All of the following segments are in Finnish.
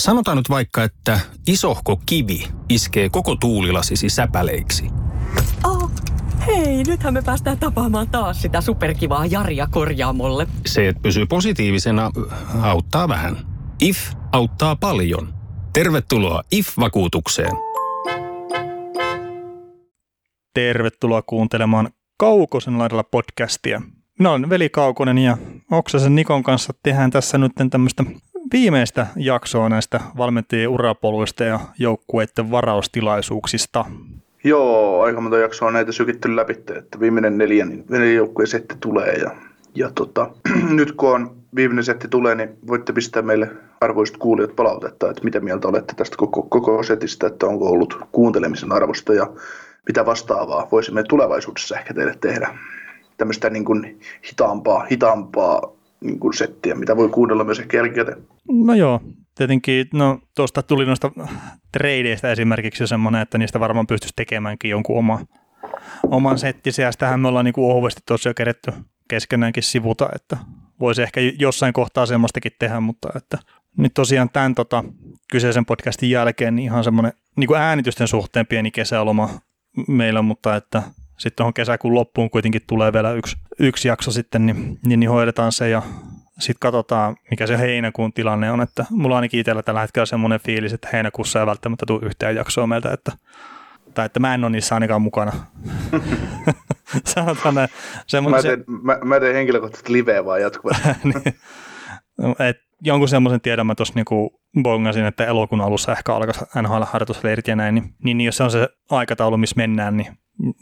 Sanotaan nyt vaikka, että isohko kivi iskee koko tuulilasisi säpäleiksi. Oh, hei, nythän me päästään tapaamaan taas sitä superkivaa Jaria korjaamolle. Se, että pysyy positiivisena, auttaa vähän. IF auttaa paljon. Tervetuloa IF-vakuutukseen. Tervetuloa kuuntelemaan Kaukosen laidalla podcastia. Minä olen Veli Kaukonen ja Oksasen Nikon kanssa tehdään tässä nyt tämmöistä viimeistä jaksoa näistä valmentajien urapoluista ja joukkueiden varaustilaisuuksista. Joo, aika monta jaksoa on näitä sykitty läpi, että viimeinen neljä, niin neljä joukkueen setti tulee ja, ja tota, nyt kun on viimeinen setti tulee, niin voitte pistää meille arvoiset kuulijat palautetta, että mitä mieltä olette tästä koko, koko setistä, että onko ollut kuuntelemisen arvosta ja mitä vastaavaa voisimme tulevaisuudessa ehkä teille tehdä. Tämmöistä niin kuin hitaampaa, hitaampaa niin kuin settiä, mitä voi kuunnella myös ehkä jälkikäteen. No joo, tietenkin, no tuosta tuli noista tradeista esimerkiksi semmoinen, että niistä varmaan pystyisi tekemäänkin jonkun oma, oman settisiä, ja sitähän me ollaan niin ohuesti tuossa jo keretty keskenäänkin sivuta, että voisi ehkä jossain kohtaa semmoistakin tehdä, mutta että nyt tosiaan tämän tota, kyseisen podcastin jälkeen niin ihan semmoinen niin äänitysten suhteen pieni kesäloma meillä, mutta että sitten tuohon kesäkuun loppuun kuitenkin tulee vielä yksi, yksi jakso sitten, niin, niin, niin hoidetaan se ja sitten katsotaan, mikä se heinäkuun tilanne on, että mulla on ainakin itsellä tällä hetkellä semmoinen fiilis, että heinäkuussa ei välttämättä tule yhtään jaksoa meiltä, että, tai että mä en ole niissä ainakaan mukana. Sanotaan näin. Mä teen, mä, mä teen henkilökohtaisesti liveä vaan jatkuvasti. niin. Et jonkun semmoisen tiedon mä tuossa niinku bongasin, että elokuun alussa ehkä alkaisi NHL-harjoitusleirit ja näin, niin, niin, jos se on se aikataulu, missä mennään, niin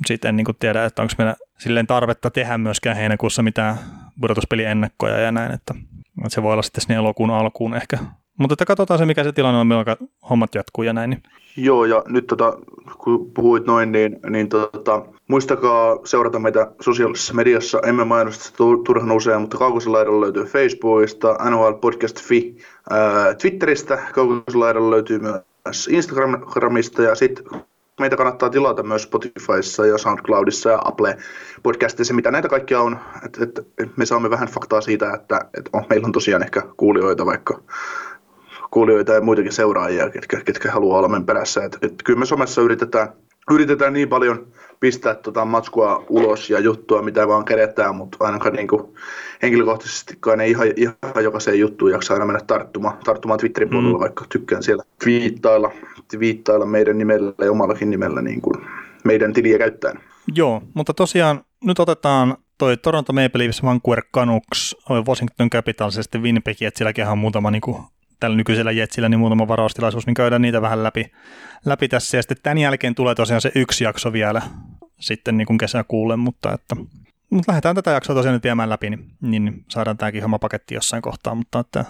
sitten en niin tiedä, että onko meillä silleen tarvetta tehdä myöskään heinäkuussa mitään pudotuspeliennakkoja ja näin, että, että se voi olla sitten sinne elokuun alkuun ehkä. Mutta että katsotaan se, mikä se tilanne on, milloin hommat jatkuu ja näin. Niin. Joo, ja nyt tota, kun puhuit noin, niin, niin tota, muistakaa seurata meitä sosiaalisessa mediassa. Emme mainosta turhan usein, mutta Kaukosella löytyy Facebookista, NHL Podcast.fi, ää, Twitteristä, Kaukosella löytyy myös Instagramista ja sitten meitä kannattaa tilata myös Spotifyssa ja SoundCloudissa ja Apple podcastissa, mitä näitä kaikkia on. Et, et, me saamme vähän faktaa siitä, että et oh, meillä on tosiaan ehkä kuulijoita vaikka kuulijoita ja muitakin seuraajia, ketkä, ketkä haluaa olla meidän perässä. Et, et kyllä me somessa yritetään, yritetään niin paljon pistää tota matskua ulos ja juttua, mitä vaan keretään, mutta ainakaan niin kuin, henkilökohtaisestikaan ei ihan, ihan jokaiseen juttuun jaksa aina mennä tarttumaan, tarttumaan Twitterin puolella, mm. vaikka tykkään siellä viittailla, viittailla meidän nimellä ja omallakin nimellä niin kuin meidän tiliä käyttäen. Joo, mutta tosiaan nyt otetaan toi Toronto Maple Leafs, Vancouver Canucks, Washington Capitals ja sitten Winnipeg, että silläkin on muutama niin kuin tällä nykyisellä Jetsillä niin muutama varaustilaisuus, niin käydään niitä vähän läpi, läpi tässä. Ja sitten tämän jälkeen tulee tosiaan se yksi jakso vielä sitten niin kuin kesäkuulle, mutta että mutta lähdetään tätä jaksoa tosiaan nyt viemään läpi, niin, niin saadaan tämäkin homma paketti jossain kohtaa. Mutta että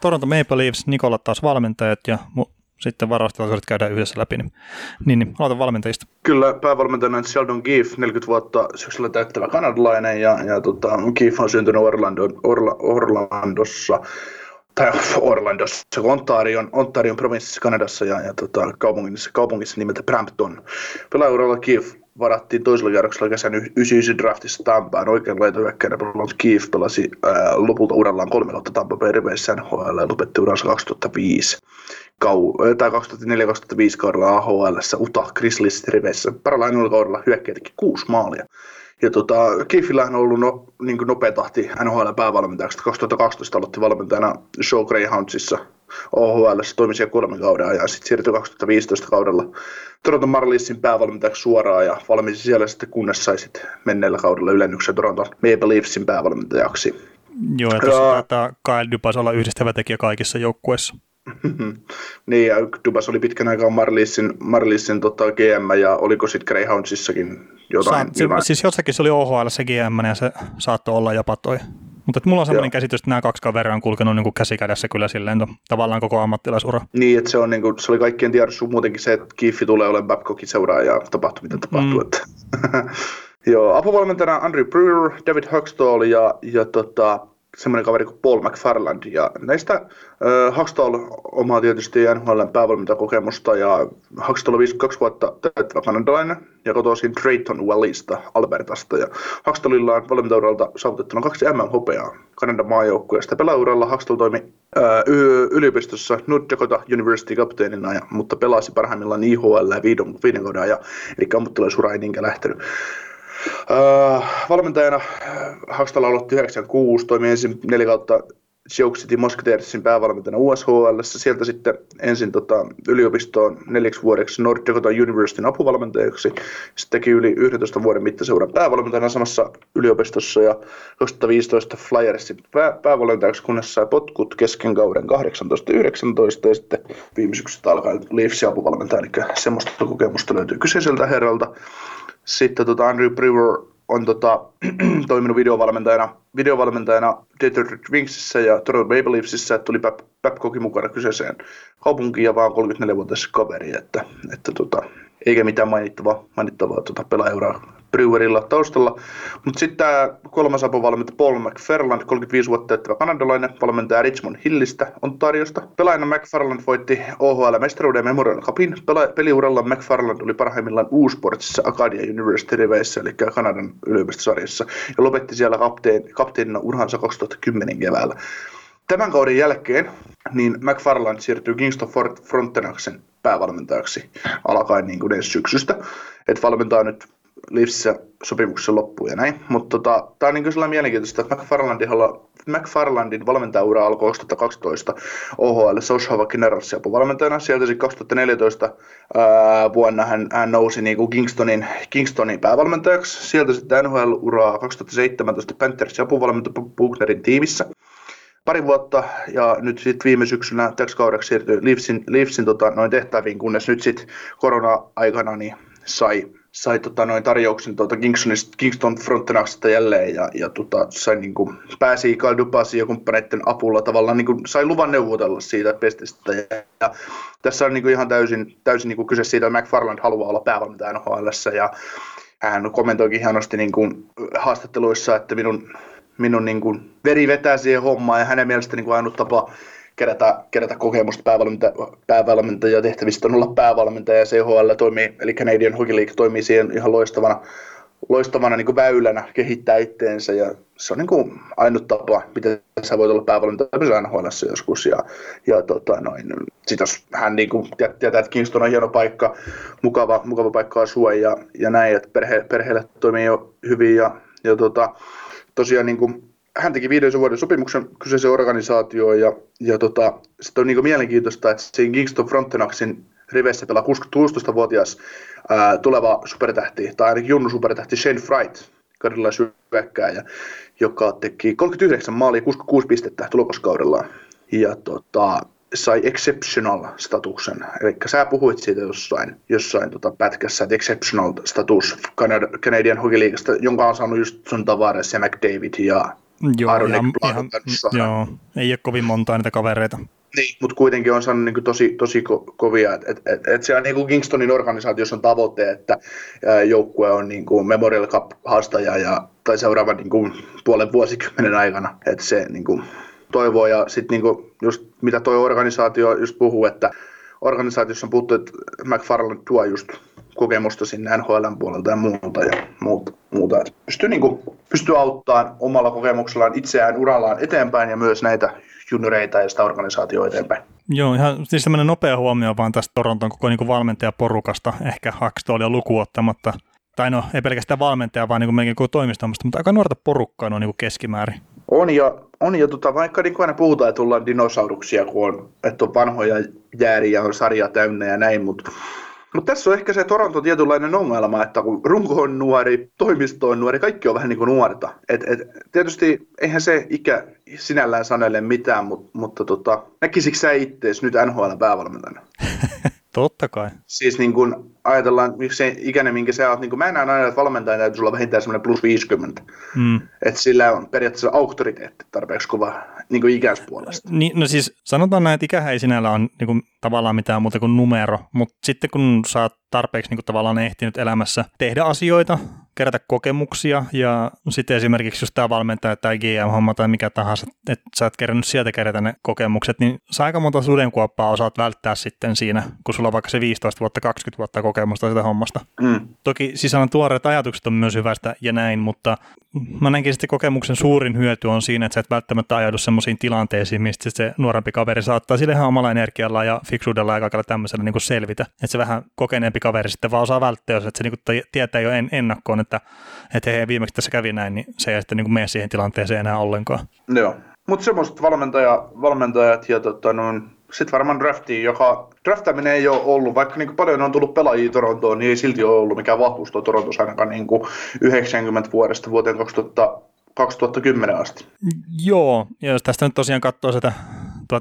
Toronto Maple Leafs, Nikola taas valmentajat ja sitten varaustilaisuudet käydään yhdessä läpi. Niin, niin, niin aloitan valmentajista. Kyllä, päävalmentajana Sheldon Keefe, 40 vuotta syksyllä täyttävä kanadalainen ja, ja tota, Keefe on syntynyt Orlando, Orla, Orlandossa tai Orlandossa, Ontarion, Ontarion provinssissa Kanadassa ja, ja tota, kaupungissa, kaupungissa nimeltä Brampton. Pelaajauralla Keefe varattiin toisella kierroksella kesän 99 draftissa Tampaan oikein laitohyökkäjänä pelannut Keefe pelasi ää, lopulta urallaan kolme kautta Tampa Bay Riveissä ja lopetti uransa 2005 kau, tai 2004-2005 kaudella AHL Uta Grizzlies Riveissä. Parhaillaan kaudella hyökkäjä teki kuusi maalia. Ja tota, Kiffillähän on ollut no, niin nopea tahti NHL päävalmentajaksi. 2012 aloitti valmentajana Show Greyhoundsissa OHL, toimi siellä kolmen kauden ja sitten siirtyi 2015 kaudella Toronto Marliessin päävalmentajaksi suoraan ja valmisi siellä sitten kunnes sai sitten menneellä kaudella ylennyksen Toronto Maple Leafsin päävalmentajaksi. Joo, ja tuossa taitaa Kyle Dubas olla yhdistävä tekijä kaikissa joukkueissa. niin, ja Dubas oli pitkän aikaa Marliessin, Marliessin tota, GM, ja oliko sitten Greyhoundsissakin jotain? Sa- jotain. Siis jossakin se oli OHL se GM, ja se saattoi olla jopa toi mutta mulla on sellainen käsitys, että nämä kaksi kaveria on kulkenut niin käsikädessä kyllä silleen to, tavallaan koko ammattilaisura. Niin, että se, on, niin kuin, se oli kaikkien tiedossa muutenkin se, että Kiffi tulee olemaan Babcockin seuraaja ja tapahtuu mitä tapahtuu. Mm. Että. Joo, apuvalmentajana Andrew Brewer, David Huxtall ja, ja tota, semmoinen kaveri kuin Paul McFarland. Ja näistä äh, Huxtall omaa tietysti NHL päävalmentajakokemusta ja Huxtall on 52 vuotta täyttävä kanadalainen ja kotoisin Drayton Valleysta, Albertasta. Ja Huxtallilla on valmentauralta saavutettuna kaksi MM-hopeaa Kanadan maajoukkueesta. Pelaauralla Huxtall toimi yliopistossa North Dakota University kapteenina, ja, mutta pelasi parhaimmillaan IHL viiden, viiden kauden ajan, eli ammattilaisura ei niinkään lähtenyt. Öö, valmentajana Hakstala aloitti 96, toimi ensin neljä kautta Sioux City Musketeersin päävalmentajana USHL, sieltä sitten ensin tota, yliopistoon neljäksi vuodeksi North Dakota Universityn apuvalmentajaksi, sitten teki yli 11 vuoden mittaseuran päävalmentajana samassa yliopistossa ja 2015 Flyersin pää, päävalmentajaksi, kunnes sai potkut kesken kauden 18-19 ja sitten viime syksystä alkaen Leafsin apuvalmentaja, eli semmoista kokemusta löytyy kyseiseltä herralta. Sitten tota Andrew Brewer on tota, toiminut videovalmentajana, videovalmentajana Detroit Wingsissä ja Toronto Maple Leafsissä, että tuli Babcockin mukana kyseiseen kaupunkiin ja vaan 34-vuotias kaveri, että, että tota, eikä mitään mainittavaa, mainittavaa tota, pelaajauraa Brewerilla taustalla. Mutta sitten tämä kolmas apuvalmentaja Paul McFarland, 35 vuotta täyttävä kanadalainen, valmentaja Richmond Hillistä Ontariosta. Pelaajana McFarland voitti OHL mestaruuden Memorial Cupin. Pela- peliuralla McFarland oli parhaimmillaan U-Sportsissa Acadia University Riveissä, eli Kanadan yliopistosarjassa, ja lopetti siellä kapteen, kapteenina uransa 2010 keväällä. Tämän kauden jälkeen niin McFarland siirtyy Kingston Frontenaksen päävalmentajaksi alkaen niin kuin ensi syksystä. Et valmentaa nyt Leafsissä sopimuksen loppuun ja näin. Mutta tota, tämä on niin sellainen mielenkiintoista, että McFarlandin, McFarlandin valmentajaura alkoi 2012 OHL Oshawa Generalsin apuvalmentajana. Sieltä sitten 2014 ää, vuonna hän, hän nousi niin kuin Kingstonin, Kingstonin päävalmentajaksi. Sieltä sitten NHL-uraa 2017 Panthersin apuvalmentaja Bugnerin tiimissä pari vuotta ja nyt sitten viime syksynä täksi kaudeksi siirtyi Leafsin, Leafsin tota, noin tehtäviin, kunnes nyt sitten korona-aikana niin sai sai tota, noin tarjouksen tuota Kingston Frontenaxista jälleen ja, ja tota, sai, niin kuin, pääsi Kyle Dubasi ja kumppaneiden apulla tavallaan niin kuin, sai luvan neuvotella siitä pestistä. Ja, ja tässä on niin kuin, ihan täysin, täysin niin kuin, kyse siitä, että McFarland haluaa olla päävalmentaja NHL ja hän kommentoikin hienosti niin kuin, haastatteluissa, että minun, minun niin kuin, veri vetää siihen hommaan ja hänen mielestä niin kuin, ainut tapa kerätä, kerätä kokemusta päävalmentaja, tehtävistä on olla päävalmentaja ja CHL toimii, eli Canadian Hockey League toimii siihen ihan loistavana, loistavana niin väylänä kehittää itteensä ja se on niin kuin ainut tapa, miten sä voit olla päävalmentaja NHL joskus ja, ja tota noin, sit jos hän niin kuin tietää, että Kingston on hieno paikka, mukava, mukava paikka asua ja, ja näin, että perhe, perheelle toimii jo hyvin ja, ja tota, tosiaan niin kuin hän teki viiden vuoden sopimuksen kyseiseen organisaatioon ja, ja tota, sitten on niin mielenkiintoista, että siinä Kingston Frontenaxin riveissä pelaa 16-vuotias ää, tuleva supertähti, tai ainakin junnu supertähti Shane Fright, karjalaishyökkääjä, joka teki 39 maalia 66 pistettä tulokaskaudellaan. Ja tota, sai exceptional statuksen. Eli sä puhuit siitä jossain, jossain tota pätkässä, että exceptional status Canadian Hockey Leagueasta, jonka on saanut just sun Tavares ja McDavid ja Joo, Aaron ihan, ihan, joo, ei ole kovin montaa niitä kavereita. Niin, mutta kuitenkin on saanut niin tosi, tosi ko- kovia, että et, et, et siellä niin Kingstonin organisaatiossa on tavoite, että joukkue on niin kuin Memorial Cup-haastaja ja, tai seuraavan niin kuin puolen vuosikymmenen aikana, että se niin kuin, toivoo ja sitten niin just mitä tuo organisaatio just puhuu, että organisaatiossa on puhuttu, että McFarland tuo just kokemusta sinne NHLn puolelta ja muuta ja muuta. muuta. Että pystyy, niin kuin, pystyy auttamaan omalla kokemuksellaan itseään urallaan eteenpäin ja myös näitä junioreita ja sitä organisaatioa eteenpäin. Joo, ihan siis semmoinen nopea huomio vaan tästä Toronton koko niin valmentajaporukasta, ehkä Hackstolia lukuottamatta. Tai no, ei pelkästään valmentaja, vaan niin kuin koko toimistomasta, mutta aika nuorta porukkaa on niin keskimäärin. On ja, on ja tota, vaikka niin aina puhutaan, että ollaan dinosauruksia, kun on, että on vanhoja jääriä, on sarja täynnä ja näin, mutta mutta tässä on ehkä se Toronto tietynlainen ongelma, että kun runko on nuori, toimisto on nuori, kaikki on vähän niin kuin nuorta. Et, et, tietysti eihän se ikä sinällään sanelle mitään, mutta, mutta tota, näkisikö sä itseäsi nyt NHL päävalmentajana? Totta kai. Siis niin kun ajatellaan, miksi se ikäinen, minkä sä oot, niin mä näen aina, että valmentajan täytyy olla vähintään semmoinen plus 50. Mm. Että sillä on periaatteessa auktoriteetti tarpeeksi kova niin ikäispuolesta. Niin, no siis sanotaan näin, että ikähän ei sinällä ole niin kuin, tavallaan mitään muuta kuin numero, mutta sitten kun sä oot tarpeeksi niin kuin, tavallaan ehtinyt elämässä tehdä asioita, kerätä kokemuksia ja sitten esimerkiksi jos tämä valmentaja tai GM-homma tai mikä tahansa, että sä et kerännyt sieltä kerätä ne kokemukset, niin sä aika monta sudenkuoppaa osaat välttää sitten siinä, kun sulla on vaikka se 15 vuotta, 20 vuotta kokemusta sitä hommasta. Mm. Toki sisällön tuoreet ajatukset on myös hyvästä ja näin, mutta mä näenkin sitten kokemuksen suurin hyöty on siinä, että sä et välttämättä ajaudu semmoisiin tilanteisiin, mistä se nuorempi kaveri saattaa sille ihan omalla energialla ja fiksuudella ja kaikella tämmöisellä niin kuin selvitä. Että se vähän kokeneempi kaveri sitten vaan osaa välttää, jos että se niin kuin tietää jo en, ennakkoon, että, että hei, viimeksi tässä kävi näin, niin se ei sitten niin kuin mene siihen tilanteeseen enää ollenkaan. Joo, mutta semmoiset valmentaja, valmentajat ja tota, no, sitten varmaan drafti, joka draftaminen ei ole ollut, vaikka niin paljon on tullut pelaajia Torontoon, niin ei silti ole ollut mikään vahvuus tuo Torontossa ainakaan niin kuin 90 vuodesta vuoteen 2000, 2010 asti. Joo, ja jos tästä nyt tosiaan katsoo sitä 1990-2015,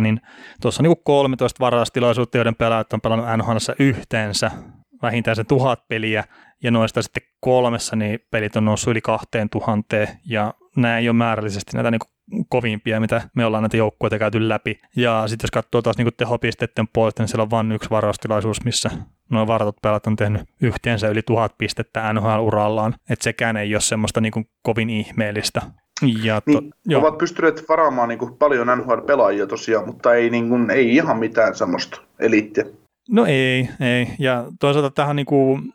niin tuossa on niin 13 varaustilaisuutta, joiden pelaajat on pelannut NHL yhteensä vähintään se tuhat peliä, ja noista sitten kolmessa niin pelit on noussut yli kahteen tuhanteen, ja nämä ei ole määrällisesti näitä niin kovimpia, mitä me ollaan näitä joukkueita käyty läpi. Ja sitten jos katsoo taas niin tehopisteiden puolesta, niin siellä on vain yksi varaustilaisuus, missä noin varatut pelat on tehnyt yhteensä yli tuhat pistettä NHL-urallaan. Että sekään ei ole semmoista niin kuin kovin ihmeellistä. Ja to, niin, jo. ovat pystyneet varaamaan niin kuin paljon NHL-pelaajia tosiaan, mutta ei, niin kuin, ei ihan mitään semmoista eliittiä. No ei, ei. Ja toisaalta tähän niin kuin,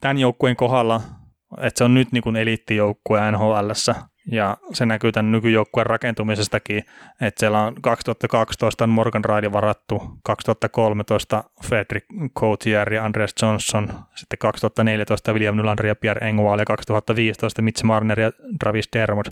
tämän joukkueen kohdalla, että se on nyt niin kuin eliittijoukkue NHLssä, ja se näkyy tämän nykyjoukkueen rakentumisestakin, että siellä on 2012 Morgan Riley varattu, 2013 Frederick Coutier ja Andreas Johnson, sitten 2014 William Nylander ja Pierre Engvall ja 2015 Mitch Marner ja Travis Dermott.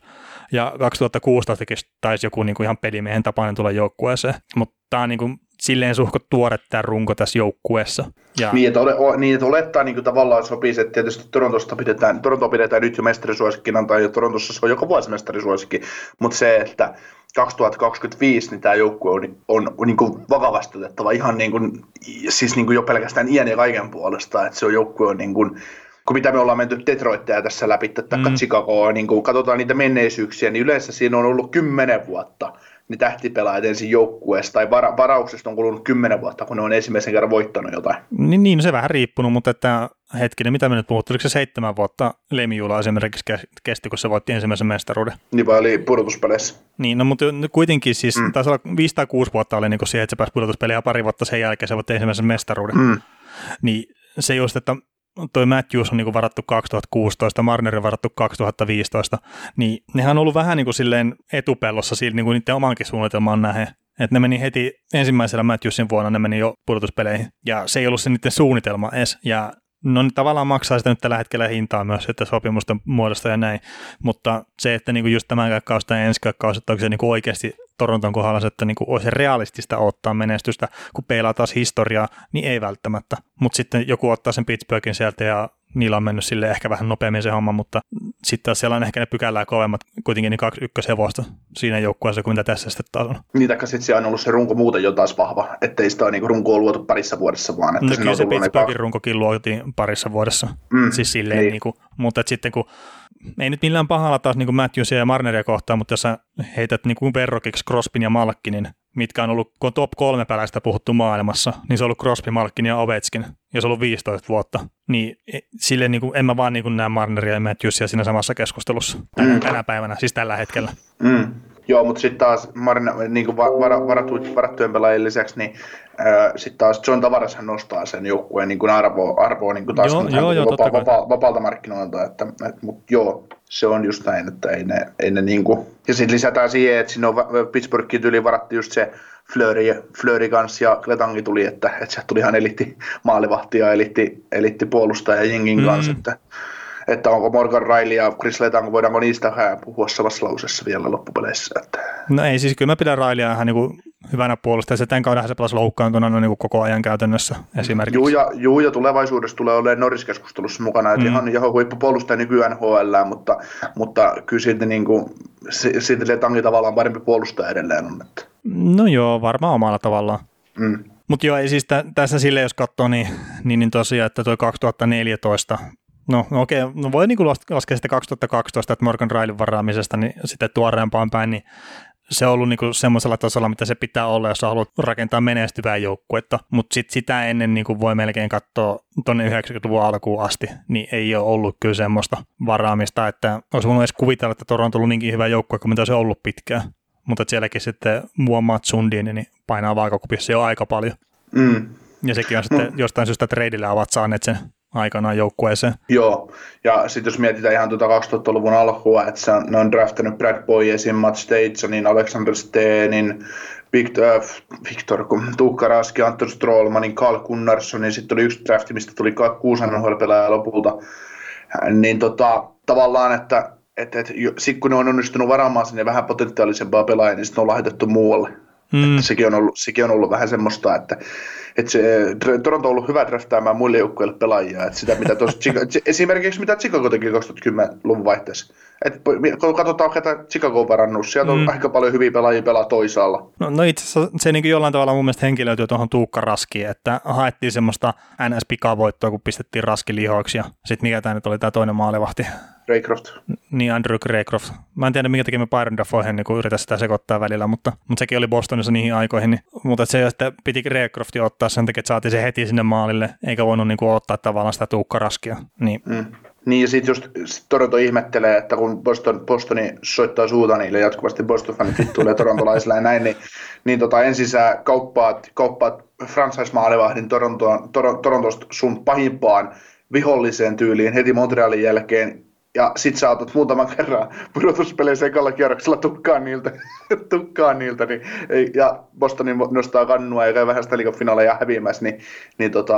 Ja 2016 taisi joku niin kuin ihan pelimiehen tapainen tulla joukkueeseen, mutta tämä on niin kuin silleen suhko tuore tämä runko tässä joukkueessa. Ja... Niin, että, ole, niin, että olettaa niin tavallaan sopii, että tietysti Torontosta pidetään, Toronto pidetään nyt jo mestarisuosikkina, tai Torontossa se on joka vuosi mestarisuosikki, mutta se, että 2025 niin tämä joukkue on, on, on niin kuin vakavasti otettava ihan niin kuin, siis niin kuin jo pelkästään iän ja kaiken puolesta, että se on joukkue on niin kuin, kun mitä me ollaan menty Detroittia tässä läpi, että mm. Chicagoa, niin kun katsotaan niitä menneisyyksiä, niin yleensä siinä on ollut kymmenen vuotta ne tähtipelaajat ensin joukkueesta, tai vara, varauksesta on kulunut kymmenen vuotta, kun ne on ensimmäisen kerran voittanut jotain. Niin, niin se vähän riippunut, mutta että hetkinen, mitä me nyt puhuttiin, oliko se seitsemän vuotta Lemijuula esimerkiksi kesti, kun se voitti ensimmäisen mestaruuden? Niin vai oli pudotuspeleissä. Niin, no mutta kuitenkin siis, mm. taisi olla 5 tai 6 vuotta oli niin kuin siihen, että se pääsi pudotuspeleihin ja pari vuotta sen jälkeen se voitti ensimmäisen mestaruuden. Mm. Niin se just, että toi Matthews on niin varattu 2016, Marner on varattu 2015, niin nehän on ollut vähän niin kuin silleen etupellossa siinä niin kuin niiden omankin suunnitelmaan nähden. Että ne meni heti ensimmäisellä Matthewsin vuonna, ne meni jo pudotuspeleihin, ja se ei ollut se niiden suunnitelma edes, ja no niin tavallaan maksaa sitä nyt tällä hetkellä hintaa myös, että sopimusten muodosta ja näin, mutta se, että niinku just tämän kautta ja ensi kautta, että onko se niinku oikeasti Toronton kohdalla se, että niinku olisi realistista ottaa menestystä, kun peilaa taas historiaa, niin ei välttämättä. Mutta sitten joku ottaa sen Pittsburghin sieltä ja niillä on mennyt sille ehkä vähän nopeammin se homma, mutta sitten taas siellä on ehkä ne pykälää kovemmat, kuitenkin niin kaksi ykköshevosta siinä joukkueessa kuin mitä tässä sitten taas on. Niin, taikka sitten se on ollut se runko muuten jo taas vahva, ettei sitä ole niin runkoa luotu parissa vuodessa vaan. Että no kyllä se Pittsburghin runkokin luotiin parissa vuodessa, mm, siis silleen niin. Niin kuin, mutta sitten kun ei nyt millään pahalla taas niin Matthewsia ja Marneria kohtaan, mutta jos sä heität niin kuin verrokiksi Crospin ja Malkkinin, mitkä on ollut, kun on top kolme peläistä puhuttu maailmassa, niin se on ollut Crosby, Malkin ja Ovechkin, ja se on ollut 15 vuotta. Niin e, sille niin kuin, en mä vaan niin kuin näe Marneria ja Matthewsia siinä samassa keskustelussa tänä, mm. tänä päivänä, siis tällä hetkellä. Mm. Joo, mutta sitten taas Marina, niin kuin var, varattu, varattujen pelaajien lisäksi, niin sitten taas John Tavarashan nostaa sen joukkueen niin arvoa, arvoa niin kuin taas joo, joo, joo, vapa, vapa, vapaalta markkinoilta, että, et, mutta joo, se on just näin, että ei ne, ei ne niin kuin, ja sitten lisätään siihen, että siinä on Pittsburghin yli varattu just se Flöri, Flöri kanssa ja Kletangi tuli, että, että se tuli ihan elitti maalivahti ja elitti, elitti puolustaja Jengin mm. kanssa, että että onko Morgan Riley ja Chris Letang, voidaanko niistä puhua samassa lausessa vielä loppupeleissä. Että... No ei, siis kyllä mä pidän Rileya ihan niin hyvänä puolustajana. Se tämän kauden se pelasi loukkaantuna no, niin koko ajan käytännössä esimerkiksi. Juu ja, juu, ja tulevaisuudessa tulee olemaan Norris-keskustelussa mukana, että mm. ihan, ihan huippupuolustaja nykyään HL, mutta, mutta kyllä silti, niin kuin, silti Letangi tavallaan parempi puolustaja edelleen on. Että. No joo, varmaan omalla tavallaan. Mm. Mutta joo, ei siis t- tässä sille, jos katsoo, niin, niin, niin tosiaan, että tuo 2014 No, no okei, no voi niin laskea sitten 2012, että Morgan Railin varaamisesta niin sitten tuoreempaan päin, niin se on ollut niin semmoisella tasolla, mitä se pitää olla, jos haluat rakentaa menestyvää joukkuetta. Mutta sitten sitä ennen niin voi melkein katsoa tuonne 90-luvun alkuun asti, niin ei ole ollut kyllä semmoista varaamista, että olisi voinut edes kuvitella, että Toronto on ollut niinkin hyvä joukkue kuin mitä se on ollut pitkään. Mutta sielläkin sitten Muammat Sundin niin painaa vaakakupissa jo aika paljon. Mm. Ja sekin on sitten mm. jostain syystä treidillä ovat saaneet sen aikanaan joukkueeseen. Joo, ja sitten jos mietitään ihan tuota 2000-luvun alkua, että se on, ne on draftannut Brad Boyesin, Matt Statesonin, Alexander Steenin, Victor, äh, Victor Tuukka Raski, Anton Strollmanin, Carl Gunnarssonin, sitten oli yksi drafti, mistä tuli kuusi nhl lopulta. Niin tota, tavallaan, että et, et, sit kun ne on onnistunut varaamaan sinne vähän potentiaalisempaa pelaajia, niin sitten on lahjoitettu muualle. Mm. Että sekin, on ollut, sekin on ollut vähän semmoista, että, että se, Toronto on ollut hyvä draftaamaan muille joukkueille pelaajia. Että sitä, mitä tos, esimerkiksi mitä Chicago teki 2010-luvun vaihteessa. Et, kun katsotaan, ketä Chicago on varannut, sieltä on mm. aika paljon hyviä pelaajia pelaa toisaalla. No, no itse asiassa se niin jollain tavalla mun mielestä henkilöityy tuohon Tuukka Raskiin, että haettiin semmoista NS-pikavoittoa, kun pistettiin Raski lihoiksi ja sitten mikä tämä nyt oli tämä toinen maalivahti, Raycroft. Niin, Andrew Raycroft. Mä en tiedä, minkä takia me Byron Dafoehen niin yritä sitä sekoittaa välillä, mutta, mutta sekin oli Bostonissa niihin aikoihin. Niin, mutta se, että piti Raycrofti ottaa sen takia, että saatiin se heti sinne maalille, eikä voinut niin kuin, ottaa tavallaan sitä tuukkaraskia. Niin. Mm. Niin ja sitten just sit Toronto ihmettelee, että kun Boston, Bostoni soittaa suuta niille jatkuvasti Boston-fanit vittuille torontolaisille ja näin, niin, niin tota, ensin sä kauppaat, kauppaat franchise-maalivahdin Torontoon, Torontosta sun pahimpaan viholliseen tyyliin heti Montrealin jälkeen ja sit sä otat muutaman kerran pudotuspeleissä ekalla kierroksella tukkaan niiltä, tukkaan niiltä niin, ja Bostonin nostaa kannua ja käy vähän sitä finaaleja häviämässä, niin, niin tota,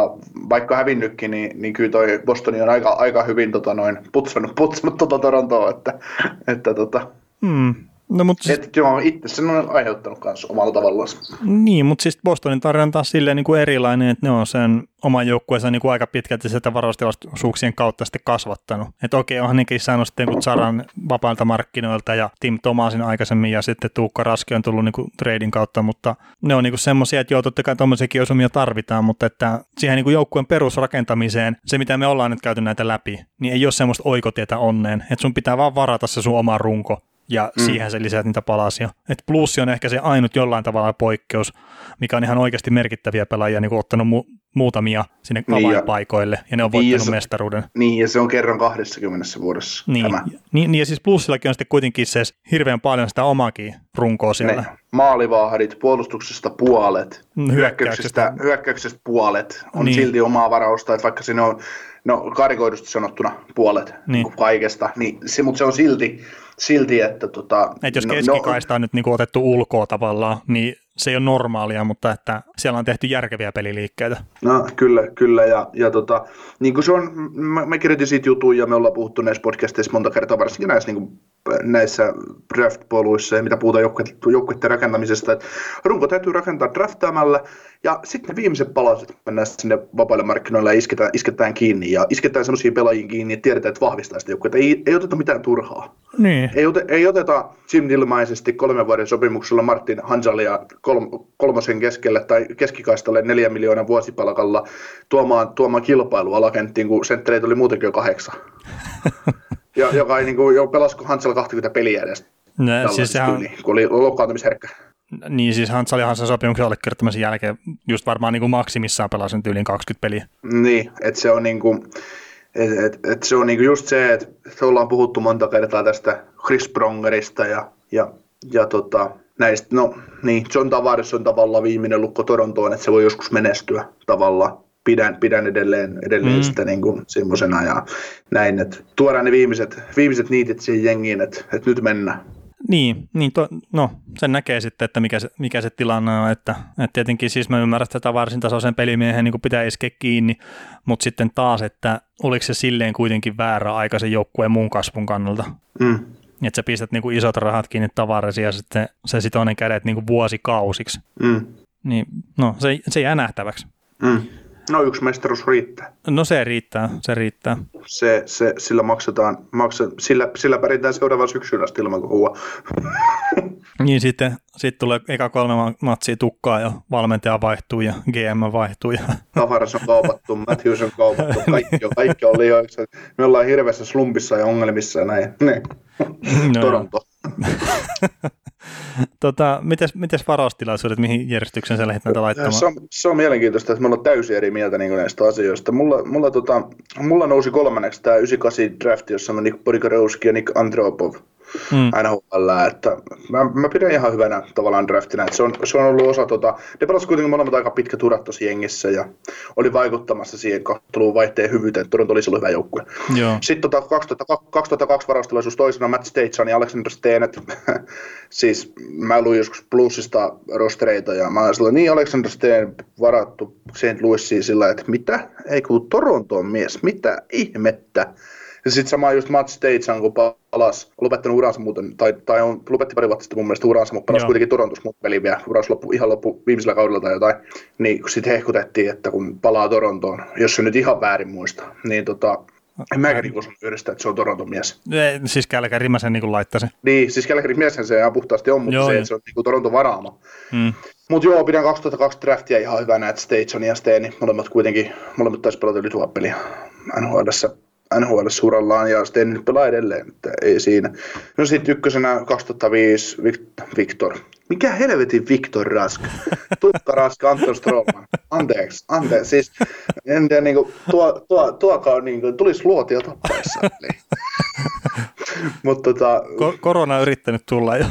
vaikka hävinnytkin, niin, niin kyllä toi Bostoni on aika, aika hyvin tota, noin, putsannut, putsannut tota Torontoa, että, että tota, hmm. No, mutta siis... Et, joo, itse sen on aiheuttanut myös omalla tavallaan. Niin, mutta siis Bostonin tarina on taas silleen niin kuin erilainen, että ne on sen oman joukkueensa niin kuin aika pitkälti sitä varaustilaisuuksien kautta sitten kasvattanut. Että okei, onhan nekin saanut sitten kuin Saran vapailta markkinoilta ja Tim Tomasin aikaisemmin ja sitten Tuukka Raski on tullut niin kuin trading kautta, mutta ne on niin semmoisia, että joo, totta kai tuommoisiakin osumia tarvitaan, mutta että siihen niin kuin joukkueen perusrakentamiseen, se mitä me ollaan nyt käyty näitä läpi, niin ei ole semmoista oikotietä onneen, että sun pitää vaan varata se sun oma runko ja mm. siihen se lisäät niitä palasia. Et plussi on ehkä se ainut jollain tavalla poikkeus, mikä on ihan oikeasti merkittäviä pelaajia niin ottanut mu- muutamia sinne niin avainpaikoille, ja, ja ne on voittanut niin, mestaruuden. Niin, ja se on kerran 20 vuodessa niin, tämä. Niin, niin, ja siis plussillakin on sitten kuitenkin se hirveän paljon sitä omakin runkoa siellä. Ne maalivahdit, puolustuksesta puolet, hyökkäyksestä, hyökkäyksestä, hyökkäyksestä puolet on niin. silti omaa varausta, että vaikka siinä on no karikoidusti sanottuna puolet niin. kaikesta, niin se, mutta se on silti, silti että tota, Et jos no, keskikaista no, on nyt niin otettu ulkoa tavallaan, niin se ei ole normaalia, mutta että siellä on tehty järkeviä peliliikkeitä. No kyllä, kyllä ja, ja tota, niin kuin se on, mä, mä kirjoitin siitä jutuja ja me ollaan puhuttu näissä podcasteissa monta kertaa, varsinkin näissä, niin kuin, näissä draft-poluissa ja mitä puhutaan joukkueiden rakentamisesta, että runko täytyy rakentaa draftaamalla ja sitten ne viimeiset palaset mennään sinne vapaille markkinoille ja isketään, isketään kiinni ja isketään sellaisia pelaajia kiinni, että tiedetään, että vahvistaa sitä joukkuetta. Ei, ei oteta mitään turhaa. Niin. Ei, ote, ei oteta Jim ilmaisesti kolmen vuoden sopimuksella Martin Hansalia kolm, kolmosen keskelle tai keskikaistalle neljä miljoonaa vuosipalkalla tuomaan, tuomaan kilpailua alakenttiin, kun senttereitä oli muutenkin jo kahdeksan. ja, joka ei niin kuin, jo pelasko Hansel 20 peliä edes. No, siis sehän... Tyyli, kun oli loukkaantumisherkkä. Niin siis Hansel oli Hansen sopimuksen allekirjoittamisen jälkeen just varmaan niin kuin maksimissaan pelasin tyyliin 20 peliä. Niin, että se on niin kuin, et, et, et se on niinku just se, että ollaan puhuttu monta kertaa tästä Chris Prongerista ja, ja, ja tota, näistä, no niin, John Tavares on tavallaan viimeinen lukko Torontoon, että se voi joskus menestyä tavallaan. Pidän, pidän edelleen, edelleen mm. sitä niin kuin semmoisena ja näin, että tuodaan ne viimeiset, viimeiset niitit siihen jengiin, että, että nyt mennään. Niin, niin to, no sen näkee sitten, että mikä se, mikä se tilanne on, että, että tietenkin siis mä ymmärrän, että tätä varsin tasoisen pelimiehen niin pitää iskeä kiinni, mutta sitten taas, että oliko se silleen kuitenkin väärä aika se joukkueen muun kasvun kannalta. Mm. Että sä pistät niin kuin isot rahat kiinni tavaresi ja sitten se sitoinen kädet niin kuin vuosikausiksi. Mm. Niin, no se, se jää nähtäväksi. Mm. No yksi mestaruus riittää. No se riittää, se riittää. Se, se, sillä maksetaan, maksa, sillä, sillä pärjätään seuraavan syksyn asti ilman kohua. niin sitten sit tulee eka kolme matsia tukkaa ja valmentaja vaihtuu ja GM vaihtuu. Ja... Tavares on kaupattu, Matthews on kaupattu, kaikki on, kaikki on liioiksi. Me ollaan hirveässä slumpissa ja ongelmissa ja näin. Niin. No, Toronto. tota, mites, mites varaustilaisuudet, mihin järjestykseen sä lähdet näitä laittamaan? Se on, se on mielenkiintoista, että me ollaan täysin eri mieltä niin näistä asioista. Mulla, mulla, tota, mulla nousi kolmanneksi tämä 98 draft, jossa on Nick Podgorowski ja Nick Andropov. Mm. NHL, että mä, mä, pidän ihan hyvänä tavallaan draftina, että se on, se on ollut osa tota, ne pelasivat kuitenkin molemmat aika pitkä urat tuossa jengissä ja oli vaikuttamassa siihen kahtelun vaihteen hyvyyteen, Toronto oli silloin hyvä joukkue. Joo. Sitten tota 2002, 2002 varaustilaisuus toisena Matt Stageson ja Alexander Steenet, siis mä luin joskus plussista rostereita ja mä olin niin Alexander Steen varattu St. Louisiin sillä, että mitä? Ei kun Torontoon mies, mitä ihmettä? Ja sitten sama just Matt Stagean, kun palas, lopettanut uransa muuten, tai, tai on, lopetti pari vuotta sitten mun mielestä uransa, mutta palasi kuitenkin Torontus muut peli vielä, uras loppu, ihan loppu viimeisellä kaudella tai jotain, niin kun sitten hehkutettiin, että kun palaa Torontoon, jos se nyt ihan väärin muista, niin tota, en mäkään niin osannut yhdestä, että se on Toronton mies. Ei, siis Kälkäri mä sen niin laittaisin. Niin, siis Kälkäri mieshän se ihan puhtaasti on, mutta joo, se, että se on niin Toronton varaama. Hmm. Mutta joo, pidän 2002 draftia ihan hyvänä, että Stageon ja Steeni, molemmat kuitenkin, molemmat taisi pelata yli tuhat peliä NHL urallaan ja sitten nyt pelaa edelleen, että ei siinä. No sitten ykkösenä 2005 Victor. Mikä helvetin Victor Rask? Tukka Rask, Anton Stroman. Anteeksi, anteeksi. Siis, en tiedä, niin kuin, tuo, tuo, tuokaan niin kuin, tulisi luotia tappaessa. Mutta tota... Ko- korona on yrittänyt tulla jo.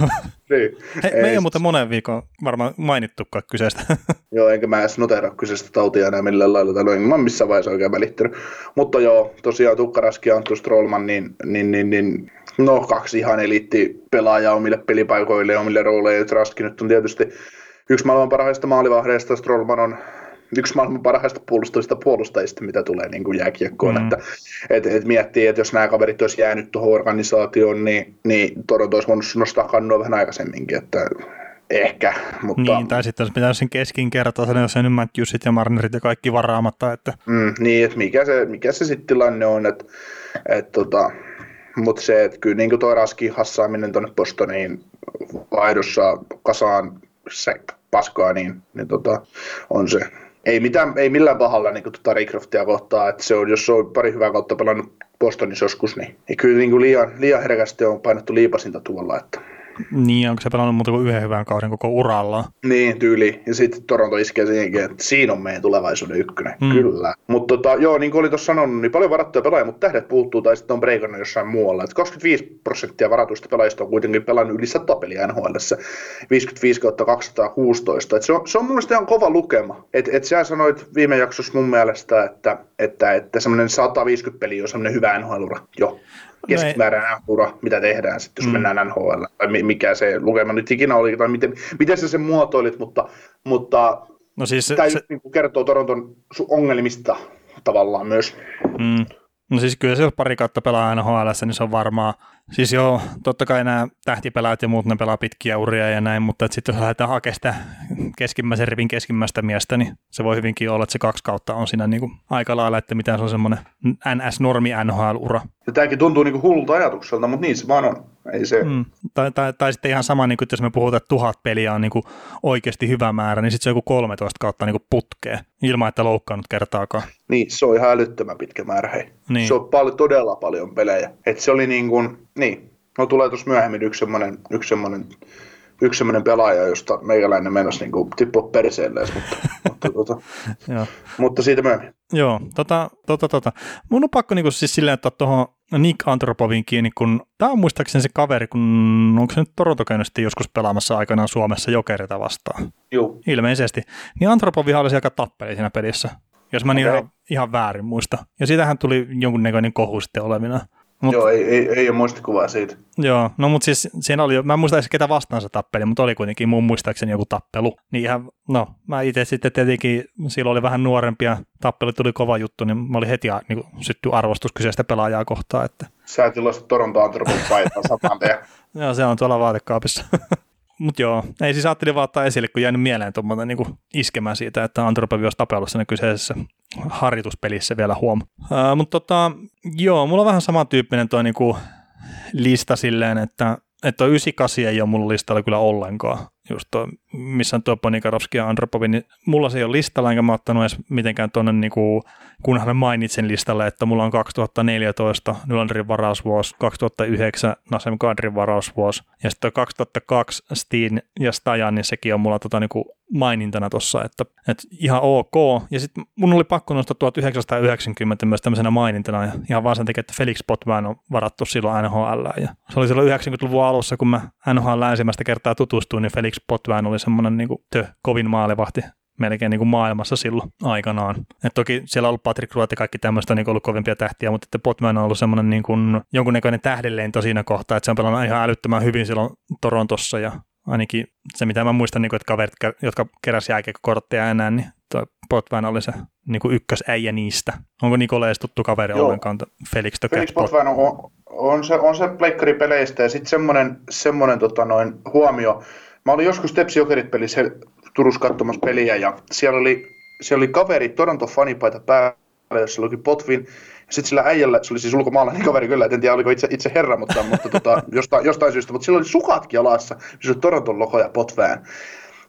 Niin. Hei, ei, me ei ole muuten monen viikon varmaan mainittukaan kyseistä. joo, enkä mä edes noteraa kyseistä tautia enää millään lailla, tai en mä missään vaiheessa oikein välittänyt. Mutta joo, tosiaan Tukkaraski ja Antu Strollman, niin, niin, niin, niin no kaksi ihan eliitti pelaajaa omille pelipaikoille ja omille rooleille. Traski nyt on tietysti yksi maailman parhaista maalivahdeista, Strollman on yksi maailman parhaista puolustavista puolustajista, mitä tulee niin kuin jääkiekkoon. Mm. Että, et, et miettii, että jos nämä kaverit olisi jäänyt tuohon organisaatioon, niin, niin Toronto olisi voinut nostaa kannua vähän aikaisemminkin. Että ehkä, mutta... Niin, tai sitten olisi pitänyt sen keskinkertaisen, jos sen nyt Jussit ja Marnerit ja kaikki varaamatta. Että... Mm, niin, että mikä se, mikä se sitten tilanne on, että, että tota, mutta se, että kyllä niin toi Raskin hassaaminen tuonne Bostoniin vaihdossa kasaan se paskaa, niin, niin tota, on se ei, mitään, ei millään pahalla niin kuin, tuota Raycroftia kohtaa, että se on, jos se on pari hyvää kautta pelannut Bostonissa joskus, niin, niin kyllä niin kuin liian, liian herkästi on painettu liipasinta tuolla, että niin, onko se pelannut muuta kuin yhden hyvän kauden koko uralla? Niin, tyyli. Ja sitten Toronto iskee siihenkin, että siinä on meidän tulevaisuuden ykkönen. Mm. Kyllä. Mutta tota, joo, niin kuin oli tuossa sanonut, niin paljon varattuja pelaajia, mutta tähdet puuttuu tai sitten on breikannut jossain muualla. Et 25 prosenttia varatuista pelaajista on kuitenkin pelannut yli 100 peliä NHL. 55 216. Et se, on, se on mun mielestä ihan kova lukema. Et, et sä sanoit viime jaksossa mun mielestä, että, että, että semmoinen 150 peli on semmoinen hyvä NHL-ura. Joo keskimääräinen ura, mitä tehdään sitten, jos mm. mennään NHL, tai mikä se lukema nyt ikinä oli, tai miten, miten sä sen muotoilit, mutta, mutta no siis se, tämä se... Niin kertoo Toronton ongelmista tavallaan myös. Mm. No siis kyllä se, pari kautta pelaa NHL, niin se on varmaan, siis joo, totta kai nämä tähtipelaajat ja muut, ne pelaa pitkiä uria ja näin, mutta sitten jos lähdetään hakemaan sitä keskimmäisen rivin keskimmäistä miestä, niin se voi hyvinkin olla, että se kaksi kautta on siinä niin kuin aika lailla, että mitä se on semmoinen NS-normi NHL-ura. Ja tämäkin tuntuu niin kuin hullulta ajatukselta, mutta niin se vaan on. Ei se... Mm. Tai, tai, tai, sitten ihan sama, niin kuin, että jos me puhutaan, että tuhat peliä on niin kuin oikeasti hyvä määrä, niin sitten se on joku 13 kautta niin kuin putkeen, ilman että loukkaannut kertaakaan. Niin, se on ihan älyttömän pitkä määrä, hei. Niin. Se on paljon, todella paljon pelejä. Et se oli niin kuin, niin, no tulee tuossa myöhemmin yksi semmoinen, yksi semmoinen yksi semmoinen pelaaja, josta meikäläinen menosi niin tippua perseelleen, mutta, mutta, tota, mutta siitä myöhemmin. Joo, tota, tota, tota. Mun on pakko niin siis silleen ottaa tuohon Nick Antropovin kiinni, kun tämä on muistaakseni se kaveri, kun onko se nyt Toronto käynyt joskus pelaamassa aikanaan Suomessa jokerita vastaan? Joo. Ilmeisesti. Niin Antropovi olisi aika tappeli siinä pelissä, jos mä niin okay. ihan, ihan väärin muista. Ja siitähän tuli jonkunnäköinen kohu sitten olevina. Mut, Joo, ei, ei, ei ole muistikuvaa siitä. Joo, no mutta siis siinä oli, mä en muista edes ketä vastaan se tappeli, mutta oli kuitenkin mun muistaakseni joku tappelu. Niin ihan, no mä itse sitten tietenkin, silloin oli vähän nuorempia, tappelu tuli kova juttu, niin mä olin heti niin sytty arvostus kyseistä pelaajaa kohtaan. Että... Sä et iloista Toronto Antropon paitaa Joo, se on tuolla vaatekaapissa. Mutta joo, ei siis ajattelin vaan ottaa esille, kun jäänyt mieleen tuommoinen niin iskemään siitä, että Antropovi olisi tapellut siinä kyseisessä harjoituspelissä vielä huom. Mutta tota, joo, mulla on vähän samantyyppinen toi niin lista silleen, että että 98 ei ole mun listalla kyllä ollenkaan. Just tuo, missä on tuo Ponikarovski ja Andropovi, niin mulla se ei ole listalla, enkä mä ottanut edes mitenkään tuonne, niin kuin, kunhan mainitsen listalle, että mulla on 2014 Nylanderin varausvuosi, 2009 Nasem Kadrin varausvuosi, ja sitten 2002 Steen ja Stajan, niin sekin on mulla tota, niin kuin mainintana tuossa, että, että ihan ok. Ja sitten mun oli pakko nostaa 1990 myös tämmöisenä mainintana, ja ihan vaan sen takia, että Felix Potvin on varattu silloin NHL. Ja se oli silloin 90-luvun alussa, kun mä NHL ensimmäistä kertaa tutustuin, niin Felix Potvin oli semmoinen niin tö, kovin maalivahti melkein niin kuin maailmassa silloin aikanaan. Et toki siellä on ollut Patrick Ruot ja kaikki tämmöistä niin ollut kovimpia tähtiä, mutta että Potman on ollut semmoinen niin kuin jonkunnäköinen tähdelleen siinä kohtaa, että se on pelannut ihan älyttömän hyvin silloin Torontossa ja ainakin se, mitä mä muistan, niin kuin, että kaverit, jotka keräsi jääkiekkokortteja enää, niin tuo Potvin oli se niin kuin ykkösäijä niistä. Onko Nikola edes tuttu kaveri Joo. ollenkaan, Felix Felix Potvin on, on, se, on se pleikkaripeleistä ja sitten semmoinen, semmoinen tota noin, huomio. Mä olin joskus Tepsi Jokerit pelissä Turussa katsomassa peliä ja siellä oli, siellä oli kaveri Toronto fanipaita päällä, jossa oli Potvin sitten sillä äijällä, se oli siis ulkomaalainen kaveri kyllä, en tiedä oliko itse, itse herra, mutta, mutta tota, jostain, jostain syystä, mutta sillä oli sukatkin jalassa, missä oli Toronton logo ja potvään.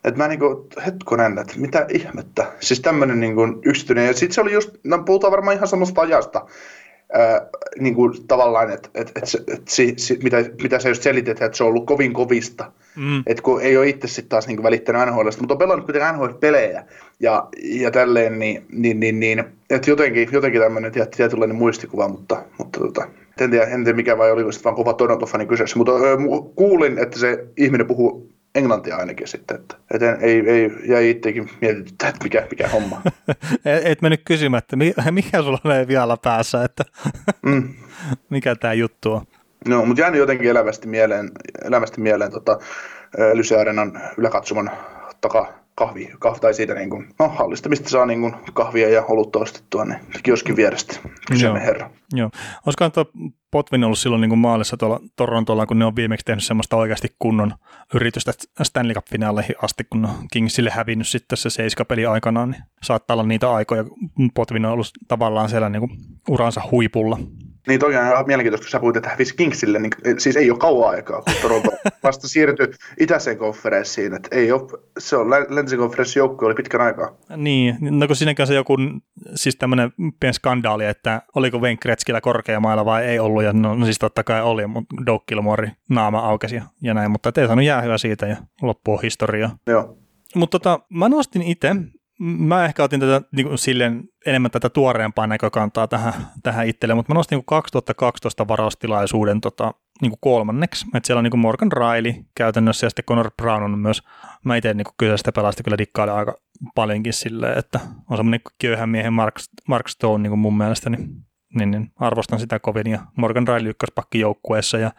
Että mä niinku, hetkonen, että mitä ihmettä. Siis tämmönen niinku yksityinen. Ja sitten se oli just, no puhutaan varmaan ihan samasta ajasta niin kuin tavallaan, että et, et, et, et, si, si, mitä, mitä sä just selitit, että se on ollut kovin kovista. Mm. Että kun ei ole itse sitten taas niin kuin välittänyt NHLista, mutta on pelannut kuitenkin NHL-pelejä ja, ja tälleen, niin, niin, niin, niin että jotenkin, jotenkin tämmöinen tietynlainen muistikuva, mutta, mutta tota, en tiedä, en tiedä mikä vai oliko sitten vaan kova Toronto-fani kyseessä, mutta kuulin, että se ihminen puhuu englantia ainakin sitten, että, että ei, ei jäi itsekin mietityttää, että mikä, mikä homma. et mennyt kysymättä, mikä sulla on vielä päässä, että mm. mikä tämä juttu on. No, mutta jäänyt jotenkin elävästi mieleen, elävästi mieleen tota, Lyse Arenan yläkatsoman takaa kahvi, kahvi tai siitä niin kuin, no, hallista, mistä saa niin kuin, kahvia ja olutta ostettua, niin kioskin vierestä, kyseinen herra. Joo. Olisikohan tuo Potvin ollut silloin niin kuin maalissa tuolla Torontolla, kun ne on viimeksi tehnyt semmoista oikeasti kunnon yritystä Stanley Cup-finaaleihin asti, kun Kingsille hävinnyt sitten se seiskapeli aikanaan, niin saattaa olla niitä aikoja, kun Potvin on ollut tavallaan siellä niin kuin uransa huipulla. Niin toi on ihan mielenkiintoista, kun sä puhuit, että hävisi Kingsille, niin siis ei ole kauan aikaa, kun Toronto vasta siirtyi itäiseen konferenssiin, että ei ole, se on länsikonferenssin joukkue oli pitkän aikaa. Niin, no kun siinäkin se joku, siis tämmöinen pieni skandaali, että oliko Wayne Gretzkillä korkeamailla vai ei ollut, ja no, no siis totta kai oli, mutta Doug naama aukesi ja näin, mutta ei saanut jää hyvä siitä ja loppu historia. Joo. Mutta tota, mä nostin itse mä ehkä otin tätä niin kuin silleen enemmän tätä tuoreempaa näkökantaa tähän, tähän itselle, mutta mä nostin niin 2012 varaustilaisuuden tota, niin kuin kolmanneksi. Että siellä on niin kuin Morgan Riley käytännössä ja sitten Connor Brown on myös, mä itse niin kyseistä pelasta kyllä dikkailen aika paljonkin silleen, että on semmoinen köyhän miehen Mark, Mark Stone niin kuin mun mielestä, niin, niin, niin, arvostan sitä kovin ja Morgan Riley ykköspakki joukkueessa ja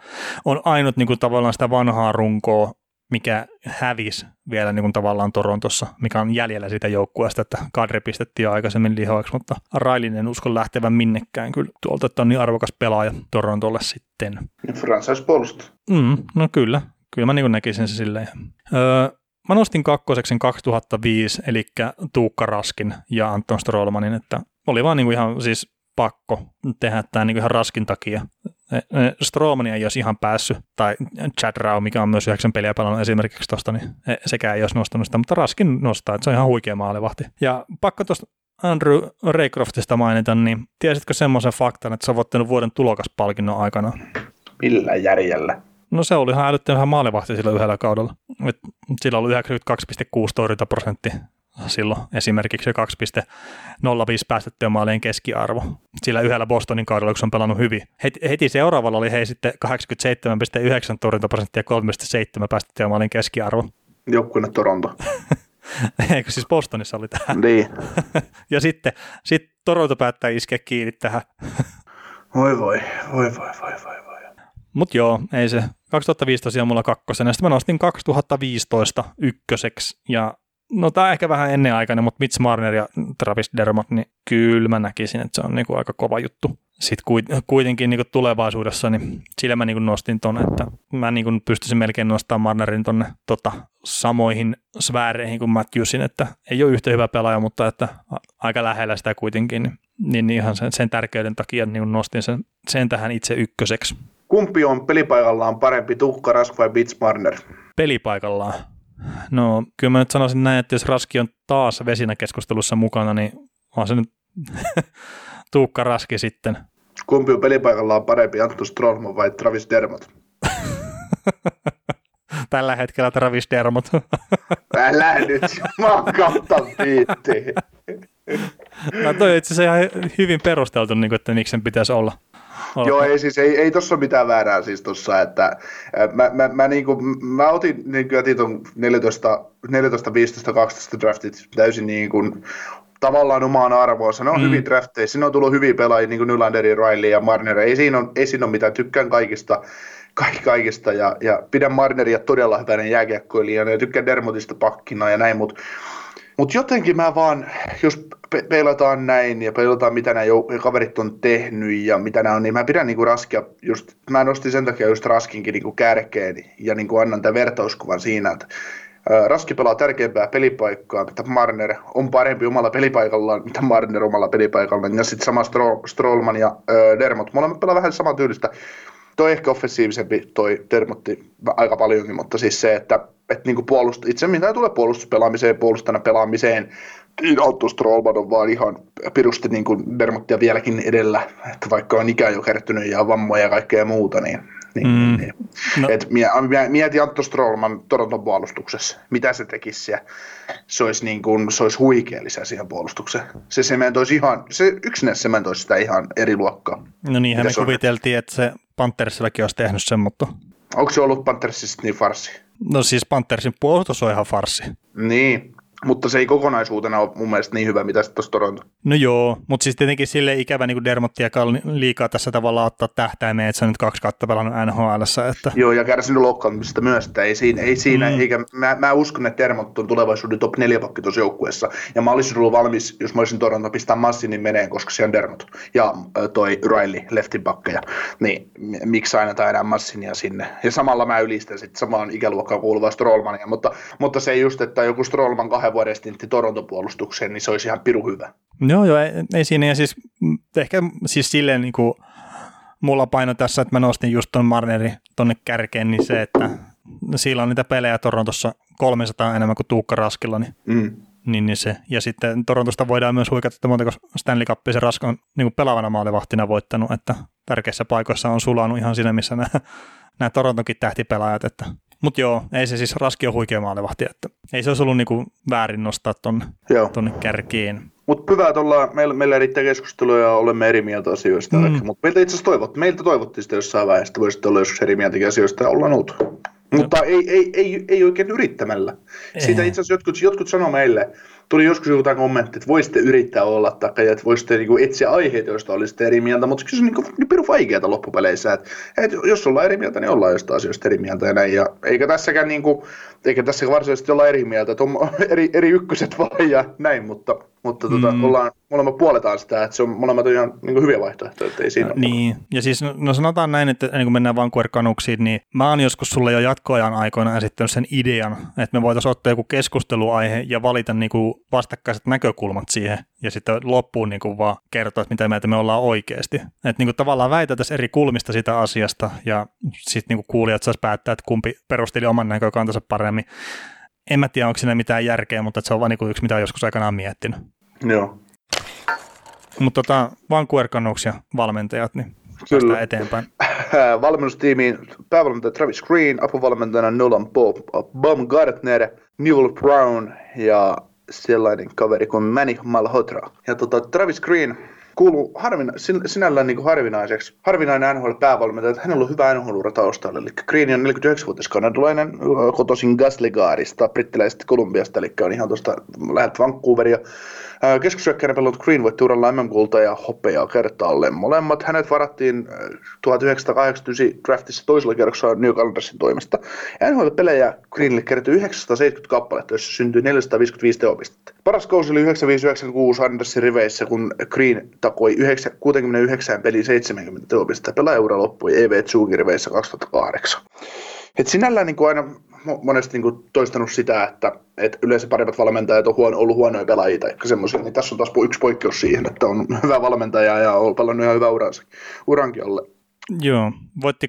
on ainut niin kuin tavallaan sitä vanhaa runkoa mikä hävisi vielä niin kuin tavallaan Torontossa, mikä on jäljellä siitä joukkueesta, että kadri pistettiin aikaisemmin lihoiksi, mutta Railinen uskon lähtevän minnekään kyllä tuolta, että on niin arvokas pelaaja Torontolle sitten. Franchise puolustus. Mm, no kyllä, kyllä mä niin näkisin se silleen. Öö, mä nostin kakkoseksi 2005, eli Tuukka Raskin ja Anton Strollmanin, että oli vaan niin kuin ihan siis pakko tehdä tämä niin ihan raskin takia. E, e, Stromani ei olisi ihan päässyt, tai Chad Rao, mikä on myös yhdeksän peliä pelannut esimerkiksi tuosta, niin e, sekään ei olisi nostanut sitä, mutta Raskin nostaa, että se on ihan huikea maalivahti. Ja pakko tuosta Andrew Raycroftista mainita, niin tiesitkö semmoisen faktan, että se on voittanut vuoden tulokaspalkinnon aikana? Millä järjellä? No se oli ihan älyttömän maalivahti sillä yhdellä kaudella. Et sillä oli 92,6 torjuntaprosentti silloin esimerkiksi 2,05 päästettyä maalien keskiarvo. Sillä yhdellä Bostonin kaudella, kun se on pelannut hyvin. Heti, heti seuraavalla oli hei sitten 87,9 torjuntaprosenttia ja 3,7 päästettyä maalien keskiarvo. Joukkueenne Toronto. Eikö siis Bostonissa oli tähän? Niin. ja sitten sit Toronto päättää iskeä kiinni tähän. voi voi, voi voi, voi voi, voi. Mutta joo, ei se. 2015 tosiaan mulla kakkosena. Sitten mä nostin 2015 ykköseksi ja No tämä ehkä vähän ennenaikainen, mutta Mitch Marner ja Travis Dermott, niin kyllä mä näkisin, että se on niinku aika kova juttu. Sitten kuitenkin niinku tulevaisuudessa, niin sillä mä niinku nostin ton, että mä niinku pystyisin melkein nostamaan Marnerin tonne tota, samoihin sfääreihin kuin Matthewsin, että ei ole yhtä hyvä pelaaja, mutta että aika lähellä sitä kuitenkin, niin, niin ihan sen, sen tärkeyden takia niin nostin sen, sen tähän itse ykköseksi. Kumpi on pelipaikallaan parempi, Tukka Rask vai Mitch Marner? Pelipaikallaan. No kyllä mä nyt sanoisin näin, että jos Raski on taas vesinä keskustelussa mukana, niin on se nyt Tuukka Raski sitten. Kumpi on pelipaikallaan parempi, Antto Strollman vai Travis Dermot? Tällä hetkellä Travis Dermot. Älä nyt, mä oon kautta viittiin. no toi itse asiassa ihan hyvin perusteltu, niin kuin, että miksi sen pitäisi olla. Olla. Joo, ei siis, ei, ei tossa ole mitään väärää siis tossa, että mä, mä, mä, niin kuin, mä otin niin kuin, jätin ton 14, 14, 15, 12 draftit täysin niin kuin, tavallaan omaan arvoonsa. Ne on mm. hyvin drafteja, siinä on tullut hyviä pelaajia, niin kuin Nylanderi, Riley ja Marner. Ei siinä, ole, ei siinä ole mitään, tykkään kaikista, kaikki, kaikista ja, ja pidän Marneria todella hyvänä jääkiekkoilijana ja tykkään Dermotista pakkina ja näin, mutta mut jotenkin mä vaan, jos pe- peilataan näin ja peilataan mitä nämä kaverit on tehnyt ja mitä nämä on, niin mä pidän niinku raskia, just, mä nostin sen takia just raskinkin niinku kärkeen ja niinku annan tämän vertauskuvan siinä, että Raski pelaa tärkeämpää pelipaikkaa, mitä Marner on parempi omalla pelipaikallaan, mitä Marner omalla pelipaikallaan. Ja sitten sama Strollman ja Dermot, molemmat pelaa vähän samantyylistä toi ehkä offensiivisempi toi Termotti aika paljonkin, mutta siis se, että, että niin puolust, itse mitä tulee puolustuspelaamiseen, puolustana pelaamiseen, niin Otto Strollman on vaan ihan pirusti niin kuin Dermottia vieläkin edellä, että vaikka on ikään jo kertynyt ja vammoja ja kaikkea muuta, niin niin, mm. niin. No. Et mieti Antto Strollman Toronton puolustuksessa, mitä se tekisi siellä. Se olisi, niin kuin, se olisi huikea lisä siihen puolustukseen. Se sementoisi ihan, se yksinään sementoisi sitä ihan eri luokkaa. No niinhän me kuviteltiin, että se Panthersillakin olisi tehnyt sen, mutta... Onko se ollut Panthersista niin farsi? No siis Panthersin puolustus on ihan farsi. Niin, mutta se ei kokonaisuutena ole mun mielestä niin hyvä, mitä sitten tuossa Toronto. No joo, mutta siis tietenkin sille ikävä niin Dermottia liikaa tässä tavalla ottaa tähtäimeen, että se on nyt kaksi kautta pelannut nhl että... Joo, ja kärsinyt loukkaantumista myös, että ei siinä, ei siinä mm. eikä, mä, mä, uskon, että Dermott on tulevaisuuden top 4 pakki tuossa joukkueessa, ja mä olisin ollut valmis, jos mä olisin Toronto, pistää Massinin meneen, koska se on Dermott, ja toi Riley, leftin bakkeja, niin miksi aina tai enää Massinia sinne, ja samalla mä ylistän sitten samaan ikäluokkaan kuuluvaa Strollmania, mutta, mutta se just, että joku Strollman kahden vuoden stintti Toronton puolustukseen, niin se olisi ihan piru hyvä. Joo, joo, ei, ei siinä. Ja siis ehkä siis silleen niin kuin mulla paino tässä, että mä nostin just ton Marnerin tonne kärkeen, niin se, että sillä on niitä pelejä Torontossa 300 enemmän kuin Tuukka Raskilla, niin, mm. niin, niin se. Ja sitten Torontosta voidaan myös huikata, että montako Stanley Cupia se Rask on niin kuin pelaavana maalivahtina voittanut, että tärkeissä paikoissa on sulanut ihan siinä, missä nämä, nämä Torontokin tähtipelaajat, että mutta joo, ei se siis Raski on huikea maalivahti, että ei se olisi ollut niinku väärin nostaa tonne, tonne kärkiin. Mutta hyvä, että ollaan, meillä, meillä riittää keskustelua ja olemme eri mieltä asioista. Mm. Mutta meiltä itse asiassa toivot, meiltä toivottiin sitä jossain vaiheessa, että voisitte olla joskus eri mieltä asioista ja ollaan oltu. Mutta ei, ei, ei, ei oikein yrittämällä. Siitä itse asiassa jotkut, jotkut sanoo meille, tuli joskus jotain kommentti, että voisitte yrittää olla takia, että voisitte niin kuin, etsiä aiheita, joista olisitte eri mieltä, mutta se on niin, kuin, niin piru vaikeaa loppupeleissä, että, että, jos ollaan eri mieltä, niin ollaan jostain asioista eri mieltä ja näin, ja eikä tässäkään niin kuin, eikä tässä varsinaisesti olla eri mieltä, että on eri, eri ykköset vaan ja näin, mutta, mutta tota, mm. ollaan, molemmat puoletaan sitä, että se on molemmat ihan niin hyviä vaihtoehtoja, että ei siinä no, Niin, ja siis no, no sanotaan näin, että niin kun mennään Canucksiin, niin mä oon joskus sulle jo jatkoajan aikoina esittänyt sen idean, että me voitaisiin ottaa joku keskusteluaihe ja valita niin kuin vastakkaiset näkökulmat siihen, ja sitten loppuun niin kuin vaan kertoa, että mitä mieltä me ollaan oikeasti. Että niin kuin tavallaan väitätäisiin eri kulmista sitä asiasta, ja sitten niin kuulijat saisi päättää, että kumpi perusteli oman näkökantansa paremmin. En mä tiedä, onko siinä mitään järkeä, mutta se on vain niin yksi, mitä on joskus aikanaan miettinyt. Joo. Mutta tota, Vancouver Canucks ja valmentajat, niin Kyllä. eteenpäin. Valmennustiimiin päävalmentaja Travis Green, apuvalmentajana Nolan Bob, Baumgartner, Newell Brown ja sellainen kaveri kuin Manny Malhotra. Ja tota, Travis Green kuuluu harvina, sinällään niin harvinaiseksi, harvinainen NHL-päävalmentaja, että hänellä on hyvä nhl taustalla. Eli Green on 49-vuotias kanadalainen, kotoisin Gasligaarista, brittiläisestä Kolumbiasta, eli on ihan tuosta läheltä Vancouveria. Keskushyökkäinen pelannut Green voitti uralla MM-kulta ja hopeaa kertaalleen molemmat. Hänet varattiin 1989 draftissa toisella kierroksella New Calendarsin toimesta. NHL-pelejä Greenille kertyi 970 kappaletta, joissa syntyi 455 teopistettä. Paras kausi oli 9596 Andersin riveissä, kun Green takoi 69 peliin 70 teopistettä. Pelaajaura loppui EV Zugin riveissä 2008. Et sinällään niin kuin aina monesti niin kuin toistanut sitä, että, että yleensä paremmat valmentajat on huono, ollut huonoja pelaajia tai semmoisia, niin tässä on taas yksi poikkeus siihen, että on hyvä valmentaja ja on pelannut ihan hyvä uransa, urankin alle. Joo, voitti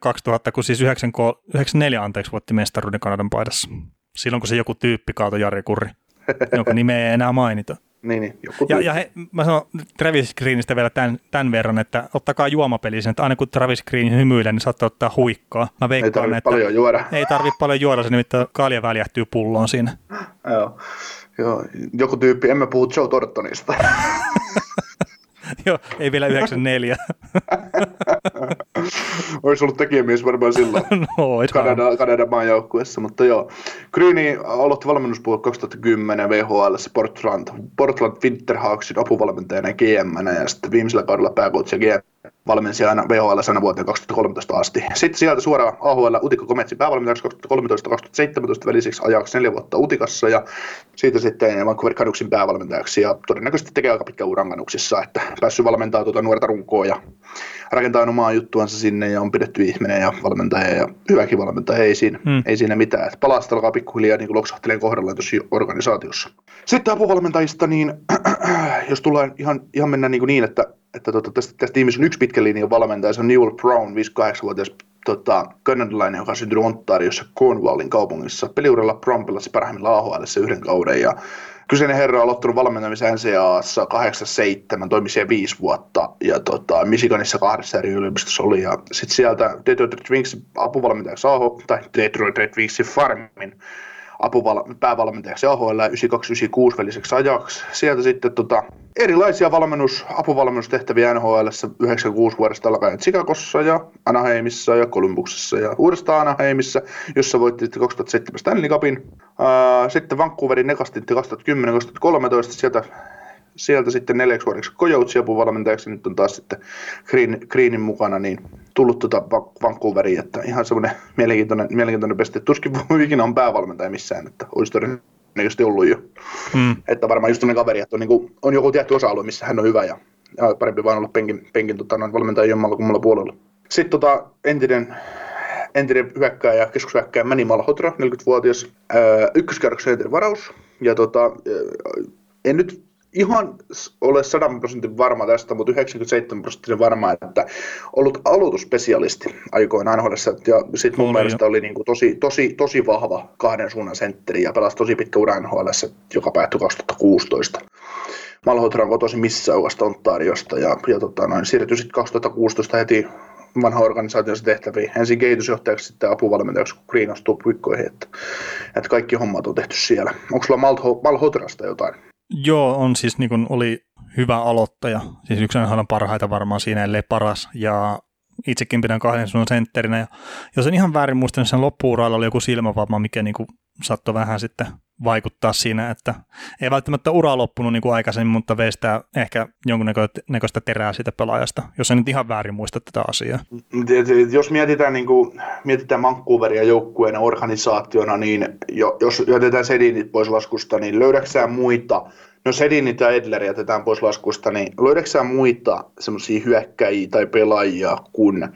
2000, kun siis 94 anteeksi voitti mestaruuden Kanadan paidassa. silloin kun se joku tyyppi kaatoi Jari Kurri, jonka nimeä ei enää mainita. Niin, niin. Joku Ja, ja he, mä sanon Travis Greenistä vielä tämän, tämän verran, että ottakaa juomapeli sen, että aina kun Travis Green hymyilee, niin saatte ottaa huikkaa. Mä ei veikkaan, tarvitse että paljon juoda. ei tarvi paljon juoda, se nimittäin kalja väljähtyy pulloon siinä. Joo. Joo. Joku tyyppi, emme puhu Joe Tortonista. Joo, ei vielä 94. Olisi ollut tekijämies varmaan silloin. no, Kanada, Kanadan maajoukkueessa, mutta joo. Greeni aloitti valmennuspuolella 2010 VHL Portland, Portland Winterhawksin apuvalmentajana ja GM, ja sitten viimeisellä kaudella pääcoach ja GM valmensi aina VHL aina vuoteen 2013 asti. Sitten sieltä suoraan AHL Utikko Kometsin päävalmentajaksi 2013-2017 väliseksi ajaksi neljä vuotta Utikassa ja siitä sitten Vancouver Canucksin päävalmentajaksi ja todennäköisesti tekee aika pitkä uran Canucksissa, että päässyt valmentaa tuota nuorta runkoa ja rakentaa omaa juttuansa sinne ja on pidetty ihminen ja valmentaja ja hyväkin valmentaja, ei siinä, Hmm. ei siinä mitään. Että palasta alkaa pikkuhiljaa niin loksahteleen kohdallaan tuossa organisaatiossa. Sitten apuvalmentajista, niin jos tullaan ihan, ihan mennä niin, kuin niin että, että tota, tästä, tästä tiimissä on yksi pitkä linjan valmentaja, se on Newell Brown, 58-vuotias tota, kanadalainen, joka on syntynyt Ontariossa Cornwallin kaupungissa. Peliuralla Brown pelasi parhaimmillaan AHL yhden kauden ja Kyseinen herra on aloittanut valmentamisen NCAassa 87, toimi siellä viisi vuotta ja tota, Michiganissa kahdessa eri yliopistossa oli. Ja sitten sieltä Detroit Red Wingsin apuvalmentajaksi AHL, tai Detroit Red Wingsin Farmin apuval- päävalmentajaksi AHL 92-96 väliseksi ajaksi. Sieltä sitten tota, erilaisia valmennus, apuvalmennustehtäviä NHL 96 vuodesta alkaen Chicagossa ja Anaheimissa ja Columbuksessa ja uudestaan Anaheimissa, jossa voitti sitten 2007 Stanley Cupin. Sitten Vancouverin nekastintti 2010-2013, sieltä sieltä sitten neljäksi vuodeksi Coyotesin apuvalmentajaksi, nyt on taas sitten Green, Greenin mukana, niin tullut tuota Va- Vancouveriin, että ihan semmoinen mielenkiintoinen, mielenkiintoinen pesti, tuskin ikinä on päävalmentaja missään, että olisi todennäköisesti ollut jo. Mm. Että varmaan just kaveri, että on, niin kuin, on joku tietty osa-alue, missä hän on hyvä ja, ja parempi vaan olla penkin, penkin tota, noin valmentajan jommalla kummalla puolella. Sitten tota, entinen, entinen hyökkääjä, keskushyökkääjä Manny Malhotra, 40-vuotias, ää, ykköskerroksen entinen varaus. Ja tota, en nyt ihan ole 100 prosentin varma tästä, mutta 97 prosenttinen varma, että ollut aloitusspesialisti aikoinaan NHL. Ja sitten mun Oli mielestä oli niinku tosi, tosi, tosi vahva kahden suunnan sentteri ja pelasi tosi pitkä ura NHL, joka päättyi 2016. Malhotra on kotoisin Missaugasta Ontariosta ja, ja tota, noin, siirtyi sitten 2016 heti vanha organisaationsa tehtäviin. Ensin kehitysjohtajaksi, sitten apuvalmentajaksi, kun Green astuu puikkoihin. Että, että kaikki hommat on tehty siellä. Onko sulla Malho, Malhotrasta jotain? Joo, on siis niin kuin oli hyvä aloittaja. Siis yksi on parhaita varmaan siinä, ellei paras. Ja itsekin pidän kahden sun sentterinä. Ja jos en ihan väärin muista, niin sen loppuuralla oli joku silmävamma, mikä niin kuin saattoi vähän sitten vaikuttaa siinä, että ei välttämättä ura loppunut niin kuin aikaisemmin, mutta vei sitä ehkä jonkunnäköistä terää siitä pelaajasta, jos en nyt ihan väärin muista tätä asiaa. Et Jos mietitään, niin kuin, mietitään Vancouveria joukkueena, organisaationa, niin jo, jos jätetään Sedinit pois laskusta, niin löydäksää muita, no Sedinit ja Edler jätetään pois laskusta, niin löydäksää muita semmoisia hyökkäjiä tai pelaajia kuin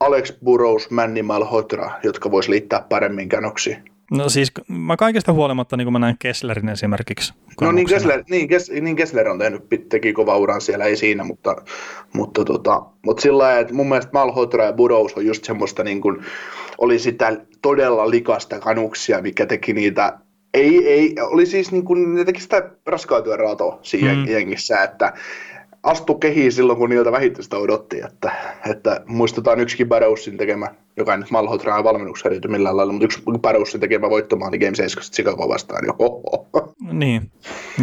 Alex Burrows, Manny Malhotra, jotka vois liittää paremmin känoksi. No siis mä kaikesta huolimatta, niin kuin mä näen Kesslerin esimerkiksi. No niin. Kessler, niin, Kes, niin Kessler on tehnyt, teki kova uran siellä, ei siinä, mutta, mutta, tota, mutta sillä lailla, että mun mielestä Malhotra ja Burous on just semmoista niin kuin, oli sitä todella likasta kanuksia, mikä teki niitä, ei, ei, oli siis niin kuin, ne teki sitä raskaa työn ratoa siinä Mm. jengissä, että astu kehiin silloin, kun niiltä vähiten sitä odotti, että, että muistetaan yksikin Barrowsin tekemä, joka ei nyt Malhotraan valmennuksen liity millään lailla, mutta yksi Barrowsin tekemä voittomaali Game 7 Chicago vastaan, niin oho. Niin,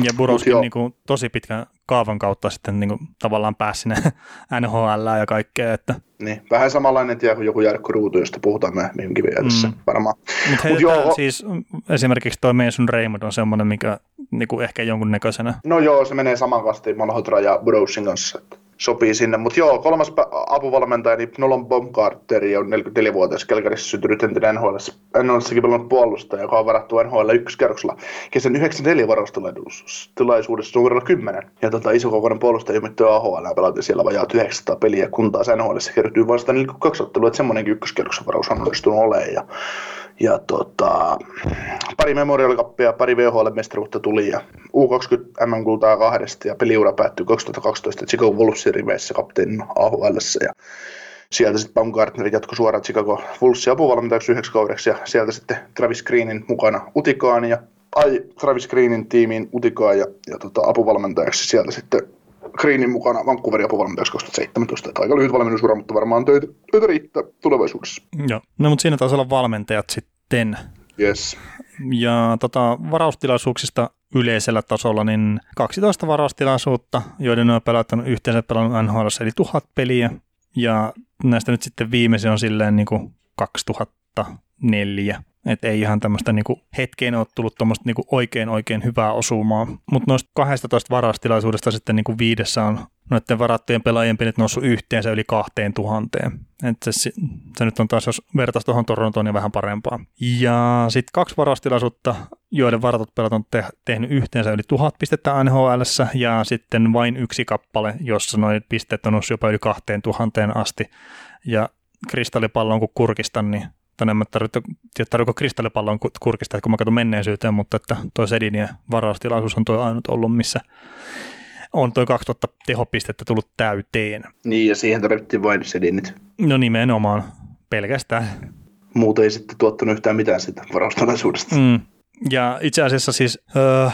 ja Buroskin niin kuin, tosi pitkän kaavan kautta sitten niin kuin, tavallaan pääsi sinne NHL ja kaikkea, että Niin, vähän samanlainen tie kuin joku Jarkko Ruutu, josta puhutaan myöhemminkin vielä tässä Mm. varmaan. Mutta Mut joo, siis esimerkiksi toi Mason Raymond on semmoinen, mikä niin kuin ehkä jonkunnäköisenä. No joo, se menee saman kastiin Malhotra ja Browsin kanssa. että Sopii sinne, mutta joo, kolmas apuvalmentaja, niin Nolan Baumgarteri on 44-vuotias Kelkarissa syntynyt entinen NHL, NHLssakin pelannut puolustaja, joka on varattu NHL ykköskerroksella kesän 94 varaustilaisuudessa numerolla 10. Ja tota, isokokoinen puolustaja ilmettyi AHL pelatti siellä vajaat 900 peliä, kun taas NHL kertyy vasta 42 ottelua, että semmoinenkin ykköskerroksen varaus on onnistunut olemaan. Ja, ja tota, pari Memorial Cupia, pari VHL-mestaruutta tuli ja U20 MM-kultaa kahdesta ja peliura päättyi 2012 Chicago Wolvesin riveissä kapteenin AHL. Ja sieltä sitten Baumgartner jatkoi suoraan Chicago Bullsin apuvalmentajaksi yhdeksi kaudeksi ja sieltä sitten Travis Greenin mukana Utikaan ja ai Travis Greenin tiimiin Utikaan ja, ja tota, apuvalmentajaksi sieltä sitten Greenin mukana Vancouverin apuvalmentajaksi 2017. Että aika lyhyt valmennusura, mutta varmaan töitä, töitä riittää tulevaisuudessa. Joo, no mutta siinä taisi olla valmentajat sitten. Yes. Ja tota, varaustilaisuuksista yleisellä tasolla, niin 12 varaustilaisuutta, joiden on pelattanut yhteensä pelannut NHL, eli tuhat peliä. Ja näistä nyt sitten viimeisin on silleen niin kuin 2004. Että ei ihan tämmöistä niinku hetkeen ole tullut tuommoista niinku oikein oikein hyvää osumaa. Mutta noista 12 varastilaisuudesta sitten niinku viidessä on noiden varattujen pelaajien pelit noussut yhteensä yli kahteen tuhanteen. Et se, se, nyt on taas, jos vertaisi tuohon Torontoon, niin vähän parempaa. Ja sitten kaksi varastilaisuutta, joiden varatut pelat on te- tehnyt yhteensä yli tuhat pistettä nhl ja sitten vain yksi kappale, jossa noin pisteet on noussut jopa yli kahteen tuhanteen asti. Ja kristallipallon kun kurkistan, niin tai en tarvitse, tarvitse kristallipallon kurkista, kun mä katson menneisyyteen, mutta että toi Sedinien varaustilaisuus on tuo ainut ollut, missä on tuo 2000 tehopistettä tullut täyteen. Niin, ja siihen tarvittiin vain Sedinit. No nimenomaan, pelkästään. Muuta ei sitten tuottanut yhtään mitään siitä varaustilaisuudesta. Mm. Ja itse asiassa siis, öö,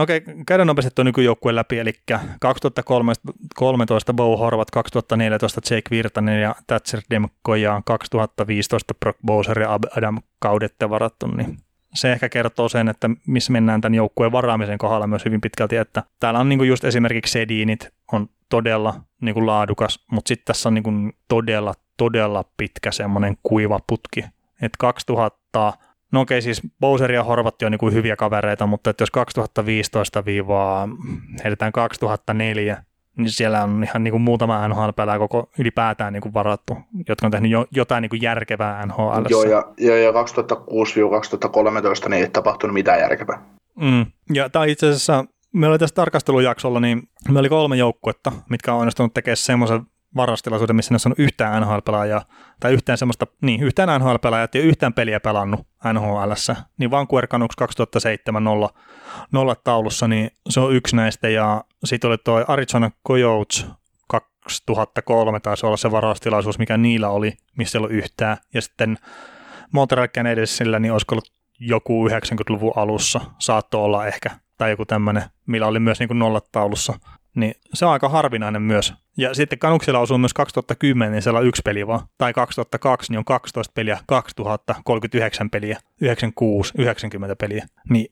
No okei, käydään nopeasti tuon nykyjoukkueen läpi, eli 2013 Bo Horvat, 2014 Jake Virtanen ja Thatcher Demko ja 2015 Brock Bowser ja Adam Kaudette varattu, niin se ehkä kertoo sen, että missä mennään tämän joukkueen varaamisen kohdalla myös hyvin pitkälti, että täällä on niin just esimerkiksi Sedinit on todella niin kuin laadukas, mutta sitten tässä on niin kuin todella, todella pitkä semmoinen kuiva putki. Että 2000 No okei, siis Bowser ja Horvatti on niin kuin hyviä kavereita, mutta että jos 2015 heitetään 2004, niin siellä on ihan niin kuin muutama nhl koko ylipäätään niin kuin varattu, jotka on tehnyt jo, jotain niin kuin järkevää NHL. Joo, ja, ja, ja 2006-2013 niin ei tapahtunut mitään järkevää. Mm. Ja tämä itse asiassa, meillä oli tässä tarkastelujaksolla, niin meillä oli kolme joukkuetta, mitkä on onnistunut tekemään semmoisen varastilaisuuden, missä ne on yhtään NHL-pelaajaa, tai yhtään semmoista, niin yhtään NHL-pelaajaa, ja yhtään peliä pelannut nhl niin Vancouver Canucks 2007 nolla, nolla taulussa, niin se on yksi näistä, ja sitten oli tuo Arizona Coyotes 2003 taisi olla se varaustilaisuus, mikä niillä oli, missä ei ollut yhtään, ja sitten Montreal Canadiensillä, niin olisiko ollut joku 90-luvun alussa, saattoi olla ehkä, tai joku tämmöinen, millä oli myös niin nollataulussa, niin se on aika harvinainen myös. Ja sitten Kanuksilla osuu myös 2010, niin siellä on yksi peli vaan. Tai 2002, niin on 12 peliä, 2000, 39 peliä, 96, 90 peliä. Niin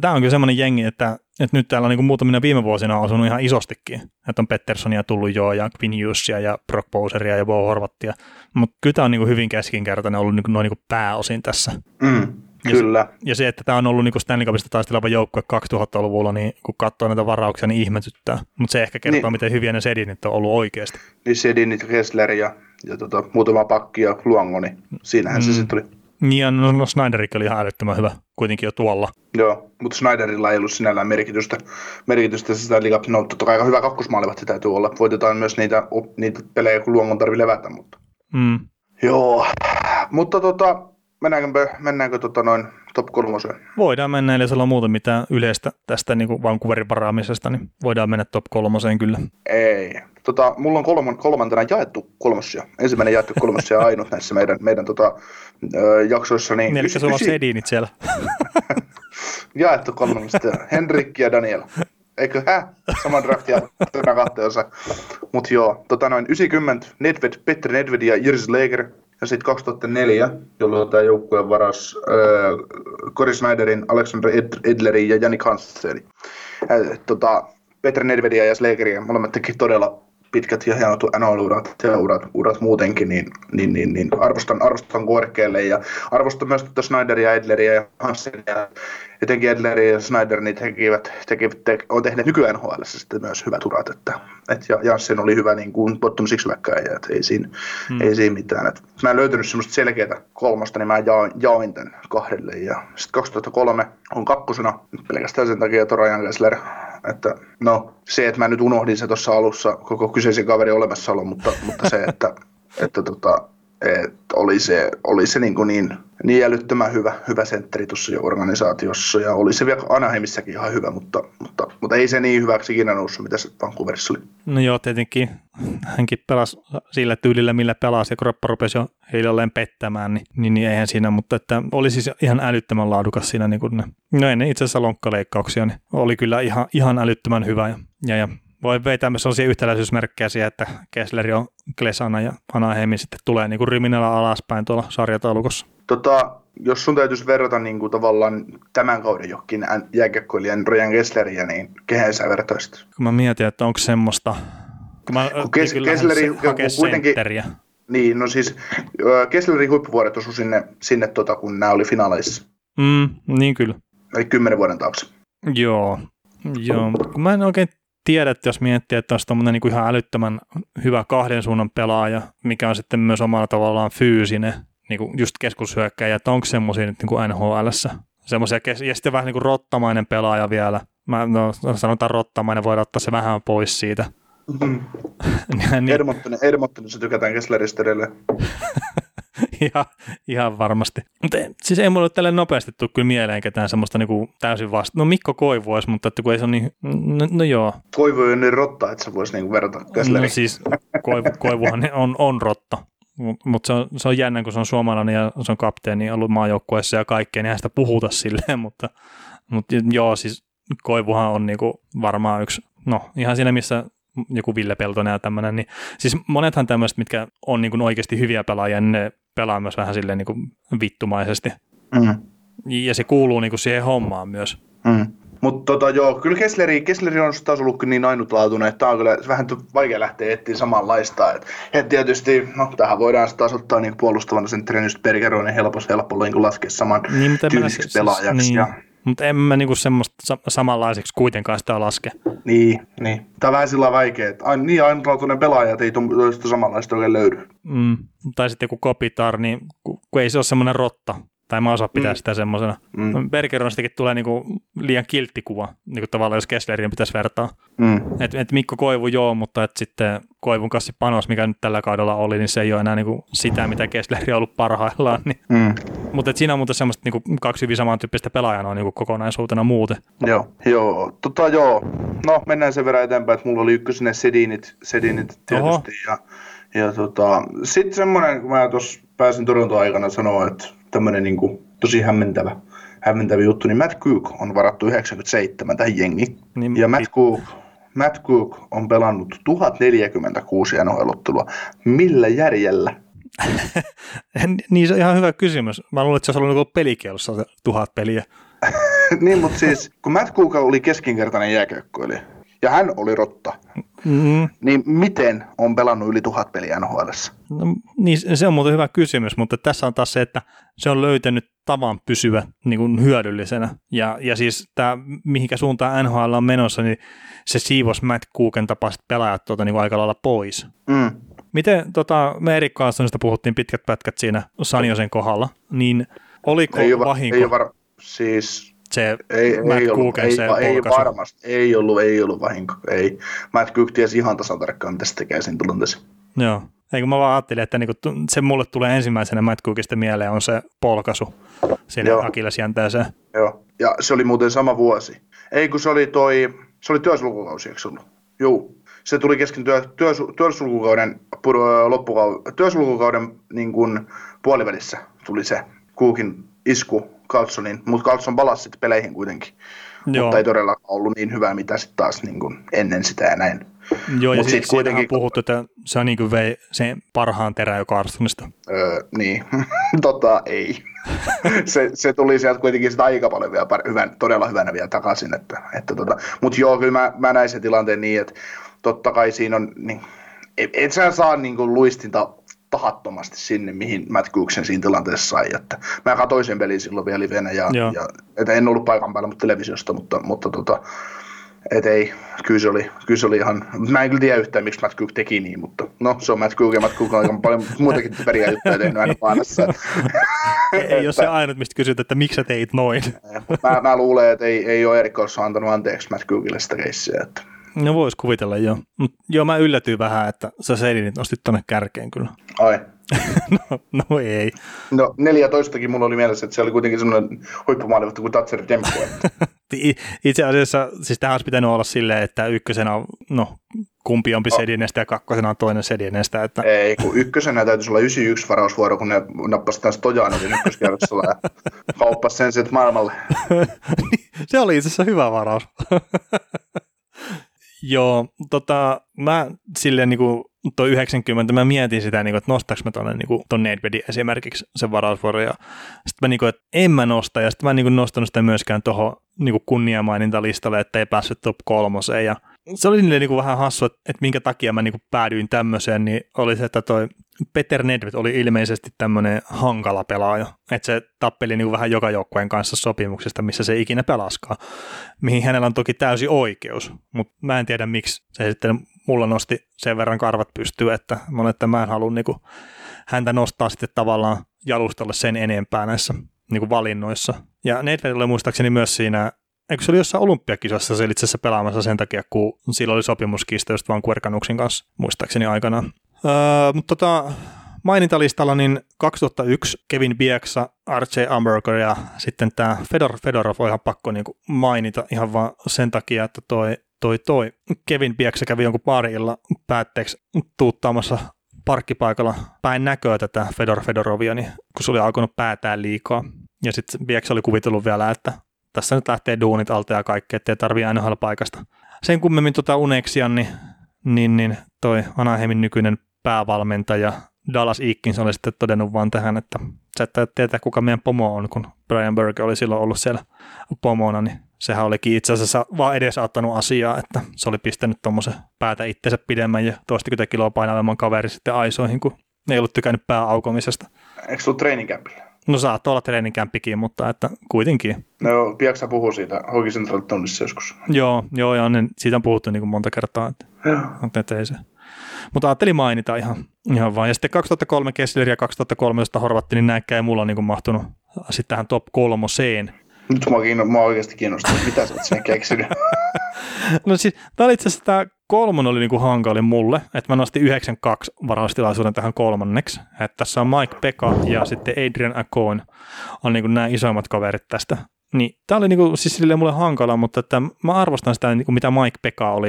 tämä on kyllä semmoinen jengi, että, että nyt täällä on niin muutamina viime vuosina osunut ihan isostikin. Että on Petterssonia tullut jo ja Quinn Hughesia ja Brock Bowseria ja Bo Horvattia. Mutta kyllä tämä on niin hyvin keskinkertainen ollut niin noin niin pääosin tässä. Mm. Ja Kyllä. Se, ja se, että tämä on ollut niin Stanley Cupista taisteleva joukkue 2000-luvulla, niin kun katsoo näitä varauksia, niin ihmetyttää. Mutta se ehkä kertoo, niin. miten hyviä ne sedinit on ollut oikeasti. Niin sedinit, Kessler ja, ja tota, muutama pakki ja Luongo, niin siinähän mm. se sitten tuli. Niin, ja no, no Snyderikin oli ihan älyttömän hyvä kuitenkin jo tuolla. Joo, mutta Snyderilla ei ollut sinällään merkitystä. merkitystä sitä liiga, no totta kai aika hyvä kakkosmaalivahti täytyy olla. Voitetaan myös niitä, niitä pelejä, kun Luongon tarvii levätä, mutta... Mm. Joo, mutta tota, mennäänkö, mennäänkö tota noin top kolmoseen? Voidaan mennä, eli jos on muuta mitään yleistä tästä niin kuin Vancouverin varaamisesta, niin voidaan mennä top kolmoseen kyllä. Ei. Tota, mulla on kolman, kolmantena jaettu kolmosia. Ensimmäinen jaettu kolmosia ainut näissä meidän, meidän tota, ö, jaksoissa. Niin, niin eli sulla on sedinit siellä. jaettu kolmosia. Henrikki ja Daniel. Eikö, hä? Sama draftia tänä kahteen osa. Mut joo, tota noin 90, Nedved, Petteri Nedved ja Jirs Leger ja sitten 2004, jolloin tämä joukkue varas äh, Cory Snyderin, Alexander Edlerin ja Jannik Hansenin. Äh, tota, Petri Nedvedia ja Slegeria molemmat teki todella pitkät ja hienot NHL-urat ja urat, urat muutenkin, niin, niin, niin, niin arvostan, arvostan korkealle ja arvostan myös tuota Snyderia, Edleria ja Hansenia. Etenkin Edler ja Snyder niin tekivät, tekivät, te, on tehneet nykyään NHL sitten myös hyvät urat, että, et ja Janssen oli hyvä niin kuin bottom six että ei siinä, hmm. ei siinä mitään. Et, mä en löytänyt semmoista selkeää kolmosta, niin mä jaoin, jaoin tämän kahdelle ja sitten 2003 on kakkosena pelkästään sen takia Torajan Kessler, että no se, että mä nyt unohdin se tuossa alussa koko kyseisen kaverin olemassaolo, mutta, mutta se, että, että tota, Et oli se, oli se niin, niin, niin älyttömän hyvä, hyvä sentteri tuossa organisaatiossa ja oli se vielä Anaheimissakin ihan hyvä, mutta, mutta, mutta ei se niin hyväksi ikinä noussut, mitä se Vancouverissa oli. No joo, tietenkin hänkin pelasi sillä tyylillä, millä pelasi ja kroppa rupesi jo hiljalleen pettämään, niin, niin, niin eihän siinä, mutta että oli siis ihan älyttömän laadukas siinä, niin kuin ne, no ennen itse asiassa lonkkaleikkauksia, niin oli kyllä ihan, ihan älyttömän hyvä ja, ja, ja voi vetää myös sellaisia yhtäläisyysmerkkejä siihen, että Kessleri on Klesana ja Anaheimin sitten tulee niin kuin ryminällä alaspäin tuolla sarjataulukossa. Tota, jos sun täytyisi verrata niin kuin tavallaan tämän kauden johonkin jääkiekkoilijan Ryan Kessleriä, niin kehen sä vertaisit? Kun mä mietin, että onko semmoista, kun mä kun Kes- Kessleri kuitenkin, niin, no siis Kesslerin huippuvuodet osui sinne, sinne tota, kun nämä oli finaaleissa. Mm, niin kyllä. Eli kymmenen vuoden taakse. Joo, joo. Kun mä en oikein tiedä, että jos miettii, että olisi tuommoinen niin ihan älyttömän hyvä kahden suunnan pelaaja, mikä on sitten myös omalla tavallaan fyysinen, niin kuin just keskushyökkäjä, että onko semmoisia nyt niin kuin NHLssä. Semmoisia, ja sitten vähän niin kuin rottamainen pelaaja vielä. Mä, no, sanotaan rottamainen, voidaan ottaa se vähän pois siitä. Mm-hmm. niin, Edmonton, Edmontonissa tykätään Kessleristä edelleen. ihan, ihan varmasti. Mutta siis ei mulle tälle nopeasti tule kyllä mieleen ketään semmoista niinku täysin vasta. No Mikko Koivu olisi, mutta että kun ei se ole niin, no, no joo. Koivu on niin rotta, että se voisi niinku verrata Kessleriin. No siis Koivu, Koivuhan on, on rotta. Mutta se on, se on jännä, kun se on suomalainen ja se on kapteeni ollut maajoukkueessa ja kaikkea, niin sitä puhuta silleen, mutta, mutta joo, siis Koivuhan on niinku varmaan yksi, no ihan siinä missä joku Ville Peltonen ja tämmöinen, niin siis monethan tämmöiset, mitkä on niin kuin oikeasti hyviä pelaajia, niin ne pelaa myös vähän silleen niin kuin vittumaisesti. Mm. Ja se kuuluu niin kuin siihen hommaan myös. Mm. Mutta tota, joo, kyllä Kessleri, Kessleri on taas ollut niin ainutlaatuinen, että tämä on kyllä vähän vaikea lähteä etsiä samanlaista. Et, et tietysti, no tähän voidaan taas ottaa niin puolustavana sen just Bergeroinen helposti helppo niin laskea saman niin, tyyliseksi pelaajaksi. Niin. Ja, mutta en mä niinku semmoista samanlaiseksi kuitenkaan sitä laske. Niin, niin. Tämä on vähän sillä vaikea, että aina, niin ainutlaatuinen pelaaja, että ei tuosta samanlaista oikein löydy. Mm. Tai sitten joku Kopitar, niin kun ei se ole semmoinen rotta, tai mä osaa pitää mm. sitä semmoisena. Mm. Bergeronistakin tulee niinku liian kilttikuva, niinku tavallaan jos Kesslerin pitäisi vertaa. Mm. Et, et Mikko Koivu joo, mutta et sitten Koivun kanssa panos, mikä nyt tällä kaudella oli, niin se ei ole enää niinku sitä, mitä Kessleri on ollut parhaillaan. Niin. Mm. Mutta siinä on muuten semmoista niinku kaksi hyvin samantyyppistä pelaajaa on niinku kokonaisuutena muuten. Joo, joo. Tota, joo. No, mennään sen verran eteenpäin, että mulla oli ykkösenä Sedinit, Sedinit tietysti. Oho. Ja, ja tota, sitten semmoinen, kun mä tuossa pääsin Toronton aikana sanoa, että tämmöinen niin kuin, tosi hämmentävä, hämmentävä juttu, niin Matt Cook on varattu 97 tähän jengiin. Niin, ja Matt Cook, Matt Cook on pelannut 1046 NHL-ottelua. Millä järjellä? niin se on ihan hyvä kysymys. Mä luulen, että se olisi ollut niinku pelikielossa tuhat peliä. niin, mutta siis kun Matt Cook oli keskinkertainen jääkökkoilija, ja hän oli rotta, mm-hmm. niin miten on pelannut yli tuhat peliä nhl no, niin se on muuten hyvä kysymys, mutta tässä on taas se, että se on löytänyt tavan pysyä niin kuin hyödyllisenä. Ja, ja siis tämä, mihinkä suuntaan NHL on menossa, niin se siivos Matt Cooken tapaiset pelaajat tuota, niin aika lailla pois. Mm. Miten tota, me Erik Carlsonista puhuttiin pitkät pätkät siinä Sanjosen kohdalla, niin oliko ei vahinko? Ei var- siis se ei, Matt ei ollut, ei, se ei, varmasti, ei ollut, ei ollut vahinko, ei. Matt Cook tiesi ihan tasan tarkkaan, mitä se tekee siinä tilanteessa. Joo, Eikö mä vaan ajattelin, että niinku, se mulle tulee ensimmäisenä Matt Cookista mieleen on se polkasu sinne akillesjänteeseen. Joo, ja se oli muuten sama vuosi. Ei kun se oli toi, se oli työsulkukausi, eikö ollut? Joo. Se tuli kesken työ, työ, työsulkukauden, loppukauden, työsulkukauden niin kuin puolivälissä tuli se Cookin isku Carlsonin, mutta Carlson palasi sitten peleihin kuitenkin. Joo. Mutta ei todellakaan ollut niin hyvä, mitä sitten taas niin kuin ennen sitä ja näin. Joo, ja sitten kuitenkin... puhuttu, että se on niin kuin vei sen parhaan terä jo Carlsonista. Öö, niin, tota ei. se, se, tuli sieltä kuitenkin sitä aika paljon vielä hyvän, todella hyvänä vielä takaisin. Että, että tota. Mutta joo, kyllä mä, mä näin sen tilanteen niin, että totta kai siinä on, niin, et, et sä saa niin kuin luistinta tahattomasti sinne, mihin Matt Cooksen siinä tilanteessa sai. Että mä katsoin sen pelin silloin vielä livenä, ja, ja että en ollut paikan päällä mutta televisiosta, mutta, mutta tota, et ei, kyllä se, oli, kyllä se oli ihan, mä en kyllä tiedä yhtään, miksi Matt Cook teki niin, mutta no se on Matt Cook ja Matt Cook on aika paljon muutakin typeriä juttuja tehnyt aina paanassa. ei ole se ainut, mistä kysyt, että miksi sä teit noin. mä, mä, luulen, että ei, ei ole Erik antanut anteeksi Matt Cookille sitä keissiä, että No vois kuvitella joo. Mut joo, mä yllätyin vähän, että sä Sedinit nostit tonne kärkeen kyllä. Ai, no, no ei. No 14kin mulla oli mielessä, että se oli kuitenkin semmoinen huippumaalivahti kuin Tatser Demko. Itse asiassa, siis tähän olisi pitänyt olla silleen, että ykkösenä on, no kumpi onpi Sedinestä ja kakkosena on toinen Sedinestä. Että... Ei, kun ykkösenä täytyisi olla 91 varausvuoro, kun ne nappasi tämän Stojanotin ykköskierroksella ja kauppasi sen sitten maailmalle. se oli itse asiassa hyvä varaus. Joo, tota, mä silleen niin kuin toi 90, mä mietin sitä, niin kuin, että nostaks mä tuonne niin ton Nedvedin esimerkiksi sen varausvuoron, ja sitten mä niin kuin, että en mä nosta, ja sitten mä en niin kuin nostanut sitä myöskään tuohon niin kunniamainintalistalle, että ei päässyt top kolmoseen, ja se oli niin kuin vähän hassu, että, että minkä takia mä niin kuin päädyin tämmöiseen, niin oli se, että toi Peter Nedved oli ilmeisesti tämmöinen hankala pelaaja, että se tappeli niin vähän joka joukkueen kanssa sopimuksesta, missä se ikinä pelaskaa, mihin hänellä on toki täysi oikeus, mutta mä en tiedä miksi se sitten mulla nosti sen verran karvat pystyy, että, että mä en halua niin häntä nostaa sitten tavallaan jalustalle sen enempää näissä niin kuin valinnoissa. Ja Nedved oli muistaakseni myös siinä eikö se oli jossain olympiakisossa se itse asiassa pelaamassa sen takia, kun sillä oli sopimuskista just vaan Kuerkanuksin kanssa, muistaakseni aikanaan. Öö, mutta tota, mainintalistalla niin 2001 Kevin Bieksa, R.J. Amberger ja sitten tämä Fedor Fedorov on ihan pakko niin mainita ihan vaan sen takia, että toi, toi, toi Kevin Bieksa kävi jonkun parilla päätteeksi tuuttaamassa parkkipaikalla päin näköä tätä Fedor Fedorovia, niin kun se oli alkanut päätää liikaa. Ja sitten Bieksa oli kuvitellut vielä, että tässä nyt lähtee duunit alta ja kaikkea, ettei tarvii NHL-paikasta. Sen kummemmin tuota uneksia, niin, niin, niin toi Anaheimin nykyinen päävalmentaja Dallas Eakins oli sitten todennut vaan tähän, että sä et tietää kuka meidän pomo on, kun Brian Burke oli silloin ollut siellä pomona, niin sehän olikin itse asiassa vaan edesauttanut asiaa, että se oli pistänyt tuommoisen päätä itsensä pidemmän ja toistakymmentä kiloa painavamman kaveri sitten aisoihin, kun ne ei ollut tykännyt pääaukomisesta. Eikö sulla treeninkämpillä? No saattaa olla treeninkämpikin, mutta että kuitenkin. No, piaksa puhuu siitä Hockey Central tunnissa joskus. Joo, joo, ja niin, siitä on puhuttu niin kuin monta kertaa. Että, että ei se. Mutta ajattelin mainita ihan, ihan vaan. Ja sitten 2003 Kessler ja 2013 Horvatti, niin näkään ei mulla niin mahtunut sitten tähän top kolmoseen. Nyt mä, kiinno, mä oikeasti kiinnostunut, mitä sä oot sen keksinyt. no siis, tämä oli itse asiassa tämä kolmonen oli niinku hankalin mulle, että mä nostin 92 varaustilaisuuden tähän kolmanneksi. Että tässä on Mike Pekka ja sitten Adrian Acon on niinku nämä isoimmat kaverit tästä. Niin, tämä oli niinku, siis silleen mulle hankala, mutta että mä arvostan sitä, niinku, mitä Mike Pekka oli.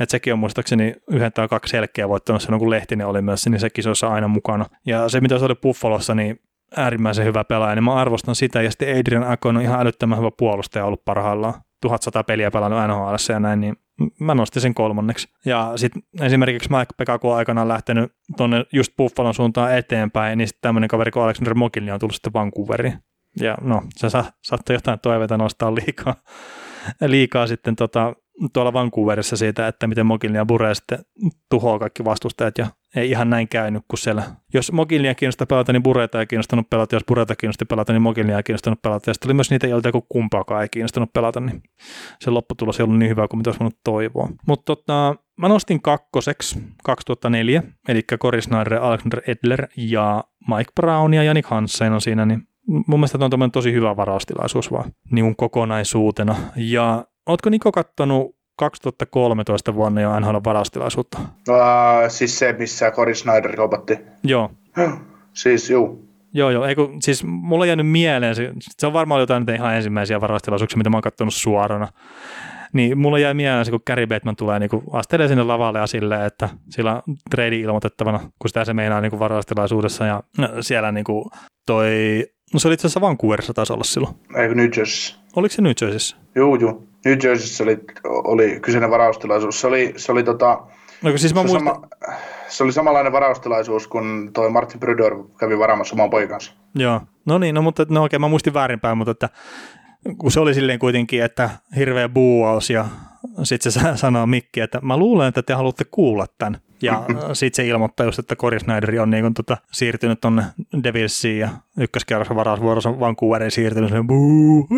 Että sekin on muistaakseni yhden tai kaksi selkeä voittanut silloin, kun Lehtinen oli myös, niin se kisoissa aina mukana. Ja se, mitä se oli Buffalossa, niin äärimmäisen hyvä pelaaja, niin mä arvostan sitä. Ja sitten Adrian Akon on ihan älyttömän hyvä puolustaja ollut parhaillaan. 1100 peliä pelannut NHL ja näin, niin mä nostin sen kolmanneksi. Ja sitten esimerkiksi Mike Pekka, on aikanaan lähtenyt tuonne just Buffalon suuntaan eteenpäin, niin sitten tämmöinen kaveri kuin Alexander Mokilni on tullut sitten Vancouveriin. Ja no, se sa- saattoi jotain toiveita nostaa liikaa, liikaa sitten tota, tuolla Vancouverissa siitä, että miten Mogilnia Bure sitten tuhoaa kaikki vastustajat ja ei ihan näin käynyt kuin siellä. Jos Mogilnia kiinnostaa pelata, niin Bureita ei kiinnostanut pelata. Jos Bureita kiinnosti pelata, niin Mogilnia ei kiinnostanut pelata. Ja sitten oli myös niitä, joilta joku kumpaakaan ei kiinnostanut pelata, niin se lopputulos ei ollut niin hyvä kuin mitä olisi voinut toivoa. Mutta tota, mä nostin kakkoseksi 2004, eli Cory Snyder, Alexander Edler ja Mike Brown ja Janik Hansen on siinä, niin mun mielestä tämä on tosi hyvä varaustilaisuus vaan niin kokonaisuutena. Ja Oletko Niko kattonut 2013 vuonna jo NHL varaustilaisuutta? Uh, siis se, missä Cory Snyder kaupatti? Joo. siis juu. Joo, joo. Eiku, siis mulla on jäänyt mieleen, se, se on varmaan jotain ihan ensimmäisiä varaustilaisuuksia, mitä mä oon kattonut suorana. Niin mulla jäi mieleen se, kun Gary Bettman tulee niin astelee sinne lavalle ja silleen, että sillä on trade ilmoitettavana, kun sitä se meinaa niin varaustilaisuudessa ja no, siellä niin kuin toi, no se oli itse asiassa Vancouverissa taisi olla silloin. Eikö New Jersey? Oliko se New Jerseyssä? Joo, joo. New Jerseyssä oli, oli kyseinen varaustilaisuus. Se oli, se oli tota, No, siis mä se, muistan... sama, se oli samanlainen varaustilaisuus, kun toi Martin Brydor kävi varaamassa oman poikansa. Joo, no niin, no mutta no okei, mä muistin väärinpäin, mutta että kun se oli silleen kuitenkin, että hirveä buuaus ja sitten se sanoo Mikki, että mä luulen, että te haluatte kuulla tämän. Ja sitten se ilmoittaa just, että Cory Snyder on niin tota, siirtynyt tonne Devilsiin ja ykköskerroksen varausvuorossa Vancouverin siirtynyt. Se buu,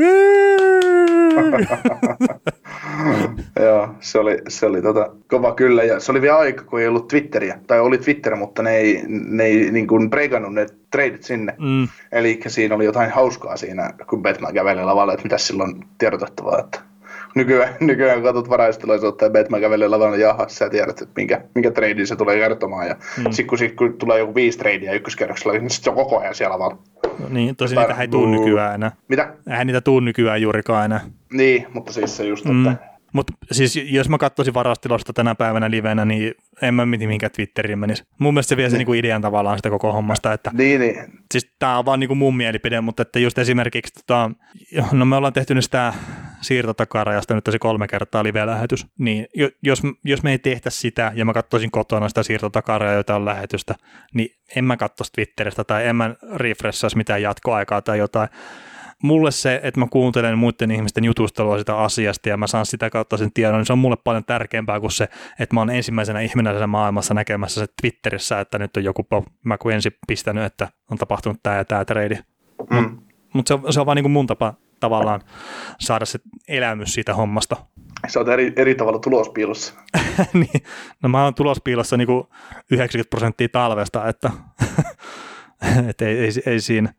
Joo, se oli, se oli tota, kova kyllä. Ja se oli vielä aika, kun ei ollut Twitteriä. Tai oli Twitter, mutta ne ei, ne ei niin kuin breikannut ne tradeit sinne. Mm. Eli siinä oli jotain hauskaa siinä, kun Batman käveli lavalle, että mitä silloin tiedotettavaa. Että nykyään, nykyään katsot varaistilaisuutta ja Batman kävelee lavalla jaha, sä tiedät, että minkä, minkä treidin se tulee kertomaan. Ja mm. sitten kun, sit, kun, tulee joku viisi treidiä ykköskerroksella, niin se on koko ajan siellä lavalla. No niin, tosi niitä ei tuu nykyään enää. Mitä? Eihän niitä tuu nykyään juurikaan enää. Niin, mutta siis se just, mm. että mutta siis jos mä katsoisin varastilosta tänä päivänä livenä, niin en mä miti mihinkään Twitteriin menisi. Mun mielestä se vie niin. se niinku idean tavallaan sitä koko hommasta. Että, niin, niin. Siis tää on vaan niinku mun mielipide, mutta että just esimerkiksi, tota, no me ollaan tehty sitä siirtotakarajasta nyt tosi kolme kertaa live-lähetys, niin jos, jos me ei tehtä sitä ja mä katsoisin kotona sitä siirtotakarajaa jotain lähetystä, niin en mä katsoisi Twitteristä tai en mä refreshaisi mitään jatkoaikaa tai jotain mulle se, että mä kuuntelen muiden ihmisten jutustelua sitä asiasta ja mä saan sitä kautta sen tiedon, niin se on mulle paljon tärkeämpää kuin se, että mä oon ensimmäisenä ihmisenä maailmassa näkemässä se Twitterissä, että nyt on joku, mä kuin ensin pistänyt, että on tapahtunut tämä ja tämä trade. Mm. Mutta se, se on vaan niin kuin mun tapa tavallaan saada se elämys siitä hommasta. Sä oot eri, eri tavalla tulospiilossa. niin, no mä oon tulospiilossa niin kuin 90 prosenttia talvesta, että et ei, ei, ei, siinä.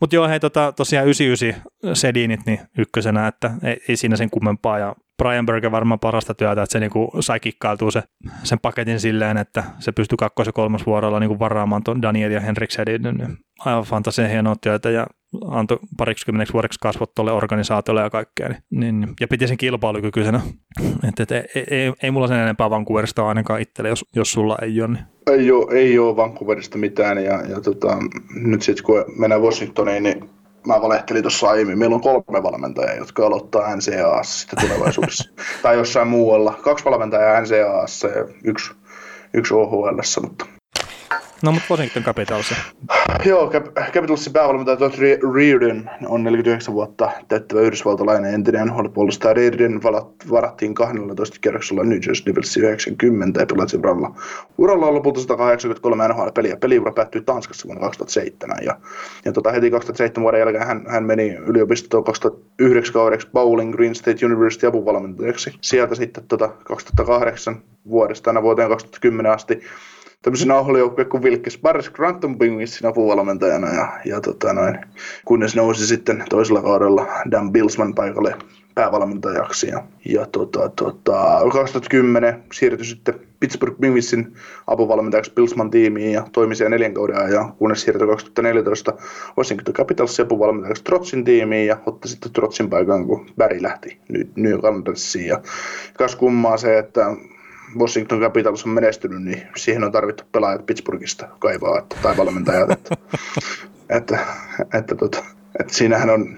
Mutta joo, hei, tota, tosiaan 99 sedinit niin ykkösenä, että ei, ei siinä sen kummempaa. Ja Brian Berger varmaan parasta työtä, että se niinku sai kikkailtua se, sen paketin silleen, että se pystyi kakkos- ja kolmosvuorolla niinku varaamaan tuon Daniel ja Henrik Sedin. Niin aivan fantasien hienoa työtä ja antoi parikymmeneksi vuodeksi kasvot tuolle organisaatiolle ja kaikkea. Niin, niin, ja piti sen kilpailukykyisenä. Et, et, ei, ei, ei, mulla sen enempää Vancouverista ainakaan itselle, jos, jos sulla ei ole. Niin. Ei ole, ei ole Vancouverista mitään ja, ja tota, nyt sitten kun mennään Washingtoniin, niin mä valehtelin tuossa aiemmin, meillä on kolme valmentajaa, jotka aloittaa NCAassa sitten tulevaisuudessa. tai jossain muualla. Kaksi valmentajaa NCAassa ja yksi, yksi OHLssä, mutta No, mutta Washington Capitals. Joo, Cap- Capitalsin päävalmentaja Todd Reardon on 49 vuotta täyttävä yhdysvaltalainen entinen NHL-puolustaja. Reardon varattiin 12 kerroksella New Jersey Devils 90 ja pelasi uralla. Uralla on lopulta 183 NHL-peliä. Peliura päättyi Tanskassa vuonna 2007. Ja, ja tota, heti 2007 vuoden jälkeen hän, hän meni yliopistoon 2009 kaudeksi Bowling Green State University apuvalmentajaksi. Sieltä sitten tota, 2008 vuodesta aina vuoteen 2010 asti tämmöisen nauhalijoukkueen kuin Vilkes Barres Granton Penguinsin apuvalmentajana ja, ja tota noin, kunnes nousi sitten toisella kaudella Dan Bilsman paikalle päävalmentajaksi. Ja, ja tota, tota, 2010 siirtyi sitten Pittsburgh Penguinsin apuvalmentajaksi Bilsman tiimiin ja toimi siellä neljän kauden ajan, kunnes siirtyi 2014 Washington Capitalsin apuvalmentajaksi Trotsin tiimiin ja otti sitten Trotsin paikan, kun Barry lähti New York Islandersiin. Ja kas kummaa se, että Washington Capitals on menestynyt, niin siihen on tarvittu pelaajat Pittsburghista kaivaa että, tai valmentajat. Että, että, että, tota, että, siinähän on,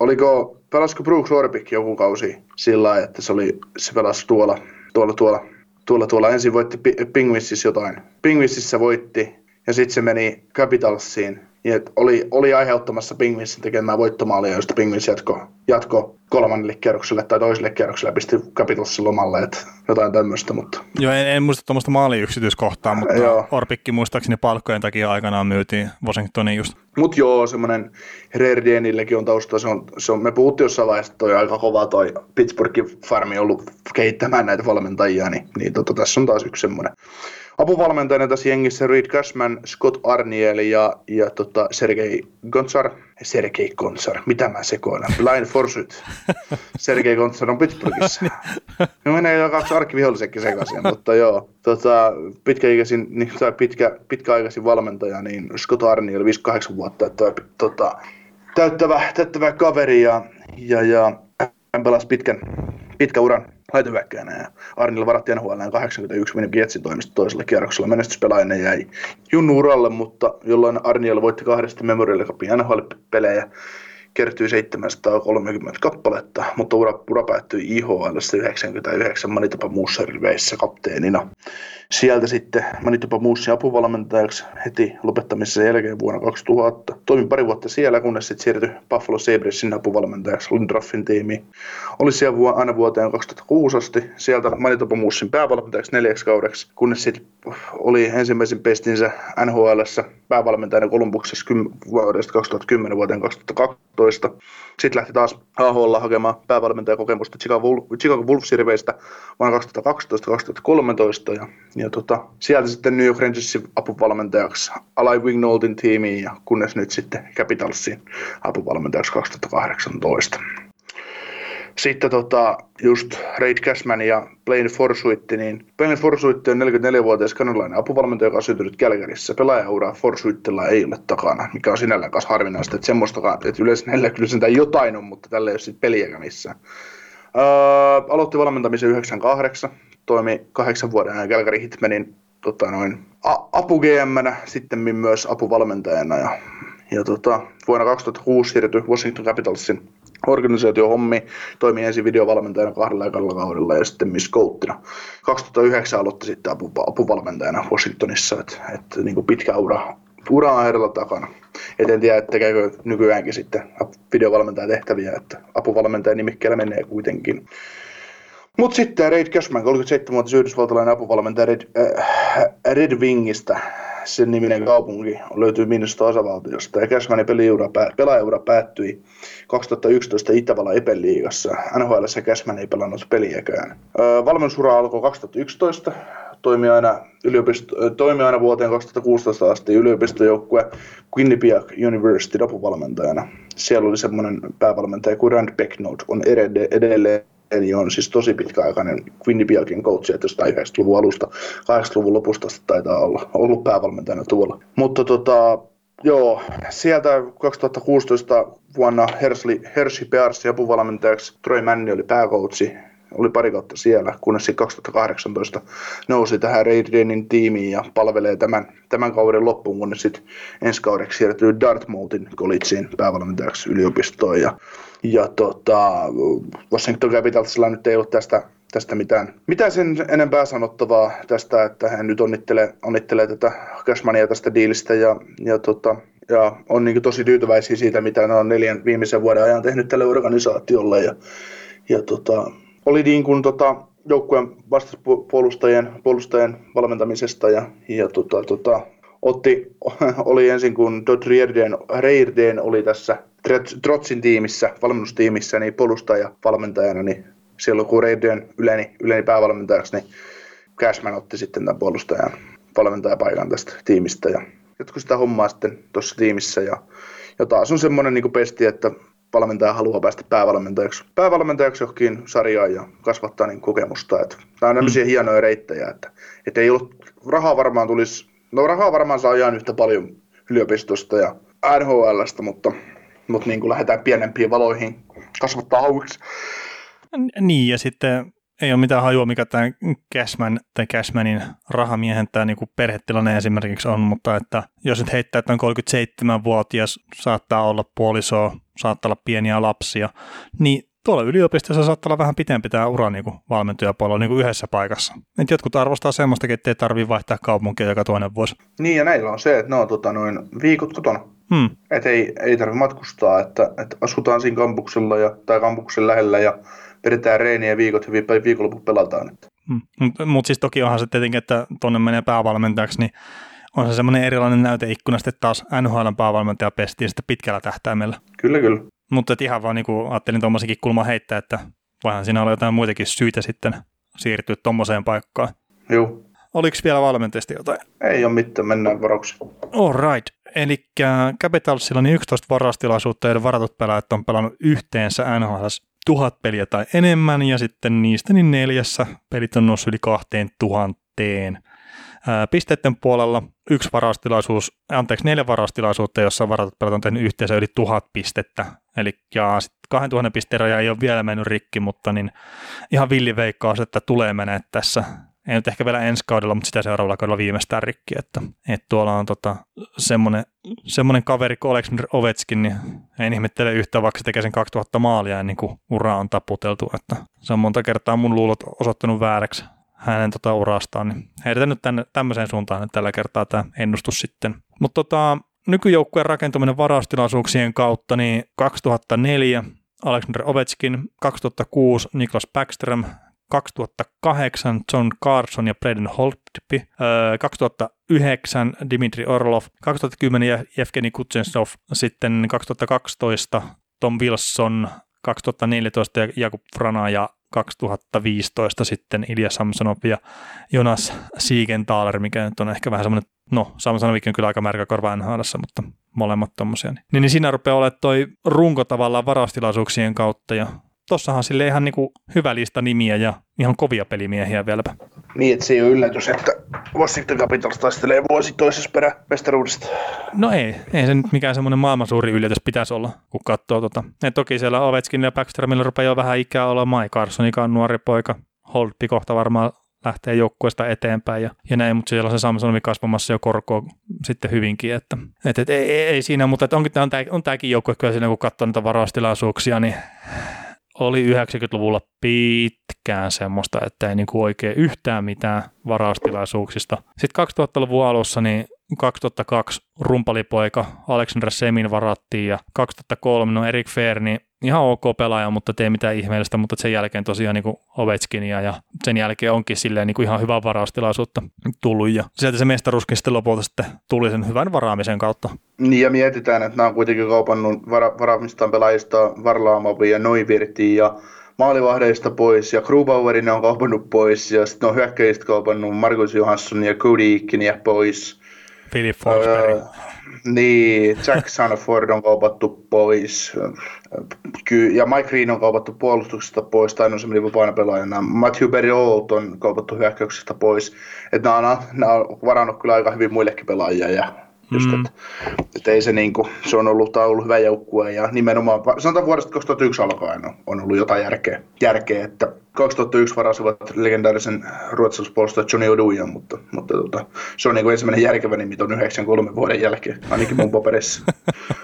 oliko, pelasiko Brooks Orpik joku kausi sillä lailla, että se, oli, se pelasi tuolla, tuolla, tuolla, tuolla, tuolla ensin voitti Penguinsissa jotain. Penguinsissa voitti ja sitten se meni Capitalsiin niin että oli, oli aiheuttamassa Pingvinsin tekemään voittomaalia, josta Pingvins jatko, jatko kolmannelle kierrokselle tai toiselle kierrokselle ja pisti Capitalsin lomalle, että jotain tämmöistä. Mutta... Joo, en, en muista tuommoista maaliyksityiskohtaa, mutta joo. Orpikki muistaakseni palkkojen takia aikanaan myytiin Washingtoniin just. Mutta joo, semmoinen Rerdienillekin on tausta, se on, se on, me puhuttiin jossain vaiheessa, että toi aika kova toi Pittsburghin farmi ollut kehittämään näitä valmentajia, niin, niin tota, tässä on taas yksi semmoinen apuvalmentajana tässä jengissä Reed Cashman, Scott Arniel ja, ja tota Sergei Gontsar. Sergei Gontsar, mitä mä sekoilen? Blind Forsyth. Sergei Gontsar on Pittsburghissa. Me menee jo kaksi arkkivihollisekin sekaisin, mutta joo. Tota, pitkäikäisin, niin, tai pitkä, pitkäaikaisin valmentaja, niin Scott Arniel, 58 vuotta, että tota, täyttävä, täyttävä kaveri ja, ja, ja hän pelasi pitkän, pitkä uran laitohyökkäjänä ja Arnilla varattiin NHL 81 meni Pietsin toimista toisella kierroksella. Menestyspelaajana jäi Junnu uralle, mutta jolloin Arniel voitti kahdesta Memorial Cupin NHL-pelejä kertyi 730 kappaletta, mutta ura, ura päättyi IHL 99 Manitoba Mooseriveissä kapteenina. Sieltä sitten Manitoba Moosin apuvalmentajaksi heti lopettamisen jälkeen vuonna 2000. Toimin pari vuotta siellä, kunnes sitten siirtyi Buffalo Sabresin apuvalmentajaksi Lindraffin tiimiin. Oli siellä vu- aina vuoteen 2006 asti. Sieltä Manitoba Moosin päävalmentajaksi neljäksi kaudeksi, kunnes sitten oli ensimmäisen pestinsä NHLssä päävalmentajana Kolumbuksessa vuodesta 2010 vuoteen 2012. Sitten lähti taas AHL hakemaan päävalmentajakokemusta Chicago, Chicago Wolves-sirveistä vuonna 2012-2013 ja, ja tota, sieltä sitten New York Rangersin apuvalmentajaksi Alai Wignoltin tiimiin ja kunnes nyt sitten Capitalsin apuvalmentajaksi 2018. Sitten tota, just Reid Cashman ja Blaine Forsuitti, niin Blaine Forsuitti on 44-vuotias kanalainen apuvalmentaja, joka on syntynyt Kälkärissä. Pelaajaura Forsuittilla ei ole takana, mikä on sinällään kanssa harvinaista, että semmoista, että yleensä näillä kyllä sitä jotain on, mutta tällä ei ole sitten peliäkään missään. Öö, aloitti valmentamisen 98, toimi kahdeksan vuoden ajan Kälkäri Hitmanin tota noin, apu GM, sitten myös apuvalmentajana ja, ja tota, vuonna 2006 siirtyi Washington Capitalsin hommi, toimi ensin videovalmentajana kahdella ekalla kaudella ja sitten Miss Coattina. 2009 aloitti sitten apu, apuvalmentajana Washingtonissa, että, että niin pitkä ura, ura on herralla takana. Et en tiedä, että tekeekö nykyäänkin sitten videovalmentajan tehtäviä, että apuvalmentajan nimikkeellä menee kuitenkin. Mutta sitten Reid Cashman, 37-vuotias yhdysvaltalainen apuvalmentaja Red, äh, Red Wingistä, sen niminen kaupunki löytyy Minnesota osavaltiosta. Ja Cashmanin peliura, pelaajaura päättyi 2011 Itävallan Epeliigassa. NHL Cashman ei pelannut peliäkään. Valmennusura alkoi 2011, toimi aina, yliopisto, toimi aina vuoteen 2016 asti yliopistojoukkue Quinnipiac University apuvalmentajana. Siellä oli semmoinen päävalmentaja kuin Rand Becknold, on edelleen Eli on siis tosi pitkäaikainen Quinnipiakin coach, että jostain 90-luvun alusta, 80-luvun lopusta taitaa olla ollut päävalmentajana tuolla. Mutta tota, joo, sieltä 2016 vuonna Hershey, Hershey Bearsin apuvalmentajaksi Troy Manni oli pääkoutsi, oli pari kautta siellä, kunnes 2018 nousi tähän Raidenin tiimiin ja palvelee tämän, tämän kauden loppuun, kunnes sitten ensi kaudeksi siirtyy Dartmouthin collegeen päävalmentajaksi yliopistoon. Ja ja tota, Washington Capitalsilla nyt ei ollut tästä, tästä mitään, mitään sen enempää sanottavaa tästä, että hän nyt onnittelee, onnittelee tätä Cashmania tästä diilistä ja, ja, tota, ja on niin tosi tyytyväisiä siitä, mitä ne on neljän viimeisen vuoden ajan tehnyt tälle organisaatiolle. Ja, ja tota, oli niin kuin tota, joukkueen vastapuolustajien puolustajien valmentamisesta ja, ja tota, tota, otti, oli ensin kun Todd Reardon, Reardon oli tässä Trotsin tiimissä, valmennustiimissä, niin puolustaja valmentajana, niin silloin kun Reardon yleni, yleni päävalmentajaksi, niin Cashman otti sitten tämän puolustajan valmentajapaikan tästä tiimistä ja jotkut sitä hommaa sitten tuossa tiimissä ja, ja taas on semmoinen niin pesti, että valmentaja haluaa päästä päävalmentajaksi, päävalmentajaksi johonkin sarjaan ja kasvattaa niin kokemusta. Että nämä on tämmöisiä mm. hienoja reittejä, että, että ei ollut, rahaa varmaan tulisi No rahaa varmaan saa ihan yhtä paljon yliopistosta ja NHLstä, mutta, mutta niin kuin lähdetään pienempiin valoihin kasvattaa hauiksi. Niin, ja sitten ei ole mitään hajua, mikä tämä Cashman tai Cashmanin rahamiehen tämä niin perhetilanne esimerkiksi on, mutta että jos nyt heittää, että on 37-vuotias, saattaa olla puoliso, saattaa olla pieniä lapsia, niin tuolla yliopistossa saattaa olla vähän pitempi tämä ura niin kuin valmentajapuolella niin kuin yhdessä paikassa. Et jotkut arvostaa semmoistakin, että ei tarvitse vaihtaa kaupunkia joka toinen vuosi. Niin ja näillä on se, että ne on tota, noin viikot kotona. Hmm. Että ei, ei tarvitse matkustaa, että, että asutaan siinä kampuksella ja, tai kampuksen lähellä ja vedetään reeniä viikot ja viikonloppu pelataan. Hmm. Mutta mut siis toki onhan se tietenkin, että tuonne menee päävalmentajaksi, niin on se semmoinen erilainen näyteikkuna sitten taas NHL päävalmentaja pestiin sitten pitkällä tähtäimellä. Kyllä, kyllä. Mutta ihan vaan niin kuin ajattelin tuommoisenkin kulma heittää, että voihan siinä olla jotain muitakin syitä sitten siirtyä tuommoiseen paikkaan. Joo. Oliko vielä valmentajista jotain? Ei ole mitään, mennään varaksi. All right. Eli Capitalsilla on 11 varastilaisuutta, joiden varatut pelaajat on pelannut yhteensä NHL tuhat peliä tai enemmän, ja sitten niistä niin neljässä pelit on noussut yli kahteen tuhanteen. Pisteiden puolella yksi varastilaisuus, anteeksi neljä varastilaisuutta, jossa varatut pelit on tehnyt yhteensä yli tuhat pistettä. Eli ja 2000 pisteen raja ei ole vielä mennyt rikki, mutta niin ihan villiveikkaus, että tulee menee tässä. Ei nyt ehkä vielä ensi kaudella, mutta sitä seuraavalla kaudella viimeistään rikki. Että, että tuolla on tota, semmoinen, semmoinen kaveri kuin Alexander Ovetskin, niin en ihmettele yhtä, vaikka se tekee sen 2000 maalia ennen kuin ura on taputeltu. Että se on monta kertaa mun luulot osoittanut vääräksi hänen tota urastaan, niin heitetään nyt tänne, tämmöiseen suuntaan että tällä kertaa tämä ennustus sitten. Mutta tota, nykyjoukkueen rakentuminen varastilaisuuksien kautta, niin 2004 Alexander Ovechkin, 2006 Niklas Backström, 2008 John Carson ja Braden Holtby, 2009 Dimitri Orlov, 2010 Evgeni Kutsensov, sitten 2012 Tom Wilson, 2014 Jakub Frana ja 2015 sitten Ilja Samsonov ja Jonas Siegenthaler, mikä nyt on ehkä vähän semmoinen, no Samsonovikin on kyllä aika märkä korva NHLssä, mutta molemmat tommosia. Niin, niin siinä rupeaa olemaan toi runko tavallaan varastilaisuuksien kautta ja tossahan sille ihan niinku hyvä lista nimiä ja ihan kovia pelimiehiä vieläpä. Niin, että se ei ole yllätys, että Washington Capitals taistelee vuosi toisessa perämestaruudesta. No ei, ei se nyt mikään semmoinen maailman suuri yllätys pitäisi olla, kun katsoo tota. Ja toki siellä Ovechkin ja Backstromilla rupeaa jo vähän ikää olla Mike Carsonikaan nuori poika. Holtby kohta varmaan lähtee joukkueesta eteenpäin ja, ja näin, mutta siellä on se Samsonovi kasvamassa jo korkoa sitten hyvinkin, että et, et, ei, ei, siinä, mutta että onkin, on, tää, on tämäkin joukkue kyllä siinä, kun katsoo niitä varaustilaisuuksia, niin oli 90-luvulla pitkään semmoista, että ei niinku oikein yhtään mitään varaustilaisuuksista. Sitten 2000-luvun alussa niin 2002 rumpalipoika Alexander Semin varattiin ja 2003 no Erik Ferni ihan ok pelaaja, mutta tee mitään ihmeellistä, mutta sen jälkeen tosiaan niin Ovechkinia ja sen jälkeen onkin silleen niin kuin ihan hyvää varaustilaisuutta tullut ja sieltä se mestaruuskin sitten lopulta sitten tuli sen hyvän varaamisen kautta. Niin ja mietitään, että nämä on kuitenkin kaupannut vara- varaamistaan pelaajista Varlaamovia ja Noivirtia ja maalivahdeista pois ja Grubauerin on kaupannut pois ja sitten on hyökkäjistä kaupannut Markus Johansson ja Cody Ikkinia pois. Philip Forsberg. Öö, niin, Jack Sanford on kaupattu pois. Ja Mike Green on kaupattu puolustuksesta pois, tai on semmoinen vapaana pelaajana. Matthew Berriot on kaupattu hyökkäyksestä pois. Että nämä on, nämä on varannut kyllä aika hyvin muillekin pelaajia ja Just, mm. että, että ei se, niin kuin, se on ollut, tämä on ollut hyvä joukkue ja nimenomaan, sanotaan vuodesta 2001 alkaen on, on ollut jotain järkeä, järkeä, että 2001 varasivat legendaarisen ruotsalaispuolustaja Johnny Odujan, mutta, mutta tota, se on niin kuin ensimmäinen järkevä nimi tuon 93 vuoden jälkeen, ainakin mun paperissa.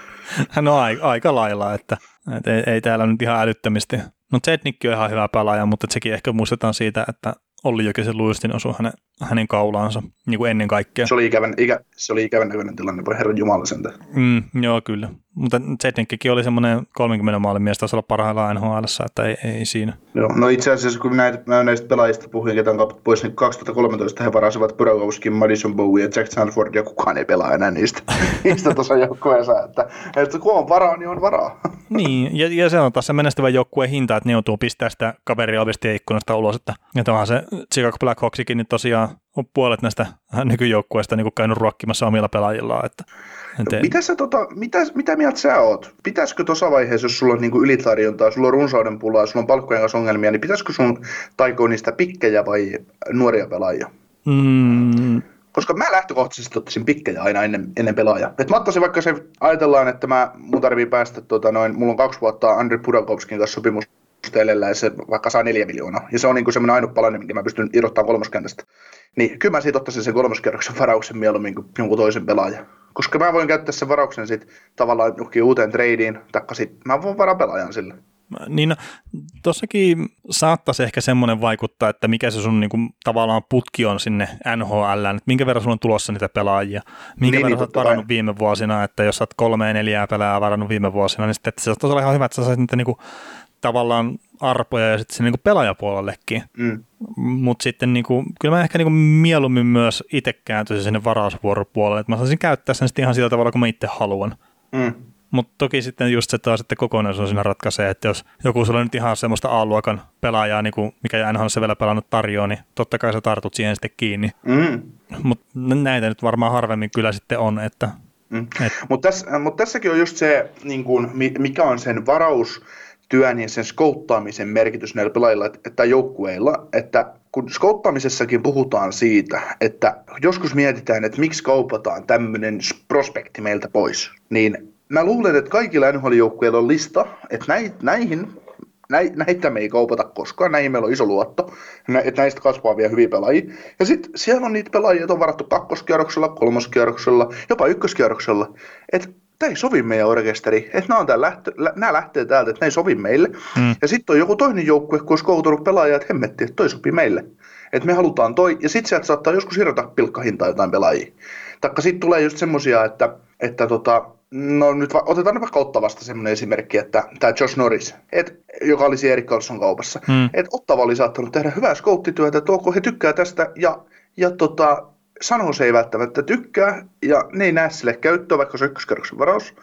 no aika, aika lailla, että, että ei, ei, täällä nyt ihan älyttömästi. No Zetnikki on ihan hyvä pelaaja, mutta sekin ehkä muistetaan siitä, että Olli Jokisen luistin osui hänen, hänen kaulaansa niin kuin ennen kaikkea. Se oli ikävän, ikä, se oli ikävän näköinen tilanne, voi herran jumala sen mm, Joo, kyllä. Mutta Zetnikkikin oli semmoinen 30 maalin mies, taisi olla parhaillaan NHL, että ei, ei siinä. Joo, no itse asiassa kun näitä, mä näistä pelaajista puhuin, ketä on kaupattu pois, niin 2013 he varasivat Burakovskin, Madison Bowie ja Jack Sanford, ja kukaan ei pelaa enää niistä, niistä tuossa joukkueessa. Että, että kun on varaa, niin on varaa. niin, ja, ja se on taas se menestyvä joukkueen hinta, että ne joutuu pistää sitä kaveria ikkunasta ulos, että, että onhan se Chicago Blackhawksikin niin tosiaan on puolet näistä nykyjoukkueista niin käynyt ruokkimassa omilla pelaajillaan. Että, mitä, sä, tota, mitä, mitä mieltä sä oot? Pitäisikö tuossa vaiheessa, jos sulla on niin ylitarjontaa, sulla on runsauden pulaa, sulla on palkkojen kanssa ongelmia, niin pitäisikö sun taikoa niistä pikkejä vai nuoria pelaajia? Mm. Koska mä lähtökohtaisesti ottaisin pikkejä aina ennen, ennen pelaajaa. Et mä ottaisin vaikka se, ajatellaan, että mä, mun tarvii päästä, tota, noin, mulla on kaksi vuotta Andri Pudakovskin kanssa sopimus ja se vaikka saa neljä miljoonaa. Ja se on niin semmoinen ainut palanen, minkä mä pystyn irrottamaan kolmoskentästä. Niin kyllä mä siitä ottaisin sen kolmoskierroksen varauksen mieluummin kuin jonkun toisen pelaajan. Koska mä voin käyttää sen varauksen sitten tavallaan johonkin uuteen tradeen, taikka sit mä voin varaa pelaajan sille. Niin no, tossakin saattaisi ehkä semmoinen vaikuttaa, että mikä se sun niinku, tavallaan putki on sinne NHL, että minkä verran sulla on tulossa niitä pelaajia, minkä niin, verran niin, olet varannut vai. viime vuosina, että jos olet kolme ja neljää pelaajaa varannut viime vuosina, niin sitten se olla ihan hyvä, että sä saisit niitä niinku, tavallaan arpoja ja sitten niin pelajapuolellekin. Mm. Mutta sitten niin kuin, kyllä mä ehkä niin kuin mieluummin myös itse kääntyisin sinne varausvuoropuolelle, että mä saisin käyttää sen sitten ihan sillä tavalla, kun mä itse haluan. Mm. Mutta toki sitten just se taas, että kokonaisuus siinä ratkaisee, että jos joku sulla nyt ihan semmoista A-luokan pelaajaa, niin kuin mikä NHL se vielä pelannut tarjoaa, niin totta kai sä tartut siihen sitten kiinni. Mm. Mutta näitä nyt varmaan harvemmin kyllä sitten on, että Mm. Mutta tässä, mut tässäkin on just se, niin kun, mikä on sen varaus, työn ja sen skouttaamisen merkitys näillä pelaajilla tai joukkueilla, että kun skouttaamisessakin puhutaan siitä, että joskus mietitään, että miksi kaupataan tämmöinen prospekti meiltä pois, niin mä luulen, että kaikilla NHL-joukkueilla on lista, että näihin näitä me ei kaupata koskaan, näihin meillä on iso luotto, että näistä kasvaa vielä hyviä pelaajia. Ja sitten siellä on niitä pelaajia, joita on varattu kakkoskierroksella, kolmoskierroksella, jopa ykköskierroksella. Että tämä ei sovi meidän orkesteri, että nämä, on tää lähtö, lä, nämä lähtee täältä, että ne ei sovi meille. Mm. Ja sitten on joku toinen joukkue, kun olisi koutunut pelaajia, että hemmetti, että toi sopii meille. Että me halutaan toi, ja sitten sieltä saattaa joskus irrota pilkkahintaa jotain pelaajia. Taikka sitten tulee just semmoisia, että, että tota, no nyt va- otetaan vaikka Ottavasta semmoinen esimerkki, että tämä Josh Norris, et, joka olisi Erik Karlsson kaupassa, mm. että Ottava oli saattanut tehdä hyvää skouttityötä, että onko he tykkää tästä, ja, ja tota, sanoo se ei välttämättä tykkää, ja ne ei näe sille käyttöä, vaikka se ykköskerroksen varaus,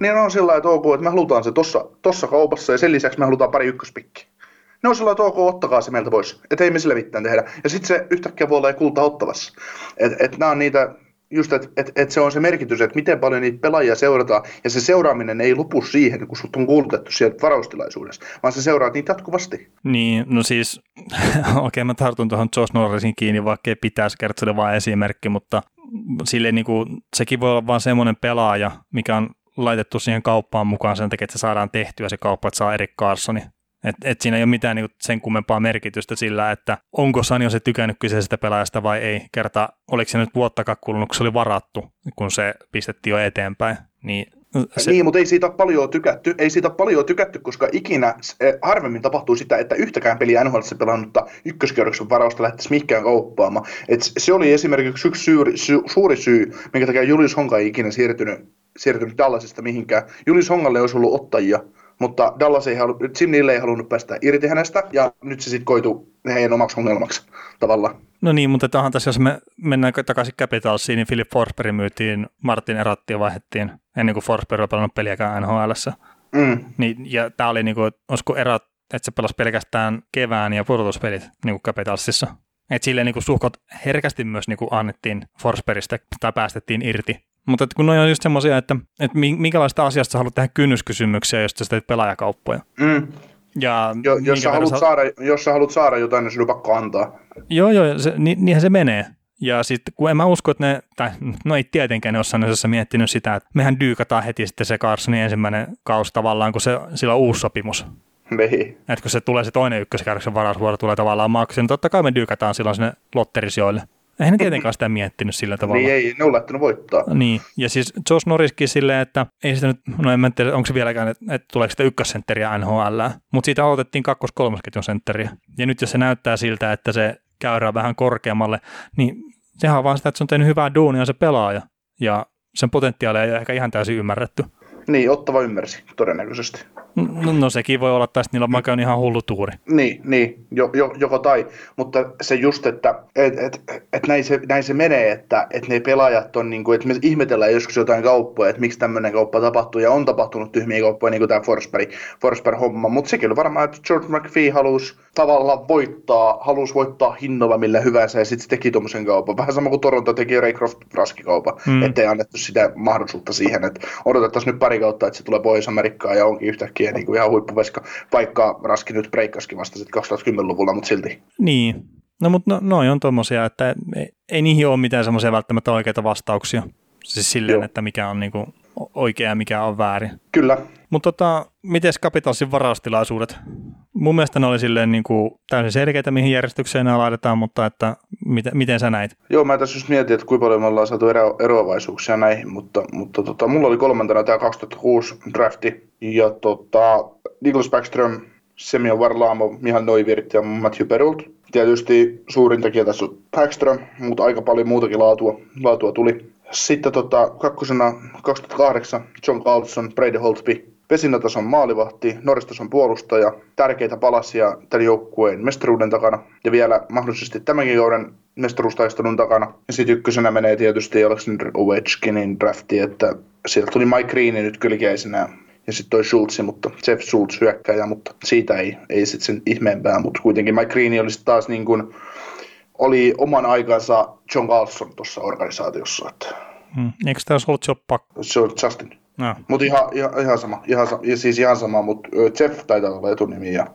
niin on sillä että ok, että me halutaan se tossa, tossa kaupassa, ja sen lisäksi me halutaan pari ykköspikkiä. Ne on sillä että ok, ottakaa se meiltä pois, että ei me sille mitään tehdä. Ja sitten se yhtäkkiä voi olla kulta ottavassa. Että et nämä on niitä, just, että et, et se on se merkitys, että miten paljon niitä pelaajia seurataan, ja se seuraaminen ei lopu siihen, kun sut on kuulutettu sieltä varaustilaisuudessa, vaan se seuraat niitä jatkuvasti. Niin, no siis, okei okay, mä tartun tuohon Josh Norrisin kiinni, vaikka ei pitäisi kertoa vain esimerkki, mutta sille niin kuin, sekin voi olla vain semmoinen pelaaja, mikä on laitettu siihen kauppaan mukaan sen takia, että se saadaan tehtyä se kauppa, että saa Erik Carsoni. Et, et siinä ei ole mitään niin sen kummempaa merkitystä sillä, että onko Sani se tykännyt kyseisestä pelaajasta vai ei. Kerta, oliko se nyt vuottakaan kulunut, kun se oli varattu, kun se pistettiin jo eteenpäin. Niin se... Niin, mutta ei siitä paljon tykätty, ei siitä paljon tykätty, koska ikinä eh, harvemmin tapahtuu sitä, että yhtäkään peliä NHL pelannutta ykköskierroksen varausta lähtisi mikään kauppaamaan. Et se oli esimerkiksi yksi suuri, su, suuri syy, minkä takia Julius Honka ei ikinä siirtynyt, siirtynyt Dallasista mihinkään. Julius Hongalle olisi ollut ottajia, mutta Dallas ei halu, Jim Neal ei halunnut päästä irti hänestä, ja nyt se sitten koitu heidän omaksi ongelmaksi tavallaan. No niin, mutta tähän tässä, jos me mennään takaisin Capitalsiin, niin Philip Forsberg myytiin, Martin erattiin ja vaihdettiin ennen kuin Forsberg oli pelannut peliäkään nhl mm. niin, ja tämä oli niin kuin, olisiko erat, että se pelasi pelkästään kevään ja pudotuspelit niin kuin Capitalsissa. Että silleen niin kuin suhkot herkästi myös niin kuin annettiin Forsbergista tai päästettiin irti. Mutta kun ne on just semmoisia, että, että minkälaista asiasta haluat tehdä kynnyskysymyksiä, jos sä teet pelaajakauppoja. Mm. Ja jo, jos, sä haluat sa- saada, jos sä haluat saada jotain, niin sinun pakko antaa. Joo, joo, se, ni, niinhän se menee. Ja sitten kun en mä usko, että ne, tai no ei tietenkään ne jossain miettinyt sitä, että mehän dyykataan heti sitten se Carsonin ensimmäinen kausi tavallaan, kun se, sillä on uusi sopimus. Niin. Että kun se tulee se toinen ykköskärksen varausvuoro tulee tavallaan maksu, niin totta kai me dyykataan silloin sinne lotterisijoille. Eihän ne tietenkään sitä miettinyt sillä tavalla. Niin ei, ne on lähtenyt voittaa. Niin, ja siis Josh Norriskin silleen, että ei sitä nyt, no en mä tiedä, onko se vieläkään, että, että tuleeko sitä ykkössentteriä NHL, mutta siitä aloitettiin kakkos kolmosketjun sentteriä. Ja nyt jos se näyttää siltä, että se käyrää vähän korkeammalle, niin sehän on vaan sitä, että se on tehnyt hyvää duunia se pelaaja. Ja sen potentiaali ei ole ehkä ihan täysin ymmärretty. Niin, Ottava ymmärsi todennäköisesti. No, no sekin voi olla, että niillä on ihan hullu tuuri. Niin, niin jo, jo, joko tai, mutta se just, että et, et, et näin, se, näin se menee, että et ne pelaajat on, niin kuin, että me ihmetellään joskus jotain kauppoja, että miksi tämmöinen kauppa tapahtuu, ja on tapahtunut tyhmiä kauppoja, niin kuin tämä Forsberg, Forsberg-homma, mutta sekin oli varmaan, että George McPhee halusi tavallaan voittaa, halusi voittaa hinnalla millä hyvänsä, ja sitten se teki tuommoisen kaupan. Vähän sama kuin Toronto teki Raycroft Raski-kaupan, mm. ettei annettu sitä mahdollisuutta siihen, että odotettaisiin nyt pari kautta, että se tulee Pohjois-Amerikkaan ja onkin yhtäkkiä niin kuin ihan huippuveska, vaikka Raski nyt breikkasikin vasta sitten 2010-luvulla, mutta silti. Niin, no mutta no, noi on tuommoisia, että ei, ei niihin ole mitään semmoisia välttämättä oikeita vastauksia. Siis silleen, Joo. että mikä on niinku oikea ja mikä on väärin. Kyllä. Mutta tota, miten Capitalsin varaustilaisuudet? Mun mielestä ne oli silleen niin kuin täysin selkeitä, mihin järjestykseen ne laitetaan, mutta että miten, miten sä näit? Joo, mä tässä just mietin, että kuinka paljon me ollaan saatu ero, eroavaisuuksia näihin, mutta, mutta tota, mulla oli kolmantena tämä 2006 drafti, ja tota, Niklas Backström, Semyon Varlaamo, Mihan Neuwirth ja Matthew Perult. Tietysti suurin tekijä tässä on Backström, mutta aika paljon muutakin laatua, laatua tuli. Sitten tota, kakkosena 2008 John Carlson, Brady Holtby, Vesinatason maalivahti, Norristason puolustaja, tärkeitä palasia tämän joukkueen mestaruuden takana ja vielä mahdollisesti tämänkin kauden mestaruustaistelun takana. Ja sitten ykkösenä menee tietysti Alexander Ovechkinin drafti, että sieltä tuli Mike Green nyt kylkiäisenä ja sitten toi Schultz, mutta Jeff Schultz hyökkäjä, mutta siitä ei, ei sitten sen ihmeempää, mutta kuitenkin Mike Green oli taas niin kuin, oli oman aikansa John Carlson tuossa organisaatiossa. Että... Hmm. Eikö tämä ollut jo pakko? Se on Justin. No. Mutta ihan, ihan, ihan, sama, ihan, siis ihan sama, mutta Jeff taitaa olla etunimi ja,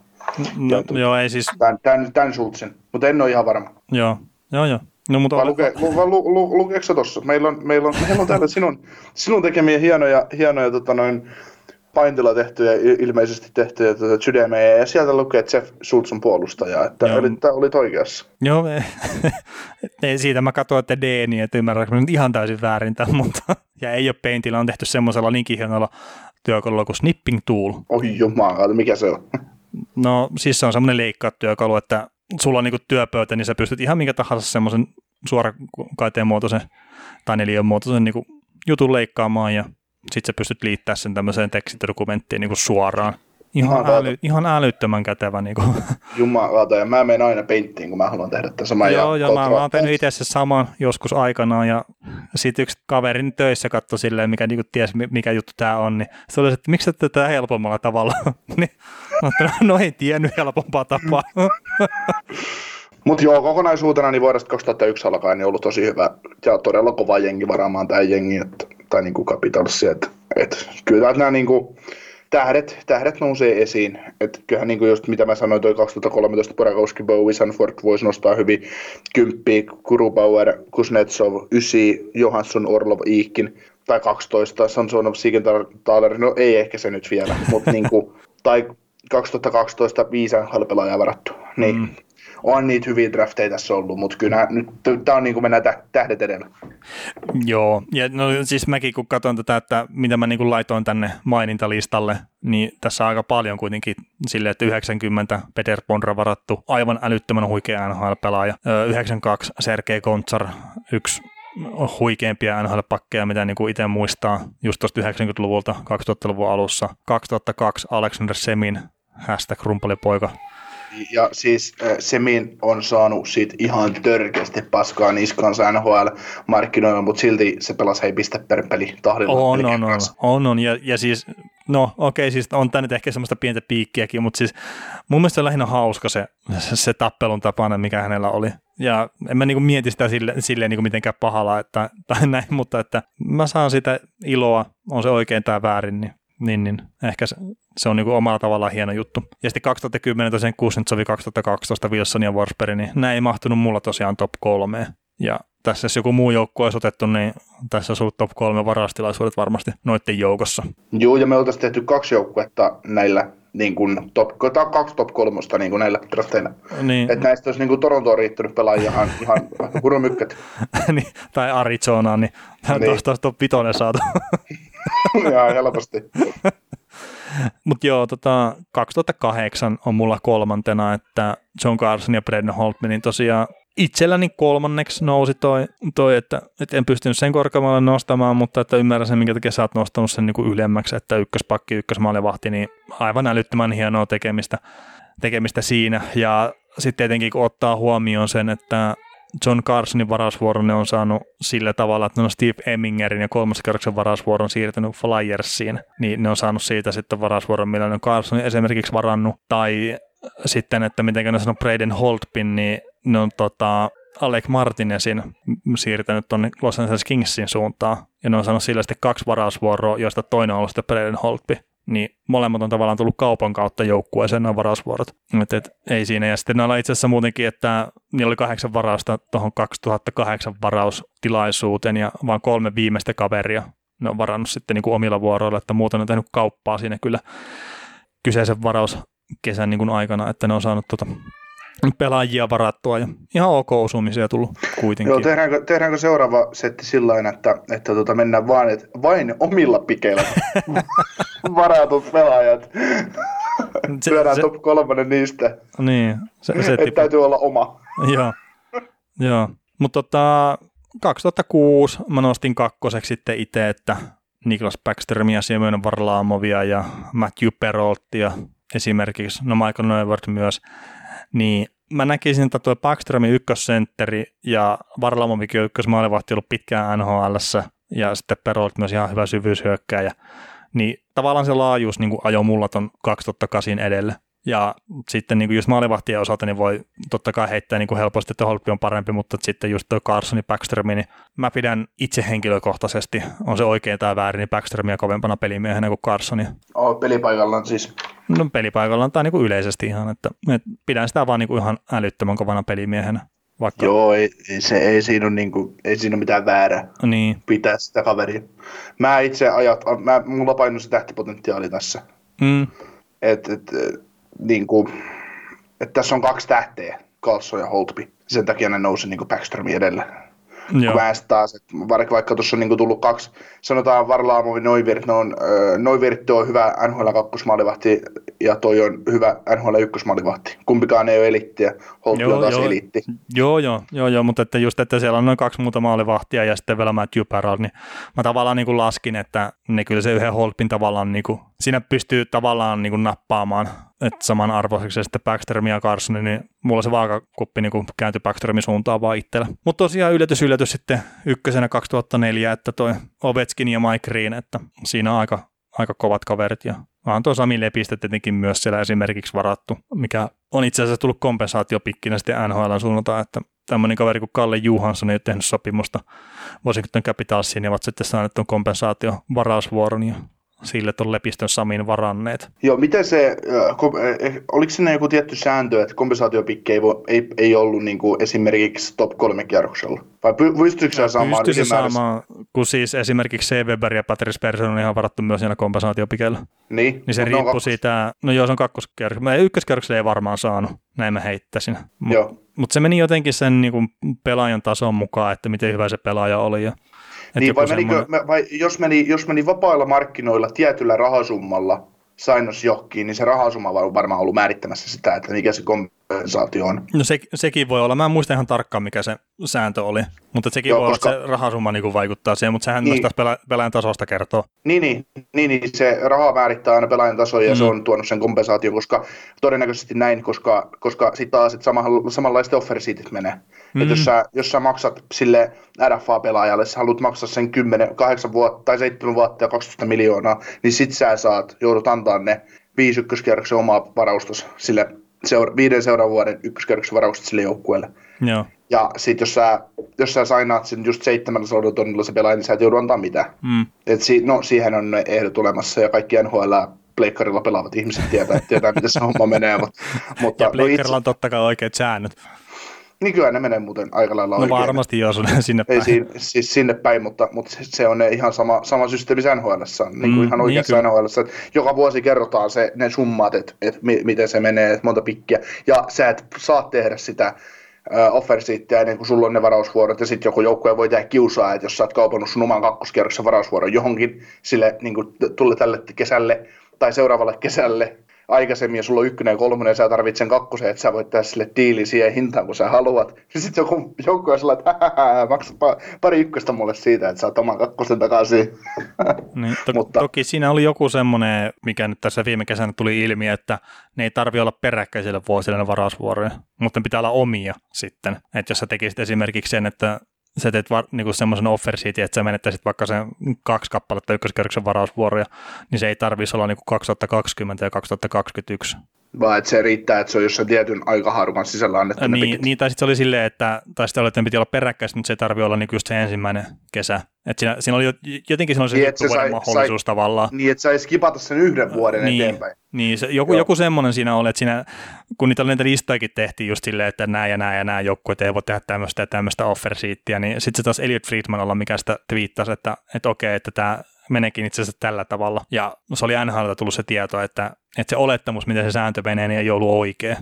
no, ja joo, ei siis... Dan, Dan, Dan Schultzin, mutta en ole ihan varma. Joo, joo, joo. No, mutta vai luke, lu, lu, lu, lu, lukeeko se tossa? Meillä on, meillä on, meillä on täällä sinun, sinun tekemiä hienoja, hienoja tota noin, paintilla tehtyjä, ilmeisesti tehtyjä tuota sydämejä, ja sieltä lukee, Jeff Schultz on puolustaja, että Joo. olit, olit oikeassa. Joo, siitä mä katsoin, että D, niin että ymmärränkö nyt ihan täysin väärin tämän, mutta ja ei ole Paintilla, on tehty semmoisella niinkin hienolla työkalulla kuin Snipping Tool. Oi jumala, mikä se on? No siis se on semmoinen leikkaat-työkalu, että sulla on niinku työpöytä, niin sä pystyt ihan minkä tahansa semmoisen suorakaiteen muotoisen tai neliön muotoisen niinku jutun leikkaamaan ja sitten sä pystyt liittämään sen tämmöiseen tekstidokumenttiin niin kuin suoraan. Ihan, äly, ihan älyttömän kätevä. Niin kuin. Jumalauta, ja mä menen aina peinttiin, kun mä haluan tehdä tämän saman. Joo, joo, mä, mä oon tehnyt itse se saman joskus aikanaan, ja sitten yksi kaverin töissä katsoi silleen, mikä niin ties, mikä juttu tämä on, niin se oli, että miksi sä tätä helpommalla tavalla? niin, no, no ei tiennyt helpompaa tapaa. Mutta joo, kokonaisuutena niin vuodesta 2001 alkaen niin ollut tosi hyvä ja todella kova jengi varaamaan tämä jengi, että, tai niin kuin että, että kyllä nämä niin kuin, tähdet, tähdet nousee esiin. Et kyllähän niin kuin just mitä mä sanoin, toi 2013 Porakowski, Bowie, Sanford voisi nostaa hyvin kymppi, Kurubauer, Kuznetsov, Ysi, Johansson, Orlov, Iikkin, tai 12, Samsonov, Siegenthaler, no ei ehkä se nyt vielä, mutta niin kuin, tai 2012 viisän halpelaajaa varattu. Niin mm on niitä hyviä drafteja tässä ollut, mutta kyllä nyt tämä on niin kuin mennään tähdet edellä. Joo, ja no siis mäkin kun katson tätä, että mitä mä niin kuin laitoin tänne mainintalistalle, niin tässä on aika paljon kuitenkin sille, että 90 Peter Pondra varattu, aivan älyttömän huikea NHL-pelaaja, 92 Sergei Kontsar, yksi huikeimpia NHL-pakkeja, mitä niin kuin itse muistaa just tuosta 90-luvulta, 2000-luvun alussa. 2002 Alexander Semin, hashtag rumpalipoika, ja siis äh, Semin on saanut siitä ihan törkeästi paskaa niskansa NHL-markkinoilla, mutta silti se pelasi hei piste per peli tahdilla. On, on, on, on, on, ja, ja siis, no okei, okay, siis on tämä nyt ehkä semmoista pientä piikkiäkin, mutta siis mun mielestä on lähinnä hauska se, se, se tappelun tapainen, mikä hänellä oli. Ja en mä niinku mieti sitä sille, silleen niinku mitenkään pahalla että, tai näin, mutta että mä saan sitä iloa, on se oikein tai väärin, niin niin, niin ehkä se, se on niin kuin omalla tavallaan hieno juttu. Ja sitten 2010 tosiaan Kuznetsovi 2012 Wilson ja Forsberg, niin nämä ei mahtunut mulla tosiaan top kolmeen. Ja tässä jos joku muu joukko olisi otettu, niin tässä olisi ollut top kolme varastilaisuudet varmasti noiden joukossa. Joo, ja me oltaisiin tehty kaksi joukkuetta näillä niin kuin top, kaksi top kolmosta niin kuin näillä drafteilla. Niin. Että näistä olisi niin kuin Torontoon riittänyt pelaajia ihan, ihan hurumykkät. niin, tai Arizonaan, niin, niin. tuosta olisi top vitonen saatu. Ihan helposti. Mutta joo, tota, 2008 on mulla kolmantena, että John Carson ja Brendan Holtmanin tosiaan itselläni kolmanneksi nousi toi, toi että, että en pystynyt sen korkeammalle nostamaan, mutta että ymmärrän sen, minkä takia sä oot nostanut sen niin ylemmäksi, että ykköspakki, ykkösmaalivahti, niin aivan älyttömän hienoa tekemistä, tekemistä siinä. Ja sitten tietenkin kun ottaa huomioon sen, että John Carsonin varausvuoron ne on saanut sillä tavalla, että ne on Steve Emingerin ja kolmas kerroksen varausvuoron siirtänyt Flyersiin, niin ne on saanut siitä sitten varausvuoron, millä ne on Carsonin esimerkiksi varannut, tai sitten, että miten ne sanoo Braden Holtpin, niin ne on tota, Alec Martinezin siirtänyt tuonne Los Angeles Kingsin suuntaan, ja ne on saanut sillä sitten kaksi varausvuoroa, joista toinen on ollut sitten Braden Holtpi niin molemmat on tavallaan tullut kaupan kautta joukkueeseen nämä varausvuorot. Et, et, ei siinä. Ja sitten näillä itse asiassa muutenkin, että niillä oli kahdeksan varausta tuohon 2008 varaustilaisuuteen ja vain kolme viimeistä kaveria ne on varannut sitten niin kuin omilla vuoroilla, että muuten on tehnyt kauppaa siinä kyllä kyseisen varauskesän niin kuin aikana, että ne on saanut tuota pelaajia varattua ja ihan ok osumisia tullut kuitenkin. Joo, tehdäänkö, tehdäänkö seuraava setti sillä että, että tota mennään vain, että vain omilla pikeillä varatut pelaajat. Se, Lyödään se, top kolmannen niistä. Niin. Se, se että täytyy olla oma. Joo. Joo. Mutta tota, 2006 mä nostin kakkoseksi sitten itse, että Niklas Backströmiä, Semyon Varlaamovia ja Matthew Perolttia esimerkiksi, no Michael Neuwirth myös niin mä näkisin, että tuo Backströmin ykkössentteri ja Varlamovikin ykkösmaalivahti ollut pitkään nhl ja sitten Perolt myös ihan hyvä syvyyshyökkääjä, niin tavallaan se laajuus niin ajoi mulla ton 2008 edelle. Ja sitten niin kuin jos maalivahtien osalta, niin voi totta kai heittää niin kuin helposti, että Holppi on parempi, mutta sitten just tuo Carsoni Backströmi, niin mä pidän itse henkilökohtaisesti, on se oikein tai väärin, niin Backströmiä kovempana pelimiehenä kuin Carsoni. Oh, pelipaikallaan siis. No pelipaikallaan tai niin kuin yleisesti ihan, että, että pidän sitä vaan niin kuin ihan älyttömän kovana pelimiehenä. Vaikka... Joo, ei, se, ei, siinä ole niin kuin, ei siinä ole mitään väärää niin. pitää sitä kaveria. Mä itse ajat, mä, mulla painuu se tähtipotentiaali tässä. Mm. Et, et, niin kuin, että tässä on kaksi tähteä, Kalso ja Holtby. Sen takia ne nousi niin Backströmin edellä. Mä taas, vaikka, vaikka tuossa on niin tullut kaksi, sanotaan Varlaamovi Noivirt, ne on, äh, Noivirt on hyvä NHL 2 ja toi on hyvä NHL 1 Kumpikaan ei ole elittiä, Holtby on taas joo. elitti. Joo, joo, joo, joo, mutta että just, että siellä on noin kaksi muuta maalivahtia ja sitten vielä Matthew Parrell, niin mä tavallaan niin kuin laskin, että ne kyllä se yhden Holtbin tavallaan, niin kuin, siinä pystyy tavallaan niin kuin nappaamaan että samanarvoiseksi sitten Backström ja Carson, niin mulla se vaakakuppi niin kääntyi Backströmin suuntaan vaan itsellä. Mutta tosiaan yllätys yllätys sitten ykkösenä 2004, että toi Ovechkin ja Mike Green, että siinä on aika, aika kovat kaverit ja vaan tuo Sami Lepistä tietenkin myös siellä esimerkiksi varattu, mikä on itse asiassa tullut kompensaatiopikkinä sitten NHL suunnalta, että tämmöinen kaveri kuin Kalle Juhansson ei ole tehnyt sopimusta Washington Capitalsiin ja ovat sitten saaneet tuon kompensaatio varausvuoron ja sille tuon Lepistön Samin varanneet. Joo, miten se, oliko sinne joku tietty sääntö, että kompensaatiopikki ei, ei, ei ollut niin kuin esimerkiksi top kolme kierroksella? Vai pystyykö se saamaan Pystyy saamaan, kun siis esimerkiksi C. Weber ja Patrice Persson on ihan varattu myös siellä kompensaatiopikeillä. Niin. Niin se riippuu kakkos... siitä, no joo se on kakkoskierroksella, mä ykköskierroksella ei varmaan saanut, näin mä heittäisin. Joo. Mutta se meni jotenkin sen niin kuin pelaajan tason mukaan, että miten hyvä se pelaaja oli. Ja, niin, vai, menikö, semmoinen... vai jos, meni, jos meni vapailla markkinoilla tietyllä rahasummalla sainos johonkin, niin se rahasumma on varmaan ollut määrittämässä sitä, että mikä se kompensaatio on. No se, sekin voi olla. Mä en muista ihan tarkkaan, mikä se sääntö oli, mutta sekin Joo, voi koska... olla, että se rahasumma niin vaikuttaa siihen, mutta sehän niin. myös pela- pelaajan tasosta kertoo. Niin, niin, niin, niin, se raha määrittää aina pelaajan tasoa ja mm. se on tuonut sen kompensaation, koska todennäköisesti näin, koska, koska sitten taas että samanlaiset offersiitit menee. Mm. Että jos sä, jos sä maksat sille RFA-pelaajalle, sä haluat maksaa sen 10, 8 vuotta tai 7 vuotta ja 12 miljoonaa, niin sit sä saat, joudut antaa ne viisi ykköskierroksen omaa varaustus sille seura- viiden seuraavan vuoden ykköskierroksen varaukset sille joukkueelle. Joo. Ja sitten jos sä, jos sä sainaat sen just 700 tonnilla se pelaaja, niin sä et joudu antaa mitään. Mm. Et si- no siihen on ne ehdot olemassa ja kaikki NHL pleikkarilla pelaavat ihmiset tietää, tietää miten se homma menee. Mutta, mutta ja pleikkarilla no itse... on totta kai oikeat säännöt. Niin kyllä ne menee muuten aika lailla No oikein. varmasti joo, sinne päin. Ei siinä, siis sinne päin, mutta, mutta se on ihan sama, sama systeemi NHL, niin kuin mm, ihan oikeassa niin NHL, että joka vuosi kerrotaan se, ne summat, että, että miten se menee, että monta pikkiä, ja sä et saa tehdä sitä offersiittiä ennen kuin sulla on ne varausvuorot, ja sitten joku joukkue voi tehdä kiusaa, että jos sä oot kaupannut sun oman kakkoskierroksen varausvuoron johonkin sille niin kuin tulle tälle kesälle tai seuraavalle kesälle, aikaisemmin ja sulla on ykkönen ja kolmonen ja sä tarvitset sen kakkosen, että sä voit tehdä sille diili siihen hintaan, kun sä haluat. Ja sitten joku joukko on sellainen, että maksa pari ykköstä mulle siitä, että saat oman kakkosen takaisin. Niin, to- Mutta, toki siinä oli joku semmoinen, mikä nyt tässä viime kesänä tuli ilmi, että ne ei tarvi olla peräkkäisille vuosille ne varausvuoroja, mutta ne pitää olla omia sitten. Että jos sä tekisit esimerkiksi sen, että sä teet var, niinku semmoisen offer siitä, että sä menettäisit vaikka sen kaksi kappaletta ykköskerroksen varausvuoroja, niin se ei tarvitsisi olla niinku 2020 ja 2021. Vaan että se riittää, että se on jossain tietyn aikaharukan sisällä annettu niin, niin, tai sitten se oli silleen, että, tai sitten oli, että ne piti olla peräkkäistä, mutta se ei tarvitse olla niinku just se ensimmäinen kesä. Että siinä, siinä oli jotenkin siinä oli se, niin, se sai, mahdollisuus sai, tavallaan. Niin, että saisi skipata sen yhden vuoden niin, eteenpäin. Niin, se, joku, joku semmoinen siinä oli, että siinä, kun niitä, niitä listojakin tehtiin just silleen, että nämä ja nämä ja nämä joukkueet ei voi tehdä tämmöistä ja tämmöistä offer niin sitten se taas Elliot Friedman olla, mikä sitä twiittasi, että, että okei, että tämä meneekin itse asiassa tällä tavalla. Ja se oli NHLta tullut se tieto, että, että se olettamus, miten se sääntö menee, niin ei ollut oikea.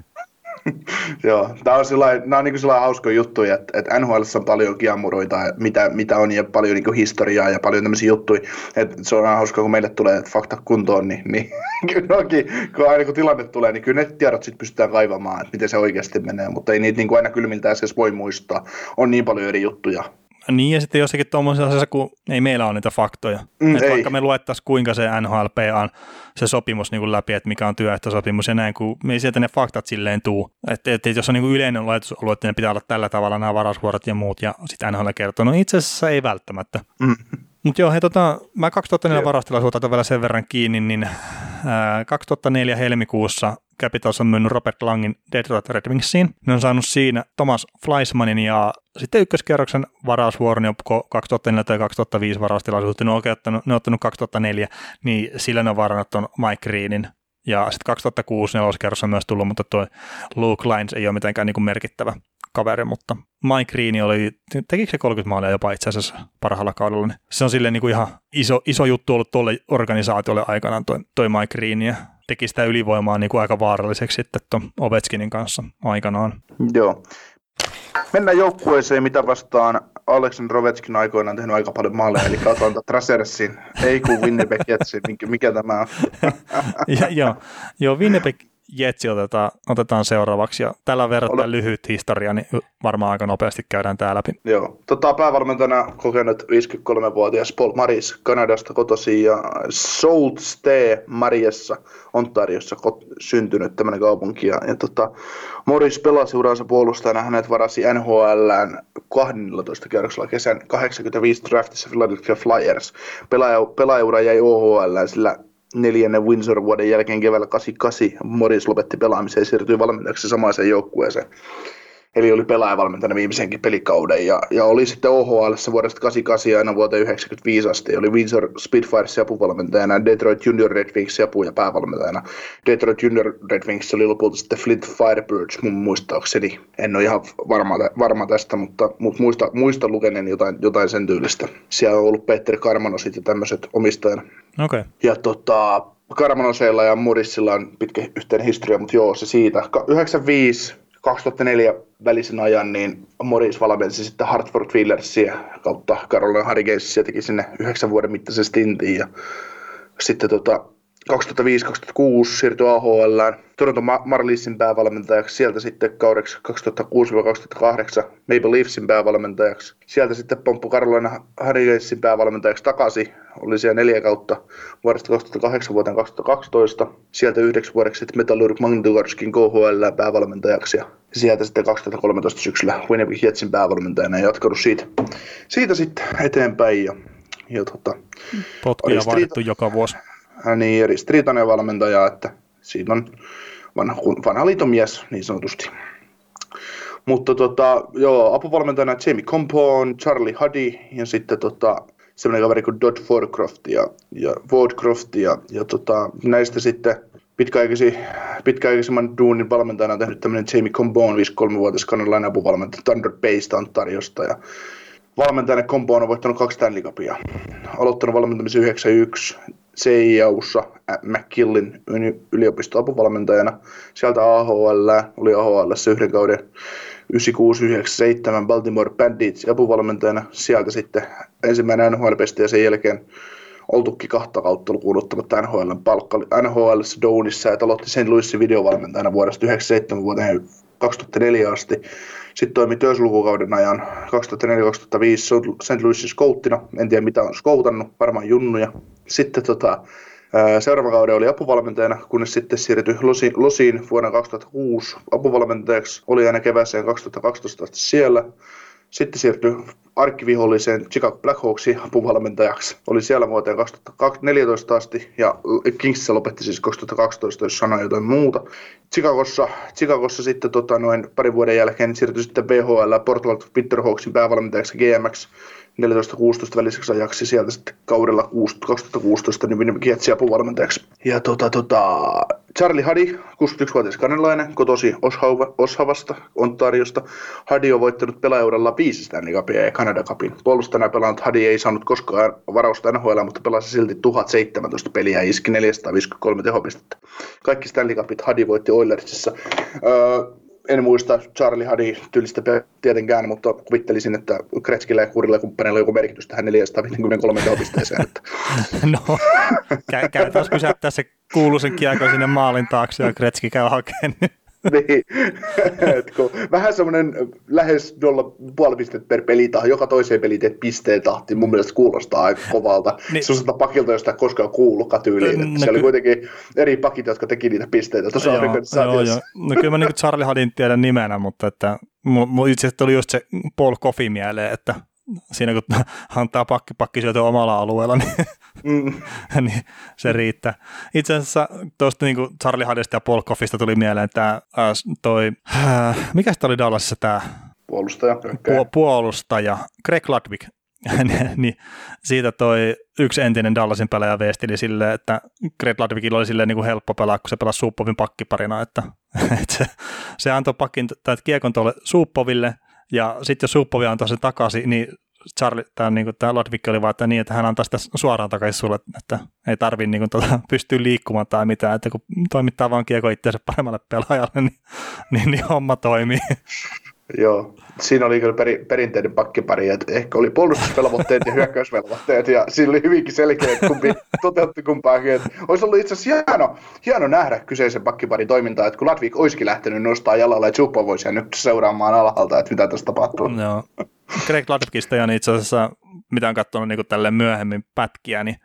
Joo, tämä on, sillai, nämä on niin sellainen hauska juttu, että, että NHL on paljon kiamuroita, mitä, mitä on, ja paljon niin historiaa ja paljon tämmöisiä juttuja. Että se on hauska, kun meille tulee fakta kuntoon, niin, niin kyllä onkin, kun aina kun tilanne tulee, niin kyllä ne tiedot sitten pystytään kaivamaan, että miten se oikeasti menee, mutta ei niitä niin kuin aina kylmiltään edes voi muistaa. On niin paljon eri juttuja. Niin, ja sitten jossakin tuommoisessa asiassa, kun ei meillä ole niitä faktoja. Mm, että vaikka me luettaisiin, kuinka se NHLP on se sopimus niin kuin läpi, että mikä on työehtosopimus ja näin, kun me ei sieltä ne faktat silleen tuu. Että, että jos on niin kuin yleinen laitosalue, että ne pitää olla tällä tavalla nämä varausvuorot ja muut, ja sitten NHL kertoo, no itse asiassa ei välttämättä. Mm. Mutta joo, hei, tota, mä 2004 varastilaisuutta vielä sen verran kiinni, niin ää, 2004 helmikuussa Capitals on myynyt Robert Langin Detroit Red Wingsiin. Ne on saanut siinä Thomas Fleismanin ja sitten ykköskierroksen varausvuoron jo 2004 tai 2005 varaustilaisuutta. Ne on, ottanut, ne on ottanut 2004, niin sillä ne on varannut on Mike Greenin. Ja sitten 2006 neloskerros on myös tullut, mutta tuo Luke Lines ei ole mitenkään niin kuin merkittävä kaveri, mutta Mike Green oli, tekikö se 30 maalia jopa itse asiassa parhaalla kaudella, niin se on silleen niin kuin ihan iso, iso juttu ollut tuolle organisaatiolle aikanaan toi, toi Mike Green, ja teki sitä ylivoimaa niin kuin aika vaaralliseksi sitten tuon Ovechkinin kanssa aikanaan. Joo. Mennään joukkueeseen, mitä vastaan Aleksander Ovechkin aikoinaan tehnyt aika paljon maaleja, eli Atlanta Trasersin, ei kun Winnipeg Jetsin, mikä, mikä tämä on? ja, joo, joo, Winnipeg Jetsi otetaan, otetaan seuraavaksi ja tällä verran lyhyt historia, niin varmaan aika nopeasti käydään tää läpi. Joo, tota, päävalmentajana kokenut 53-vuotias Paul Maris Kanadasta kotosi ja Sault Ste Mariessa Ontariossa kot- syntynyt tämmöinen kaupunki. Ja, ja tota, Morris pelasi uransa puolustajana, hänet varasi NHLään 12 kierroksella kesän 85 draftissa Philadelphia Flyers. Pelaaja, pelaajaura jäi OHL, sillä neljännen Windsor-vuoden jälkeen keväällä 88 Morris lopetti pelaamisen ja siirtyi valmentajaksi samaiseen joukkueeseen. Eli oli pelaajavalmentajana viimeisenkin pelikauden ja, ja oli sitten OHL vuodesta 88 aina vuoteen 95 asti. Oli Windsor Spitfires apuvalmentajana, Detroit Junior Red Wings apu- ja päävalmentajana. Detroit Junior Red Wings oli lopulta sitten Flint Firebirds mun muistaakseni. En ole ihan varma, varma tästä, mutta, mutta muista, muista lukeneen jotain, jotain sen tyylistä. Siellä on ollut Peter Karmanosit ja tämmöiset omistajana. Okei. Okay. Ja tota, Karmanoseilla ja Morissilla on pitkä yhteinen historia, mutta joo, se siitä. 95 2004 välisen ajan niin Morris valmensi sitten Hartford Wheelersia kautta Carolina Hurricanesia teki sinne yhdeksän vuoden mittaisen stintin ja sitten tota, 2005-2006 siirtyi AHL, Toronto Marliessin päävalmentajaksi, sieltä sitten kaudeksi 2006-2008 Maple Leafsin päävalmentajaksi, sieltä sitten pomppu Carolina Hurricanesin päävalmentajaksi takaisin, oli siellä neljä kautta vuodesta 2008 vuoteen 2012, sieltä yhdeksi vuodeksi sitten Metallurg Magnitogorskin KHL päävalmentajaksi. Ja sieltä sitten 2013 syksyllä Winnipeg Jetsin päävalmentajana ja jatkanut siitä, siitä sitten eteenpäin ja, ja tota, Potkuja vaihdettu joka vuosi niin ristiriitainen valmentaja, että siinä on vanha, vanha liitomies niin sanotusti. Mutta tota, joo, apuvalmentajana Jamie Compon, Charlie Huddy ja sitten tota, semmoinen kaveri kuin Dodd Fordcroft ja, ja Fordcroft ja, ja tota, näistä sitten pitkäaikaisi, pitkäaikaisemman duunin valmentajana on tehnyt tämmöinen Jamie Compon, 53-vuotias kanadalainen apuvalmentaja Thunder Baysta Ontariosta ja valmentajana Compon on voittanut kaksi Stanley Cupia. Aloittanut valmentamisen 91, CIAussa McKillin yliopistoapuvalmentajana. Sieltä AHL, oli AHL yhden kauden 96-97 Baltimore Bandits apuvalmentajana. Sieltä sitten ensimmäinen nhl ja sen jälkeen oltukin kahta kautta lukuun ottamatta NHL palkka NHL Downissa ja aloitti St. Louisin videovalmentajana vuodesta 1997 vuoteen 2004 asti. Sitten toimi työslukukauden ajan 2004-2005 St. Louisin skouttina. En tiedä mitä on skoutannut, varmaan junnuja. Sitten tota, seuraava kauden oli apuvalmentajana, kunnes sitten siirtyi Losiin, Losiin vuonna 2006 apuvalmentajaksi. Oli aina kevääseen 2012 asti siellä. Sitten siirtyi arkkiviholliseen Chicago Blackhawksin apuvalmentajaksi. Oli siellä vuoteen 2014 asti ja Kingsissä lopetti siis 2012, jos sanoi jotain muuta. Chicagossa, Chicagossa sitten tota, noin parin vuoden jälkeen siirtyi sitten BHL Portland Winterhawksin päävalmentajaksi GMX 14-16 väliseksi ajaksi sieltä sitten kaudella 2016 niin Winnipeg Jetsin apuvalmentajaksi. Ja tota, tota, Charlie Hadi, 61-vuotias kanalainen, kotosi Oshavasta, Ontariosta. Hadi on voittanut pelaajauralla viisi Stanley Cupia ja Canada Cupin. Puolustajana pelannut Hadi ei saanut koskaan varausta NHL, mutta pelasi silti 1017 peliä ja iski 453 tehopistettä. Kaikki Stanley Cupit Hadi voitti Oilersissa. Öö, en muista Charlie Hadi tyylistä tietenkään, mutta kuvittelisin, että Kretskillä ja Kurilla kumppaneilla on joku merkitys tähän 453 tehopisteeseen. Että. no, käytäisiin pysäyttää se kuuluisen kiekko sinne maalin taakse ja Kretski käy hakemaan. niin, vähän semmoinen lähes nolla puoli pistettä per peli tai joka toiseen peli teet pisteen tahti, mun mielestä kuulostaa aika kovalta. niin. Sellaiselta pakilta, josta ei koskaan kuullukaan tyyliin. No, siellä ky- oli kuitenkin eri pakit, jotka teki niitä pisteitä tuossa joo, joo, joo. No kyllä mä niin Charlie Hadin tiedän nimenä, mutta että mun itse asiassa tuli just se Paul Coffey mieleen, että siinä kun antaa pakki, pakki syötyä omalla alueella, niin, mm. niin se riittää. Itse asiassa tuosta niin Charlie Hadesta ja Paul Coffista tuli mieleen tämä äh, toi, äh, mikä sitä oli Dallasissa tämä puolustaja, pu- puolustaja. Greg Ludwig, niin siitä toi yksi entinen Dallasin pelaaja viestili silleen, että Greg Ludwigilla oli silleen niin kuin helppo pelaa, kun se pelasi Suppovin pakkiparina, että, että se, se antoi pakkin tai kiekon tuolle Suppoville, ja sitten jos Suppovi antoi sen takaisin, niin Charlie, tämä, niin kuin, tämä Ludwig oli vaan, että niin, että hän antaa sitä suoraan takaisin sulle, että ei tarvitse niin kuin, tuota, pystyä liikkumaan tai mitään, että kun toimittaa vaan kiekko itseänsä paremmalle pelaajalle, niin, niin, niin homma toimii. Joo, siinä oli kyllä peri, perinteinen pakkipari, että ehkä oli puolustusvelvoitteet ja hyökkäysvelvoitteet, ja siinä oli hyvinkin selkeä, että kumpi toteutti kumpaakin. Että olisi ollut itse asiassa hieno, hieno nähdä kyseisen pakkiparin toimintaa, että kun Latvik olisikin lähtenyt nostaa jalalla, että Suppo voisi nyt seuraamaan alhaalta, että mitä tässä tapahtuu. Joo. Greg Ludwigista on itse asiassa, mitä on katsonut niin tälle myöhemmin pätkiä, niin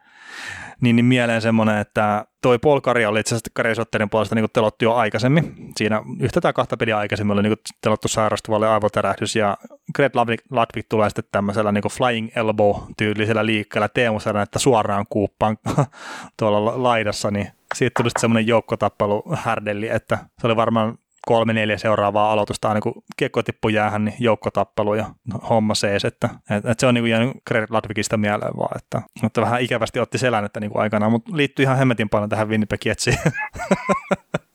niin, niin mieleen semmoinen, että toi Paul Kari oli itse asiassa Karisotterin puolesta niin telottu jo aikaisemmin. Siinä yhtä tai kahta peliä aikaisemmin oli niin telottu sairastuvalle aivotärähdys ja Greg Ludwig tulee sitten tämmöisellä niin Flying Elbow-tyylisellä liikkeellä Teemu että suoraan kuuppaan tuolla laidassa, niin siitä tuli sitten semmoinen joukkotappelu härdelli, että se oli varmaan kolme neljä seuraavaa aloitusta aina kun kiekko tippui jäähän, niin joukkotappelu ja homma sees, että, että, että se on niin kuin jäänyt Greg mieleen vaan, että, mutta vähän ikävästi otti selän, että niin kuin aikanaan, mutta liittyy ihan hemmetin paljon tähän Winnipeg Jetsiin.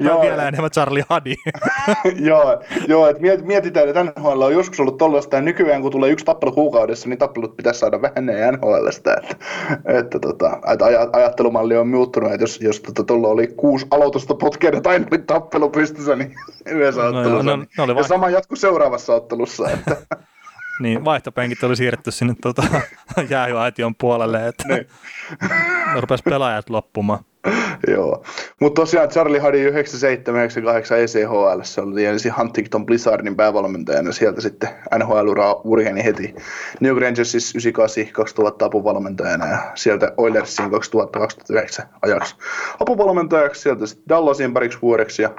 Joo. vielä enemmän Charlie Hadi. joo, joo että mietitään, että NHL on joskus ollut tollaista, ja nykyään kun tulee yksi tappelu kuukaudessa, niin tappelut pitäisi saada vähenneen NHLstä, että, että, tota, että ajattelumalli on muuttunut, että jos, jos tota, tuolla oli kuusi aloitusta potkeiden tai oli tappelu pystyssä, niin yhdessä no, ottelussa, no, no, no, oli ja sama jatku seuraavassa ottelussa. Että. niin, vaihtopenkit oli siirretty sinne tuota, jäähyaition puolelle, että niin. rupesi pelaajat loppumaan. Joo, mutta tosiaan Charlie Hadi 97-98 ECHL, se oli ensin Huntington Blizzardin päävalmentajana, sieltä sitten NHL-ura urheni heti. New Rangersissa 98-2000 apuvalmentajana ja sieltä Oilersiin 2000-2009 ajaksi apuvalmentajaksi, sieltä sitten Dallasin pariksi vuodeksi ja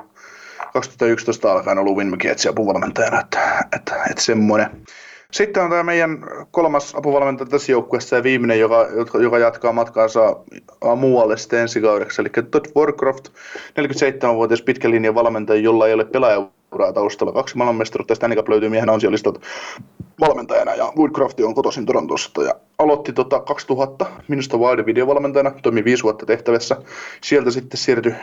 2011 alkaen ollut Win apuvalmentajana, että, että, että semmoinen. Sitten on tämä meidän kolmas apuvalmentaja tässä joukkueessa ja viimeinen, joka, joka jatkaa matkaansa muualle sitten ensi kaudeksi. Eli Todd Warcroft, 47-vuotias pitkän linjan valmentaja, jolla ei ole pelaajauraa taustalla. Kaksi maailmanmestaruutta Stanley Cup löytyy miehen ansiolistalta valmentajana ja Woodcraft on kotoisin Torontosta ja aloitti tota 2000 minusta Wild videovalmentajana, toimi viisi vuotta tehtävässä. Sieltä sitten siirtyi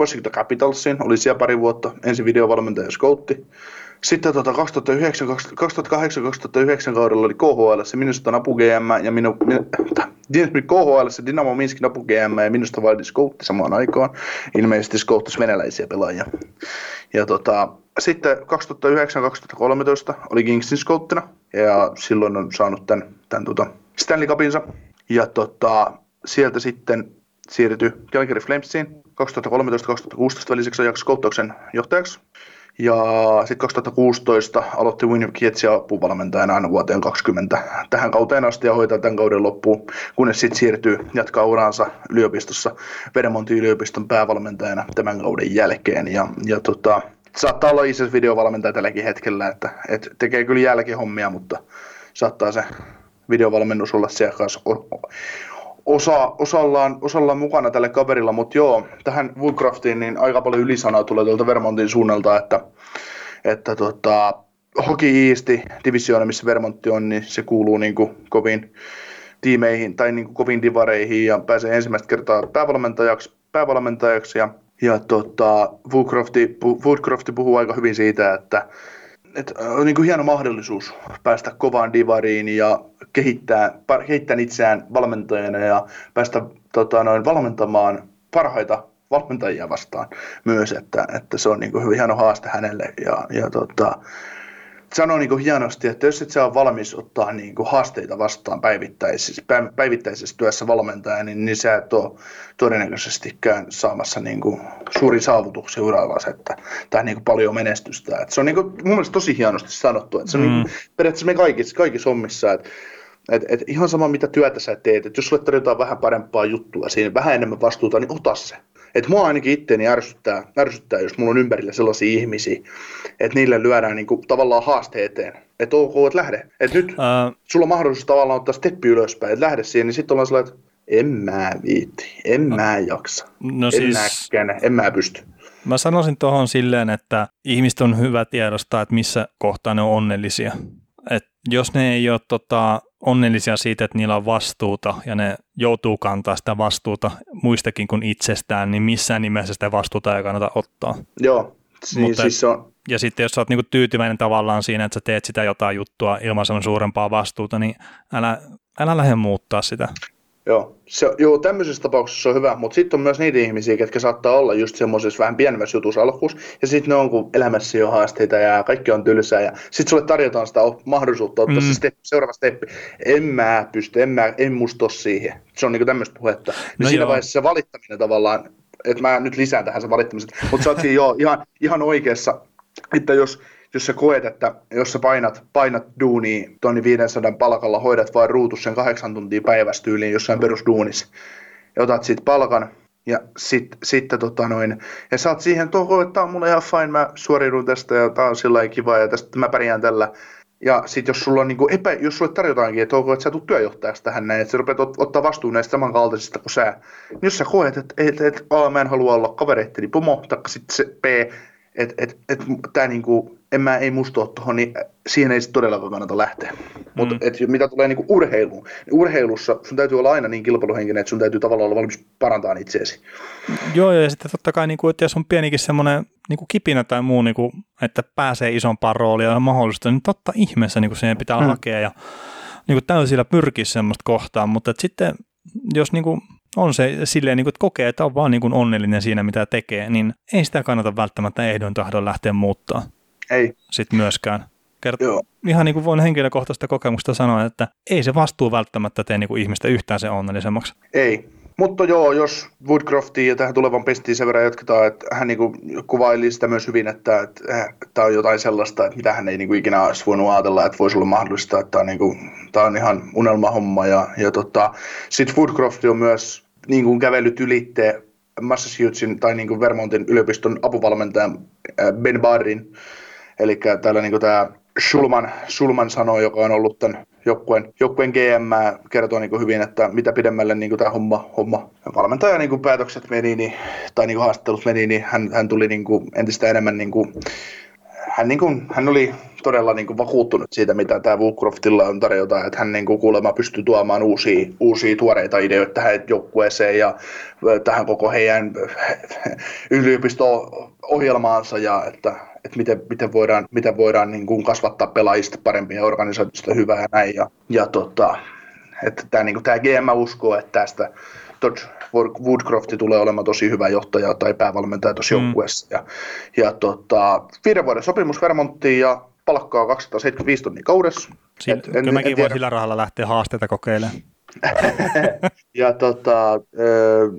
Washington Capitalsiin, oli siellä pari vuotta, ensi videovalmentaja ja scoutti. Sitten tota 2008-2009 kaudella oli KHL, se minusta Apu GM ja minu, minu, KHL, se Dynamo Minskin Apu GM ja minusta Valdi Scoutti samaan aikaan. Ilmeisesti Scouttis venäläisiä pelaajia. Ja tota, sitten 2009-2013 oli Kingsin Scouttina ja silloin on saanut tämän, tämän tota Stanley Cupinsa. Ja tota, sieltä sitten siirtyi Calgary Flamesiin 2013-2016 väliseksi ajaksi skouttauksen johtajaksi. Ja sitten 2016 aloitti Winnipeg Jetsia apuvalmentajana aina vuoteen 2020 tähän kauteen asti ja hoitaa tämän kauden loppuun, kunnes sitten siirtyy jatkaa uraansa yliopistossa Vedemontin yliopiston päävalmentajana tämän kauden jälkeen. Ja, ja tota, saattaa olla itse videovalmentaja tälläkin hetkellä, että, että tekee kyllä jälkihommia, mutta saattaa se videovalmennus olla siellä kanssa osa, osallaan, osallaan mukana tälle kaverilla, mutta joo, tähän Woodcraftiin niin aika paljon ylisanaa tulee tuolta Vermontin suunnalta, että, että tota, Hockey Easti divisioona, missä Vermontti on, niin se kuuluu niin kuin kovin tiimeihin tai niin kuin kovin divareihin ja pääsee ensimmäistä kertaa päävalmentajaksi, päävalmentajaksi ja, ja tota, Woodcrafti, Woodcrafti puhuu aika hyvin siitä, että että on niin kuin hieno mahdollisuus päästä kovaan divariin ja kehittää, kehittää itseään valmentajana ja päästä tota, noin, valmentamaan parhaita valmentajia vastaan myös, että, että se on niin kuin hyvin hieno haaste hänelle ja, ja tota, sanoo niin kuin hienosti, että jos et sä ole valmis ottaa niin kuin haasteita vastaan päivittäisessä, päivittäisessä työssä valmentaja, niin, niin sä et ole todennäköisestikään saamassa niin kuin suurin saavutuksia uralla, että, tai niin kuin paljon menestystä. Että se on niin kuin, mun mielestä tosi hienosti sanottu, että se on mm. niin kuin, periaatteessa me kaikissa, kaikissa hommissa, että et, et ihan sama mitä työtä sä teet, että jos sulle tarjotaan vähän parempaa juttua siinä, vähän enemmän vastuuta, niin ota se. Et mua ainakin itteeni ärsyttää, ärsyttää, jos mulla on ympärillä sellaisia ihmisiä, että niille lyödään niinku tavallaan haaste eteen. Että ok, että lähde. Että nyt uh, sulla on mahdollisuus tavallaan ottaa steppi ylöspäin, että lähde siihen, niin sitten ollaan sellainen, että en mä viitti, en mä jaksa, no en siis, mä en mä pysty. Mä sanoisin tuohon silleen, että ihmiset on hyvä tiedostaa, että missä kohtaa ne on onnellisia. Jos ne ei ole tota, onnellisia siitä, että niillä on vastuuta ja ne joutuu kantaa sitä vastuuta muistakin kuin itsestään, niin missään nimessä sitä vastuuta ei kannata ottaa. Joo, niin Mutta, siis on. Ja sitten jos sä oot niinku tyytyväinen tavallaan siinä, että sä teet sitä jotain juttua ilman suurempaa vastuuta, niin älä, älä lähde muuttaa sitä. Joo, se, joo, tämmöisessä tapauksessa se on hyvä, mutta sitten on myös niitä ihmisiä, ketkä saattaa olla just semmoisessa vähän pienemmässä jutussa alkuus, ja sitten ne on, kun elämässä jo haasteita ja kaikki on tylsää, ja sitten sulle tarjotaan sitä mahdollisuutta ottaa mm. se step, seuraava steppi. En mä pysty, en, mä, en musta siihen. Se on niinku tämmöistä puhetta. Niin no siinä joo. vaiheessa se valittaminen tavallaan, että mä nyt lisään tähän se valittamisen, mutta sä oot siinä jo ihan, ihan oikeassa, että jos jos sä koet, että jos sä painat, painat duunia tonni 500 palkalla, hoidat vain ruutus sen kahdeksan tuntia päivästyyliin jossain perusduunissa, ja otat siitä palkan, ja sitten sit, tota noin, ja sä oot siihen tuohon, että tää on mulle ihan fine, mä suoriudun tästä ja tää on sillä kiva ja tästä mä pärjään tällä. Ja sitten jos sulla on niinku epä, jos sulle tarjotaankin, että onko, että sä tulet työjohtajaksi tähän näin, että sä rupeat ot, ottaa vastuun näistä samankaltaisista kuin sä, niin jos sä koet, että et, et, A, mä en halua olla kavereitteni pomo, tai sitten se B, että et, et, tämä niinku, en mä, ei musta ole tuohon, niin siihen ei todellakaan kannata lähteä. Mutta mm. mitä tulee niinku urheiluun, niin urheilussa sun täytyy olla aina niin kilpailuhenkinen, että sun täytyy tavallaan olla valmis parantamaan itseesi. Joo, ja sitten totta kai, niin kuin, että jos on pienikin semmoinen niin kuin kipinä tai muu, niin kuin, että pääsee isompaan rooliin ja mahdollista, niin totta ihmeessä niin kuin siihen pitää mm. hakea ja niin kuin täysillä pyrkiä semmoista kohtaan, mutta sitten jos niin kuin on se silleen, niin kuin, että kokee, että on vaan niin kuin onnellinen siinä, mitä tekee, niin ei sitä kannata välttämättä ehdoin tahdon lähteä muuttaa. Ei. Sitten myöskään. Kert- Joo. Ihan niin kuin voin henkilökohtaista kokemusta sanoa, että ei se vastuu välttämättä tee niin kuin ihmistä yhtään se onnellisemmaksi. Ei. Mutta joo, jos Woodcroftiin ja tähän tulevan pestiin sen verran jatketaan, että hän niinku kuvaili sitä myös hyvin, että, että tämä on jotain sellaista, että mitä hän ei niinku ikinä olisi voinut ajatella, että voisi olla mahdollista, että tämä on, niinku, tää on ihan unelmahomma. Ja, ja tota, sitten Woodcroft on myös niinku kävellyt ylitteen Massachusettsin tai niinku Vermontin yliopiston apuvalmentajan Ben Barrin, eli täällä niinku tämä Schulman, Schulman sanoi, joka on ollut tämän joukkueen, joukkueen GM, kertoo niin hyvin, että mitä pidemmälle niin tämä homma, homma valmentaja niin päätökset meni, niin, tai niin haastattelut meni, niin hän, hän tuli niin entistä enemmän, niin kuin, hän, niin kuin, hän oli todella niin kuin vakuuttunut siitä, mitä tämä Woolcroftilla on tarjota, että hän niin kuin kuulemma pystyy tuomaan uusia, uusia tuoreita ideoita tähän joukkueeseen ja tähän koko heidän yliopisto-ohjelmaansa ja että että miten, miten voidaan, miten voidaan niin kuin kasvattaa pelaajista parempia organisaatioista hyvää ja näin. Ja, ja tota, että tämä, niin kuin, tämä GM uskoo, että tästä Todd Woodcroft tulee olemaan tosi hyvä johtaja tai päävalmentaja tuossa mm. joukkueessa. Ja, ja tota, viiden vuoden sopimus Vermonttiin ja palkkaa 275 tonnia kaudessa. Sitten, en, kyllä mäkin voin sillä rahalla lähteä haasteita kokeilemaan. ja tota,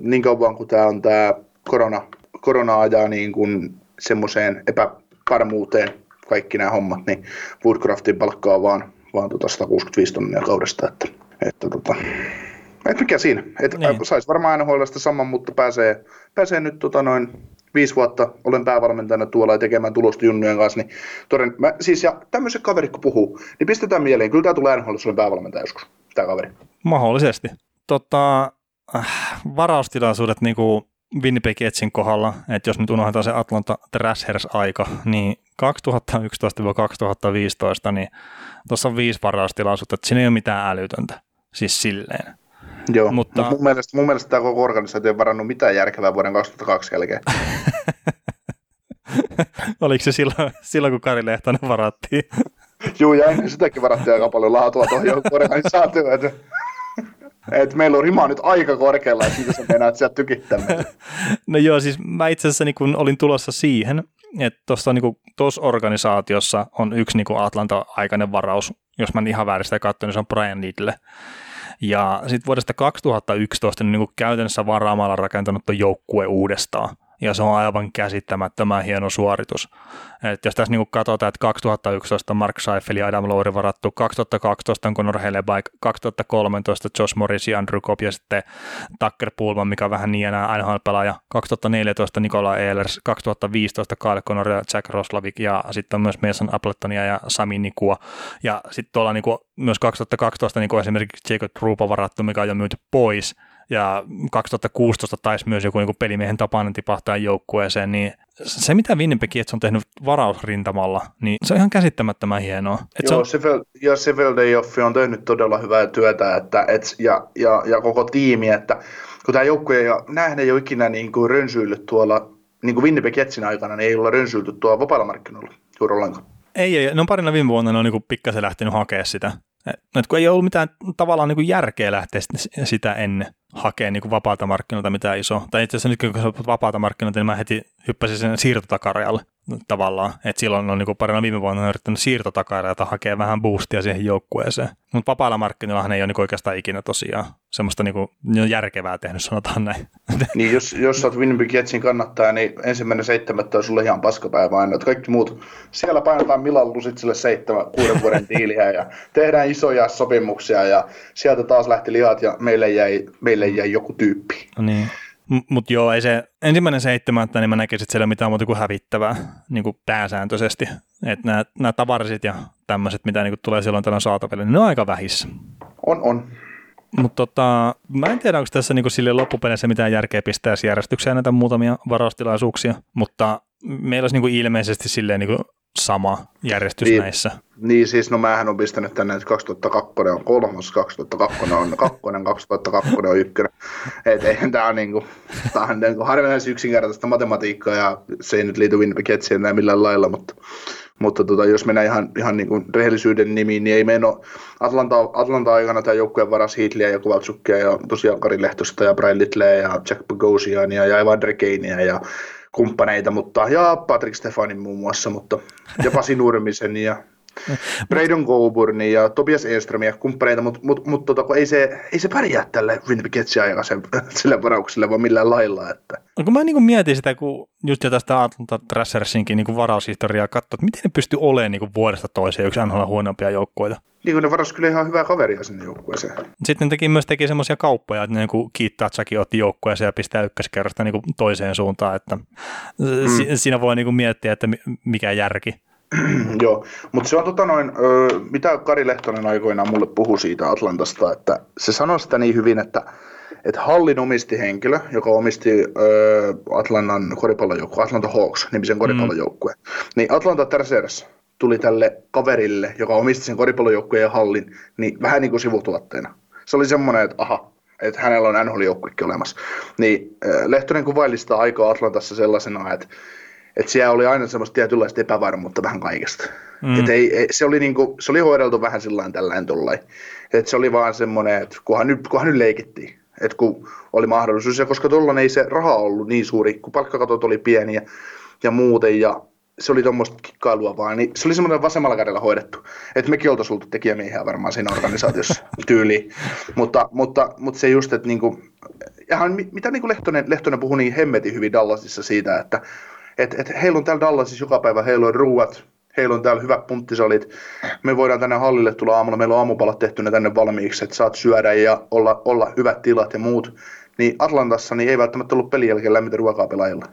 niin kauan kuin tämä on tämä korona, korona ajaa niin kuin semmoiseen epä, varmuuteen kaikki nämä hommat, niin Woodcraftin palkkaa vaan, vaan tota 165 tonnia kaudesta, että, että tota, et mikä siinä, että niin. saisi varmaan NHL sitä saman, mutta pääsee, pääsee nyt tota noin viisi vuotta olen päävalmentajana tuolla ja tekemään tulosta junnujen kanssa, niin toden, mä, siis ja tämmöiset kaverit kun puhuu, niin pistetään mieleen, kyllä tämä tulee NHL, olen päävalmentaja joskus, tämä kaveri. Mahdollisesti. Tota, äh, varaustilaisuudet niin kuin Winnipeg Jetsin kohdalla, että jos nyt unohdetaan se Atlanta Thrashers-aika, niin 2011-2015, niin tuossa on viisi varaustilaisuutta, että siinä ei ole mitään älytöntä, siis silleen. Joo, mutta mun mielestä, mun mielestä tämä koko organisaatio ei varannut mitään järkevää vuoden 2002 jälkeen. Oliko se silloin, silloin kun Kari Lehtonen varattiin? Joo, ja ennen sitäkin varattiin aika paljon laatua tuohon organisaatioon. Et meillä on rima nyt aika korkealla, että mitä sä meinaat sieltä tykittää No joo, siis mä itse asiassa niin olin tulossa siihen, että tuossa niin organisaatiossa on yksi niin Atlanta-aikainen varaus, jos mä ihan väärin sitä katsoin, niin se on Brian Needle. Ja sitten vuodesta 2011 niin, niin käytännössä varaamalla rakentanut tuon joukkue uudestaan ja se on aivan käsittämättömän hieno suoritus. Et jos tässä niin katsotaan, että 2011 Mark Seifel ja Adam Lowry varattu, 2012 on Conor Hellebaik, 2013 Josh Morris ja Andrew Cobb ja sitten Tucker Pullman, mikä on vähän niin enää NHL-pelaaja, 2014 Nikola Ehlers, 2015 Kyle Connor ja Jack Roslavik ja sitten on myös Mason Appletonia ja Sami Nikua. Ja sitten tuolla niin myös 2012 niin esimerkiksi Jacob Trupa varattu, mikä on jo myyty pois, ja 2016 taisi myös joku niin pelimiehen tapainen tipahtaa joukkueeseen, niin se mitä Winnipeg on tehnyt varausrintamalla, niin se on ihan käsittämättömän hienoa. Et Joo, se on... ja Sevel Dejoffi on tehnyt todella hyvää työtä että, et, ja, ja, ja, koko tiimi, että kun tämä joukkue, ja näähän ei ole ikinä niin kuin rönsyillyt tuolla, niin kuin Winnipeg Jetsin aikana, niin ei olla rönsyilty tuolla vapaalla markkinoilla juuri ollenkaan. Ei, ei, no parina viime vuonna ne on niin pikkasen lähtenyt hakemaan sitä. Et kun ei ollut mitään tavallaan niin kuin järkeä lähteä sitä ennen hakea niin kuin vapaata markkinoilta mitään iso. Tai itse asiassa nyt kun sä vapaata markkinoilta, niin mä heti hyppäsin sen siirtotakarjalle. Tavallaan. Että silloin on niin parina viime vuonna yrittänyt siirtotakareita hakea vähän boostia siihen joukkueeseen. Mutta vapailla markkinoilla ei ole niin oikeastaan ikinä tosiaan semmoista niin kuin, järkevää tehnyt, sanotaan näin. Niin, jos, jos sä oot Winnipeg Jetsin kannattaa, niin ensimmäinen seitsemättä on sulle ihan paskapäivä aina. Että kaikki muut, siellä painetaan Milan sille seitsemän, kuuden vuoden diiliä ja tehdään isoja sopimuksia ja sieltä taas lähti lihat ja meille jäi, meille jäi joku tyyppi. No niin. Mutta joo, ei se ensimmäinen seitsemättä, niin mä näkisin, että siellä mitään muuta kuin hävittävää niin kuin pääsääntöisesti. Että nämä, tavarisit ja tämmöiset, mitä niin kuin tulee silloin tällä saataville, niin ne on aika vähissä. On, on. Mutta tota, mä en tiedä, onko tässä niinku sille loppupeleissä mitään järkeä pistää järjestykseen näitä muutamia varaustilaisuuksia, mutta meillä olisi niinku ilmeisesti silleen niinku sama järjestys niin, näissä. Niin siis, no mähän on pistänyt tänne, että 2002 on kolmas, 2002 on kakkonen, 2002 on ykkönen. Että eihän tämä on niinku, tää on niinku harvinaisen yksinkertaista matematiikkaa ja se ei nyt liity Winnipeg Jetsiin enää millään lailla, mutta mutta tota, jos mennään ihan, ihan niin kuin rehellisyyden nimiin, niin ei meidän ole Atlanta, Atlanta aikana tämä joukkueen varas Hitliä ja Kovaltsukkia ja tosiaan Kari Lehtosta ja Brian Littleä ja Jack Bogosiania ja Evander Keinea ja kumppaneita, mutta, ja Patrick Stefanin muun muassa, mutta, ja Pasi Nurmisen ja Braydon Coburnin ja Tobias Enström ja kumppaneita, mutta mut, mut, tota, ei, se, ei se pärjää tälle Winnipeg Jetsin aikaisen sille varaukselle vaan millään lailla. Että. No, kun mä niin mietin sitä, kun just jo tästä Atlanta Thrashersinkin niin varaushistoriaa katsoa, että miten ne pystyy olemaan niin vuodesta toiseen yksi NHL huonompia joukkoita. Niin kuin ne varas kyllä ihan hyvää kaveria sinne joukkueeseen. Sitten teki myös teki semmoisia kauppoja, että niin Keith Tatsakin otti joukkueeseen ja pistää ykköskerrasta niin toiseen suuntaan, että mm. siinä voi niin miettiä, että mikä järki. Joo, mutta se on tota noin, ö, mitä Kari Lehtonen aikoinaan mulle puhui siitä Atlantasta, että se sanoi sitä niin hyvin, että, että Hallin omisti henkilö, joka omisti ö, Atlantan koripallojoukkue, Atlanta Hawks nimisen koripallojoukkueen. Mm. Niin Atlanta Thrashers tuli tälle kaverille, joka omisti sen koripallojoukkueen Hallin, niin vähän niin kuin sivutuotteena. Se oli semmoinen, että aha, että hänellä on NHL-joukkuekin olemassa. Niin Lehtonen kuvaili sitä aikaa Atlantassa sellaisena, että että siellä oli aina semmoista tietynlaista epävarmuutta vähän kaikesta. Mm. Et ei, ei, se, oli niinku, se oli hoideltu vähän sillä tällainen tuollain. Että se oli vaan semmoinen, että kunhan nyt, kunhan nyt leikittiin. Että kun oli mahdollisuus, ja koska tuolla ei se raha ollut niin suuri, kun palkkakatot oli pieniä ja muuten, ja se oli tuommoista kikkailua vaan, niin se oli semmoinen vasemmalla kädellä hoidettu. Että mekin oltaisiin oltu tekijämiehiä varmaan siinä organisaatiossa tyyliin. mutta, mutta, mutta, se just, että niinku, ihan, mitä niinku Lehtonen, Lehtonen puhui niin hemmetin hyvin Dallasissa siitä, että että et heillä on täällä Dallasissa joka päivä, heillä on ruuat, heillä on täällä hyvät punttisalit. Me voidaan tänne hallille tulla aamulla, meillä on aamupalat tehty tänne valmiiksi, että saat syödä ja olla, olla hyvät tilat ja muut. Niin Atlantassa niin ei välttämättä ollut pelin jälkeen lämmitä ruokaa pelaajilla.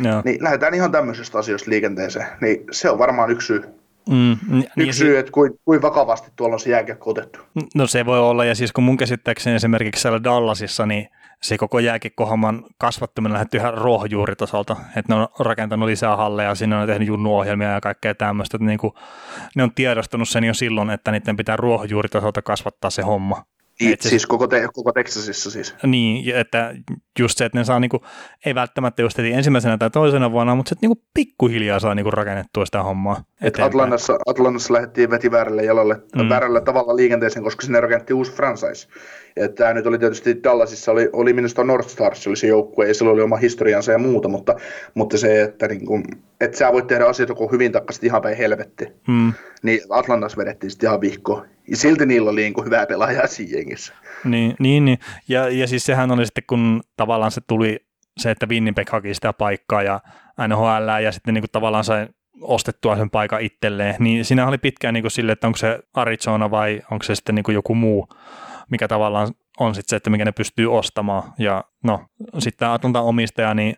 No. Niin lähdetään ihan tämmöisestä asioista liikenteeseen. Niin se on varmaan yksi syy. Mm, niin Yksi syy, että kuin, kuin vakavasti tuolla on se jääkiekko otettu. No se voi olla, ja siis kun mun käsittääkseni esimerkiksi siellä Dallasissa, niin se koko jääkikkohomman kasvattaminen lähti ihan ruohonjuuritasolta, että ne on rakentanut lisää halleja, sinne on tehnyt junnuohjelmia ja kaikkea tämmöistä, että niin kuin, ne on tiedostanut sen jo silloin, että niiden pitää ruohonjuuritasolta kasvattaa se homma. Et siis koko, te, koko Texasissa siis. Niin, että just se, että ne saa niinku, ei välttämättä just heti ensimmäisenä tai toisena vuonna, mutta sitten niinku pikkuhiljaa saa niinku rakennettua sitä hommaa. Et Atlantassa, Atlantassa lähdettiin veti väärälle jalalle, mm. väärällä tavalla liikenteeseen, koska sinne rakennettiin uusi franchise. Ja tämä nyt oli tietysti Dallasissa, oli, oli minusta North Stars, oli se joukkue, ja sillä oli oma historiansa ja muuta, mutta, mutta se, että, niin kuin, että sä voit tehdä asioita, kun hyvin takkaisit ihan päin helvetti, hmm. niin Atlantassa vedettiin sitten ihan vihko. Ja silti niillä oli niin hyvää pelaajaa siinä jengissä. Niin, niin, niin. Ja, ja siis sehän oli sitten, kun tavallaan se tuli se, että Winnipeg haki sitä paikkaa ja NHL ja sitten niin kuin tavallaan sai ostettua sen paikan itselleen, niin siinä oli pitkään niin kuin sille, että onko se Arizona vai onko se sitten niin kuin joku muu mikä tavallaan on sitten se, että mikä ne pystyy ostamaan. Ja no, sitten tämä omistaja, niin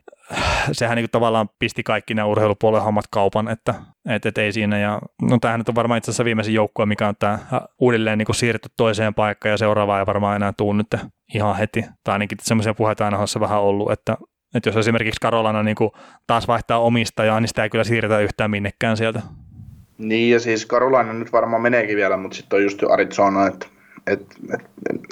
sehän niin tavallaan pisti kaikki nämä urheilupuolen hommat kaupan, että et, et ei siinä. Ja, no tämähän nyt on varmaan itse asiassa viimeisin joukkue, mikä on tämä uudelleen niin siirretty toiseen paikkaan ja seuraavaan ei varmaan enää tuu nyt ihan heti. Tai ainakin semmoisia puheita aina on vähän ollut, että että jos esimerkiksi Karolana niin taas vaihtaa omistajaa, niin sitä ei kyllä siirretä yhtään minnekään sieltä. Niin, ja siis Karolana nyt varmaan meneekin vielä, mutta sitten on just Arizona, että et, et,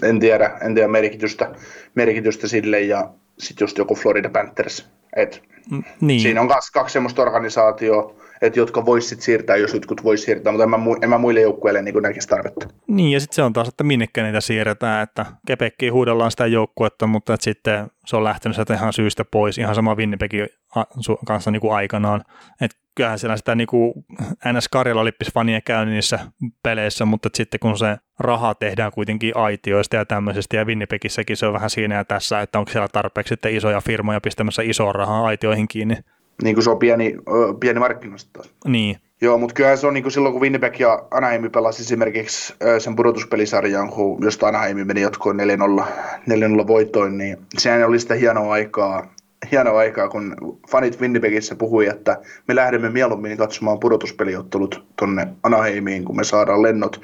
en, tiedä, en tiedä merkitystä, merkitystä sille ja sitten just joku Florida Panthers. Et, mm, niin. Siinä on kaksi, kaksi semmoista organisaatioa, että jotka voisit siirtää, jos jotkut voisi siirtää, mutta en mä, en mä muille joukkueille niin näkisi tarvetta. Niin, ja sitten se on taas, että minnekä niitä siirretään, että Kepekkiin huudellaan sitä joukkuetta, mutta että sitten se on lähtenyt sieltä ihan syystä pois, ihan sama Winnipegin kanssa niin kuin aikanaan. Et kyllähän siellä sitä niin kuin NS Karjala lippis fania käy niissä peleissä, mutta sitten kun se raha tehdään kuitenkin aitioista ja tämmöisestä, ja Winnipegissäkin se on vähän siinä ja tässä, että onko siellä tarpeeksi sitten isoja firmoja pistämässä isoa rahaa aitioihin kiinni. Niin kuin se on pieni, pieni markkinasta taas. Niin. Joo, mutta kyllähän se on niin kuin silloin, kun Winnipeg ja Anaheim pelasi esimerkiksi sen pudotuspelisarjan, kun josta Anaheim meni jatkoon 4-0, 4-0 voitoin, niin sehän oli sitä hienoa aikaa, hienoa aikaa, kun fanit Winnipegissä puhui, että me lähdemme mieluummin katsomaan pudotuspeliottelut tonne Anaheimiin, kun me saadaan lennot,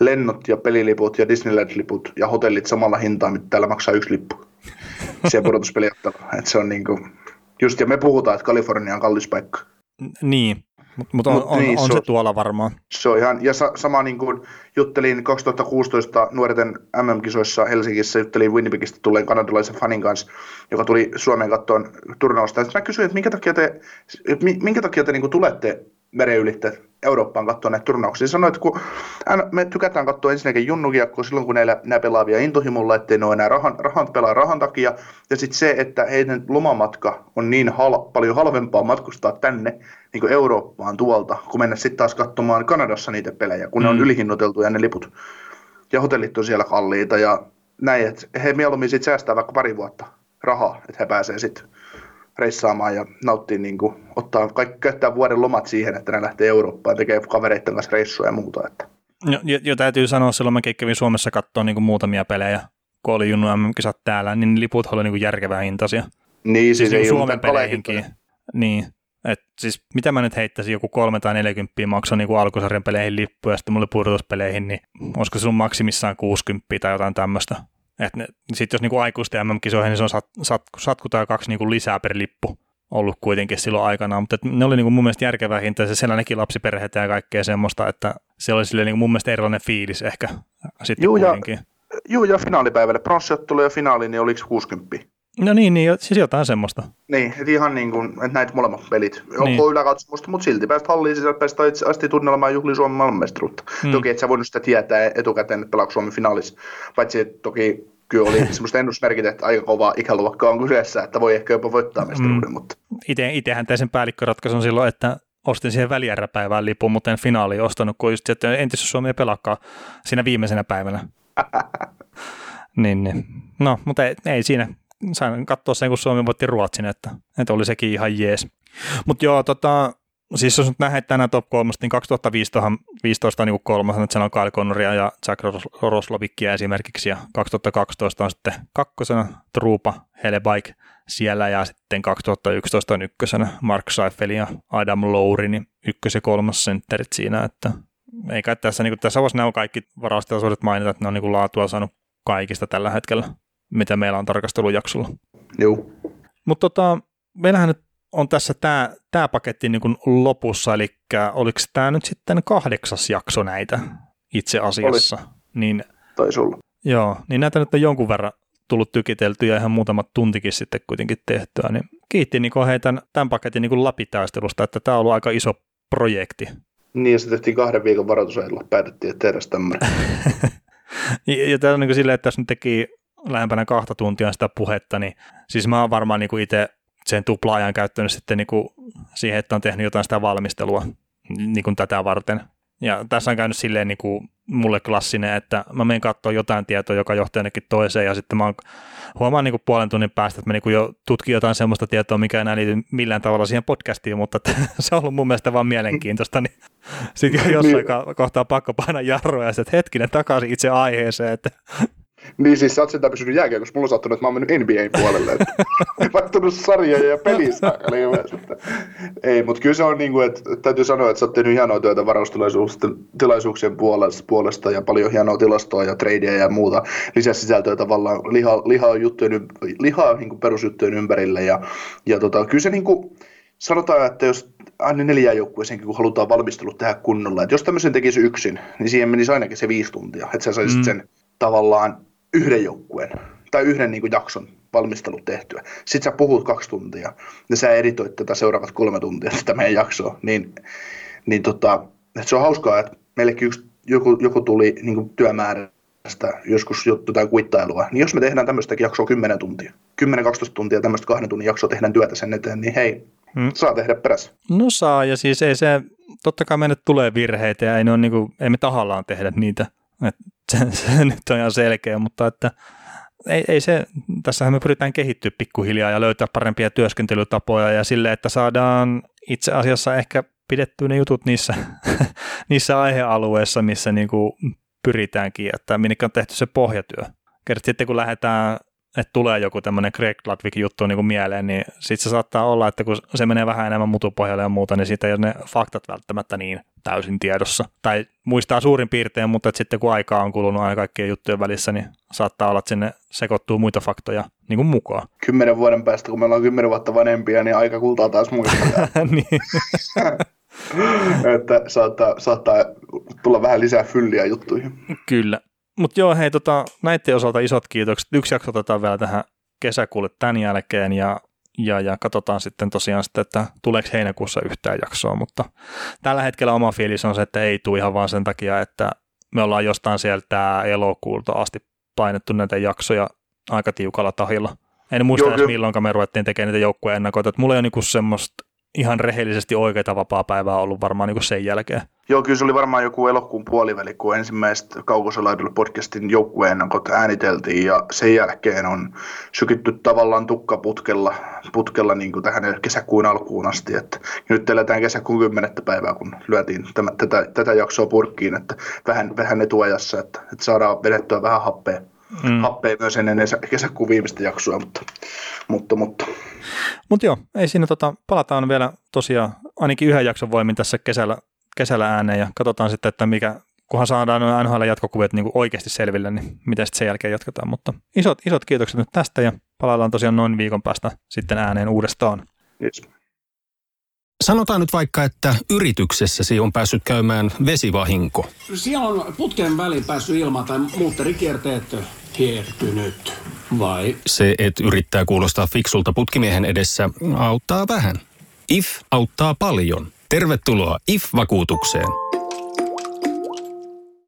lennot ja peliliput ja Disneyland-liput ja hotellit samalla hintaan, mitä täällä maksaa yksi lippu. Se pudotuspeliottelu. että se on niin kuin, just, ja me puhutaan, että Kalifornia on kallis paikka. Niin, mutta mut on, Mut, on, niin, on se, se tuolla varmaan. Se on ihan, ja sa, sama niin kuin juttelin 2016 nuorten MM-kisoissa Helsingissä, juttelin Winnipegistä tulleen kanadalaisen fanin kanssa, joka tuli Suomeen kattoon turnausta. Sitten mä kysyin, että minkä takia te, minkä takia te niin kuin tulette meren ylitse Eurooppaan katsoa näitä turnauksia. Sanoin, että kun me tykätään katsoa ensinnäkin junnukiekkoa silloin, kun näillä, nämä pelaavia intohimolla, ettei ne ole enää rahan, rahan pelaa rahan takia. Ja sitten se, että heidän lomamatka on niin hal, paljon halvempaa matkustaa tänne niin kuin Eurooppaan tuolta, kun mennä sitten taas katsomaan Kanadassa niitä pelejä, kun mm. ne on mm. ylihinnoiteltuja ne liput. Ja hotellit on siellä kalliita ja näin, että he mieluummin sitten säästää vaikka pari vuotta rahaa, että he pääsee sitten reissaamaan ja nauttii, niin kuin, ottaa kaikki, käyttää vuoden lomat siihen, että ne lähtee Eurooppaan tekee kavereiden kanssa reissuja ja muuta. Että. Jo, jo, jo täytyy sanoa, silloin mä kävin Suomessa katsoa niin kuin muutamia pelejä, kun oli Junnu MM-kisat täällä, niin liput oli niin kuin järkevää hintaisia. Niin, siis, siis ei Suomen peleihinkin. Niin, et siis mitä mä nyt heittäisin, joku 3 tai 40 maksoi niin alkusarjan peleihin lippuja, ja sitten mulle pudotuspeleihin, niin olisiko sun maksimissaan 60 tai jotain tämmöistä. Sitten jos niinku aikuisten MM-kisoihin, niin se on sat, sat, satku tai kaksi niinku lisää per lippu ollut kuitenkin silloin aikanaan, mutta ne oli niinku mun mielestä järkevää hinta, se siellä näki lapsiperheitä ja kaikkea semmoista, että se oli sille niinku mun mielestä erilainen fiilis ehkä sitten Juu, kuitenkin. Ja, juu, ja finaalipäivälle, pronssiottelu ja finaali, niin oliko 60? No niin, niin siis jotain semmoista. Niin, että ihan niin kuin, että näitä molemmat pelit. Niin. Onko yläkatsomusta, mutta silti päästä halliin sisällä, päästä asti tunnelmaan juhli Suomen maailmanmestaruutta. Hmm. Toki et sä voinut sitä tietää etukäteen, että pelaako Suomen finaalissa. Paitsi että toki kyllä oli semmoista ennusmerkit, että aika kova ikäluokka on kyseessä, että voi ehkä jopa voittaa mestaruuden. Mm. Mutta... Ite, itehän tein sen päällikköratkaisun silloin, että ostin siihen välieräpäivään lipun, mutta en finaaliin ostanut, kun just, että entis Suomi ei pelaakaan siinä viimeisenä päivänä. niin, niin. No, mutta ei, ei siinä sain katsoa sen, kun Suomi voitti Ruotsin, että, että oli sekin ihan jees. Mutta joo, tota, siis jos nyt nähdään tänään top 3, niin 2015 15 on niin kolmas, että siellä on Kyle Connoria ja Jack Roslovikia esimerkiksi, ja 2012 on sitten kakkosena Trupa, Helebike siellä, ja sitten 2011 on ykkösenä Mark Seifel ja Adam Lowry, niin ykkös- ja kolmas sentterit siinä, että eikä tässä, niin kuin, tässä voisi nämä kaikki varaustilaisuudet mainita, että ne on niin kuin laatua saanut kaikista tällä hetkellä mitä meillä on tarkastelujaksolla. Joo. Mutta tota, meillähän nyt on tässä tämä tää paketti niin kuin lopussa, eli oliko tämä nyt sitten kahdeksas jakso näitä itse asiassa? Oli. Niin, Taisi olla. Joo, niin näitä nyt on jonkun verran tullut tykiteltyä ja ihan muutamat tuntikin sitten kuitenkin tehtyä, niin kiitti Niko hei tämän, paketin niin läpitaistelusta, että tämä on ollut aika iso projekti. Niin, ja se tehtiin kahden viikon varoitusajalla, päätettiin, että tehdään tämmöinen. ja, ja tämä on niin kuin silleen, että tässä nyt teki lähempänä kahta tuntia sitä puhetta, niin siis mä oon varmaan niin itse sen tupla-ajan käyttänyt sitten niin kuin siihen, että on tehnyt jotain sitä valmistelua niin kuin tätä varten. Ja tässä on käynyt silleen niin kuin mulle klassinen, että mä menen katsoa jotain tietoa, joka johtaa jonnekin toiseen, ja sitten mä oon, huomaan niin kuin puolen tunnin päästä, että mä niin kuin jo tutkin jotain semmoista tietoa, mikä ei enää liity millään tavalla siihen podcastiin, mutta se on ollut mun mielestä vaan mielenkiintoista, niin sitten jossain niin. kohtaa pakko painaa jarroja, ja sitten hetkinen takaisin itse aiheeseen, että niin siis sä oot sentään pysynyt jääkiekossa, mulla on sattunut, että mä oon mennyt NBA puolelle. Vaihtunut sarjoja ja pelissä. Ei, mutta kyllä se on niin kuin, että täytyy sanoa, että sä oot tehnyt hienoa työtä varaustilaisuuksien puolesta, puolesta ja paljon hienoa tilastoa ja tradeja ja muuta lisäsisältöä tavallaan lihaa, lihaa, juttujen, lihaa niin kuin perusjuttujen ympärille. Ja, ja tota, kyllä se niin kuin, sanotaan, että jos aina neljä joukkueeseenkin, kun halutaan valmistelut tehdä kunnolla. Että jos tämmöisen tekisi yksin, niin siihen menisi ainakin se viisi tuntia, että sä saisit mm. sen tavallaan yhden joukkueen tai yhden niin kuin jakson valmistelut tehtyä. Sitten sä puhut kaksi tuntia ja sä editoit tätä seuraavat kolme tuntia sitä meidän jaksoa, niin, niin tota, että se on hauskaa, että meillekin yksi, joku, joku tuli niin työmäärästä joskus jotain kuittailua, niin jos me tehdään tämmöistä jaksoa 10 tuntia, 10-12 tuntia tämmöistä kahden tunnin jaksoa tehdään työtä sen eteen, niin hei, hmm. saa tehdä perässä. No saa, ja siis ei se, totta kai meille tulee virheitä ja ei, ne on niin kuin, ei me tahallaan tehdä niitä. Et se, se, nyt on ihan selkeä, mutta että ei, ei se, tässähän me pyritään kehittyä pikkuhiljaa ja löytää parempia työskentelytapoja ja sille, että saadaan itse asiassa ehkä pidettyä ne jutut niissä, niissä aihealueissa, missä niin kuin pyritäänkin, että minne on tehty se pohjatyö. Kerta sitten kun lähdetään että tulee joku tämmöinen Greg Ludwig juttu niin kuin mieleen, niin sitten se saattaa olla, että kun se menee vähän enemmän mutupohjalle ja muuta, niin siitä ei ole ne faktat välttämättä niin täysin tiedossa. Tai muistaa suurin piirtein, mutta että sitten kun aikaa on kulunut aina kaikkien juttujen välissä, niin saattaa olla, että sinne sekoittuu muita faktoja niin kuin mukaan. Kymmenen vuoden päästä, kun me ollaan kymmenen vuotta vanhempia, niin aika kultaa taas muistaa. niin. että saattaa, saattaa tulla vähän lisää fylliä juttuihin. Kyllä. Mutta joo, hei, tota, näiden osalta isot kiitokset. Yksi jakso otetaan vielä tähän kesäkuulle tämän jälkeen ja, ja, ja katsotaan sitten tosiaan sitten, että tuleeko heinäkuussa yhtään jaksoa, mutta tällä hetkellä oma fiilis on se, että ei tule ihan vaan sen takia, että me ollaan jostain sieltä elokuulta asti painettu näitä jaksoja aika tiukalla tahilla. En muista Joo, edes milloin me ruvettiin tekemään niitä joukkueen ennakoita. Mulla ei ole niinku semmoista ihan rehellisesti oikeita vapaa-päivää ollut varmaan niin sen jälkeen. Joo, kyllä se oli varmaan joku elokuun puoliväli, kun ensimmäistä Kaukosalaidilla podcastin joukkueen ääniteltiin ja sen jälkeen on sykitty tavallaan tukkaputkella putkella niin kuin tähän kesäkuun alkuun asti. Että nyt eletään kesäkuun kymmenettä päivää, kun lyötiin tämä, tätä, tätä jaksoa purkkiin, että vähän, vähän etuajassa, että, että saadaan vedettyä vähän happea, mm. happea myös ennen kesäkuun viimeistä jaksoa, mutta, mutta, mutta mutta joo, ei siinä tota, palataan vielä tosiaan ainakin yhden jakson voimin tässä kesällä, kesällä ääneen ja katsotaan sitten, että mikä, kunhan saadaan noin NHL jatkokuviot niin oikeasti selville, niin miten sitten sen jälkeen jatketaan. Mutta isot, isot kiitokset nyt tästä ja palaillaan tosiaan noin viikon päästä sitten ääneen uudestaan. Yes. Sanotaan nyt vaikka, että yrityksessäsi on päässyt käymään vesivahinko. Siellä on putken väliin päässyt ilma tai muutterikierteet hiertynyt, vai? Se, että yrittää kuulostaa fiksulta putkimiehen edessä, auttaa vähän. IF auttaa paljon. Tervetuloa IF-vakuutukseen.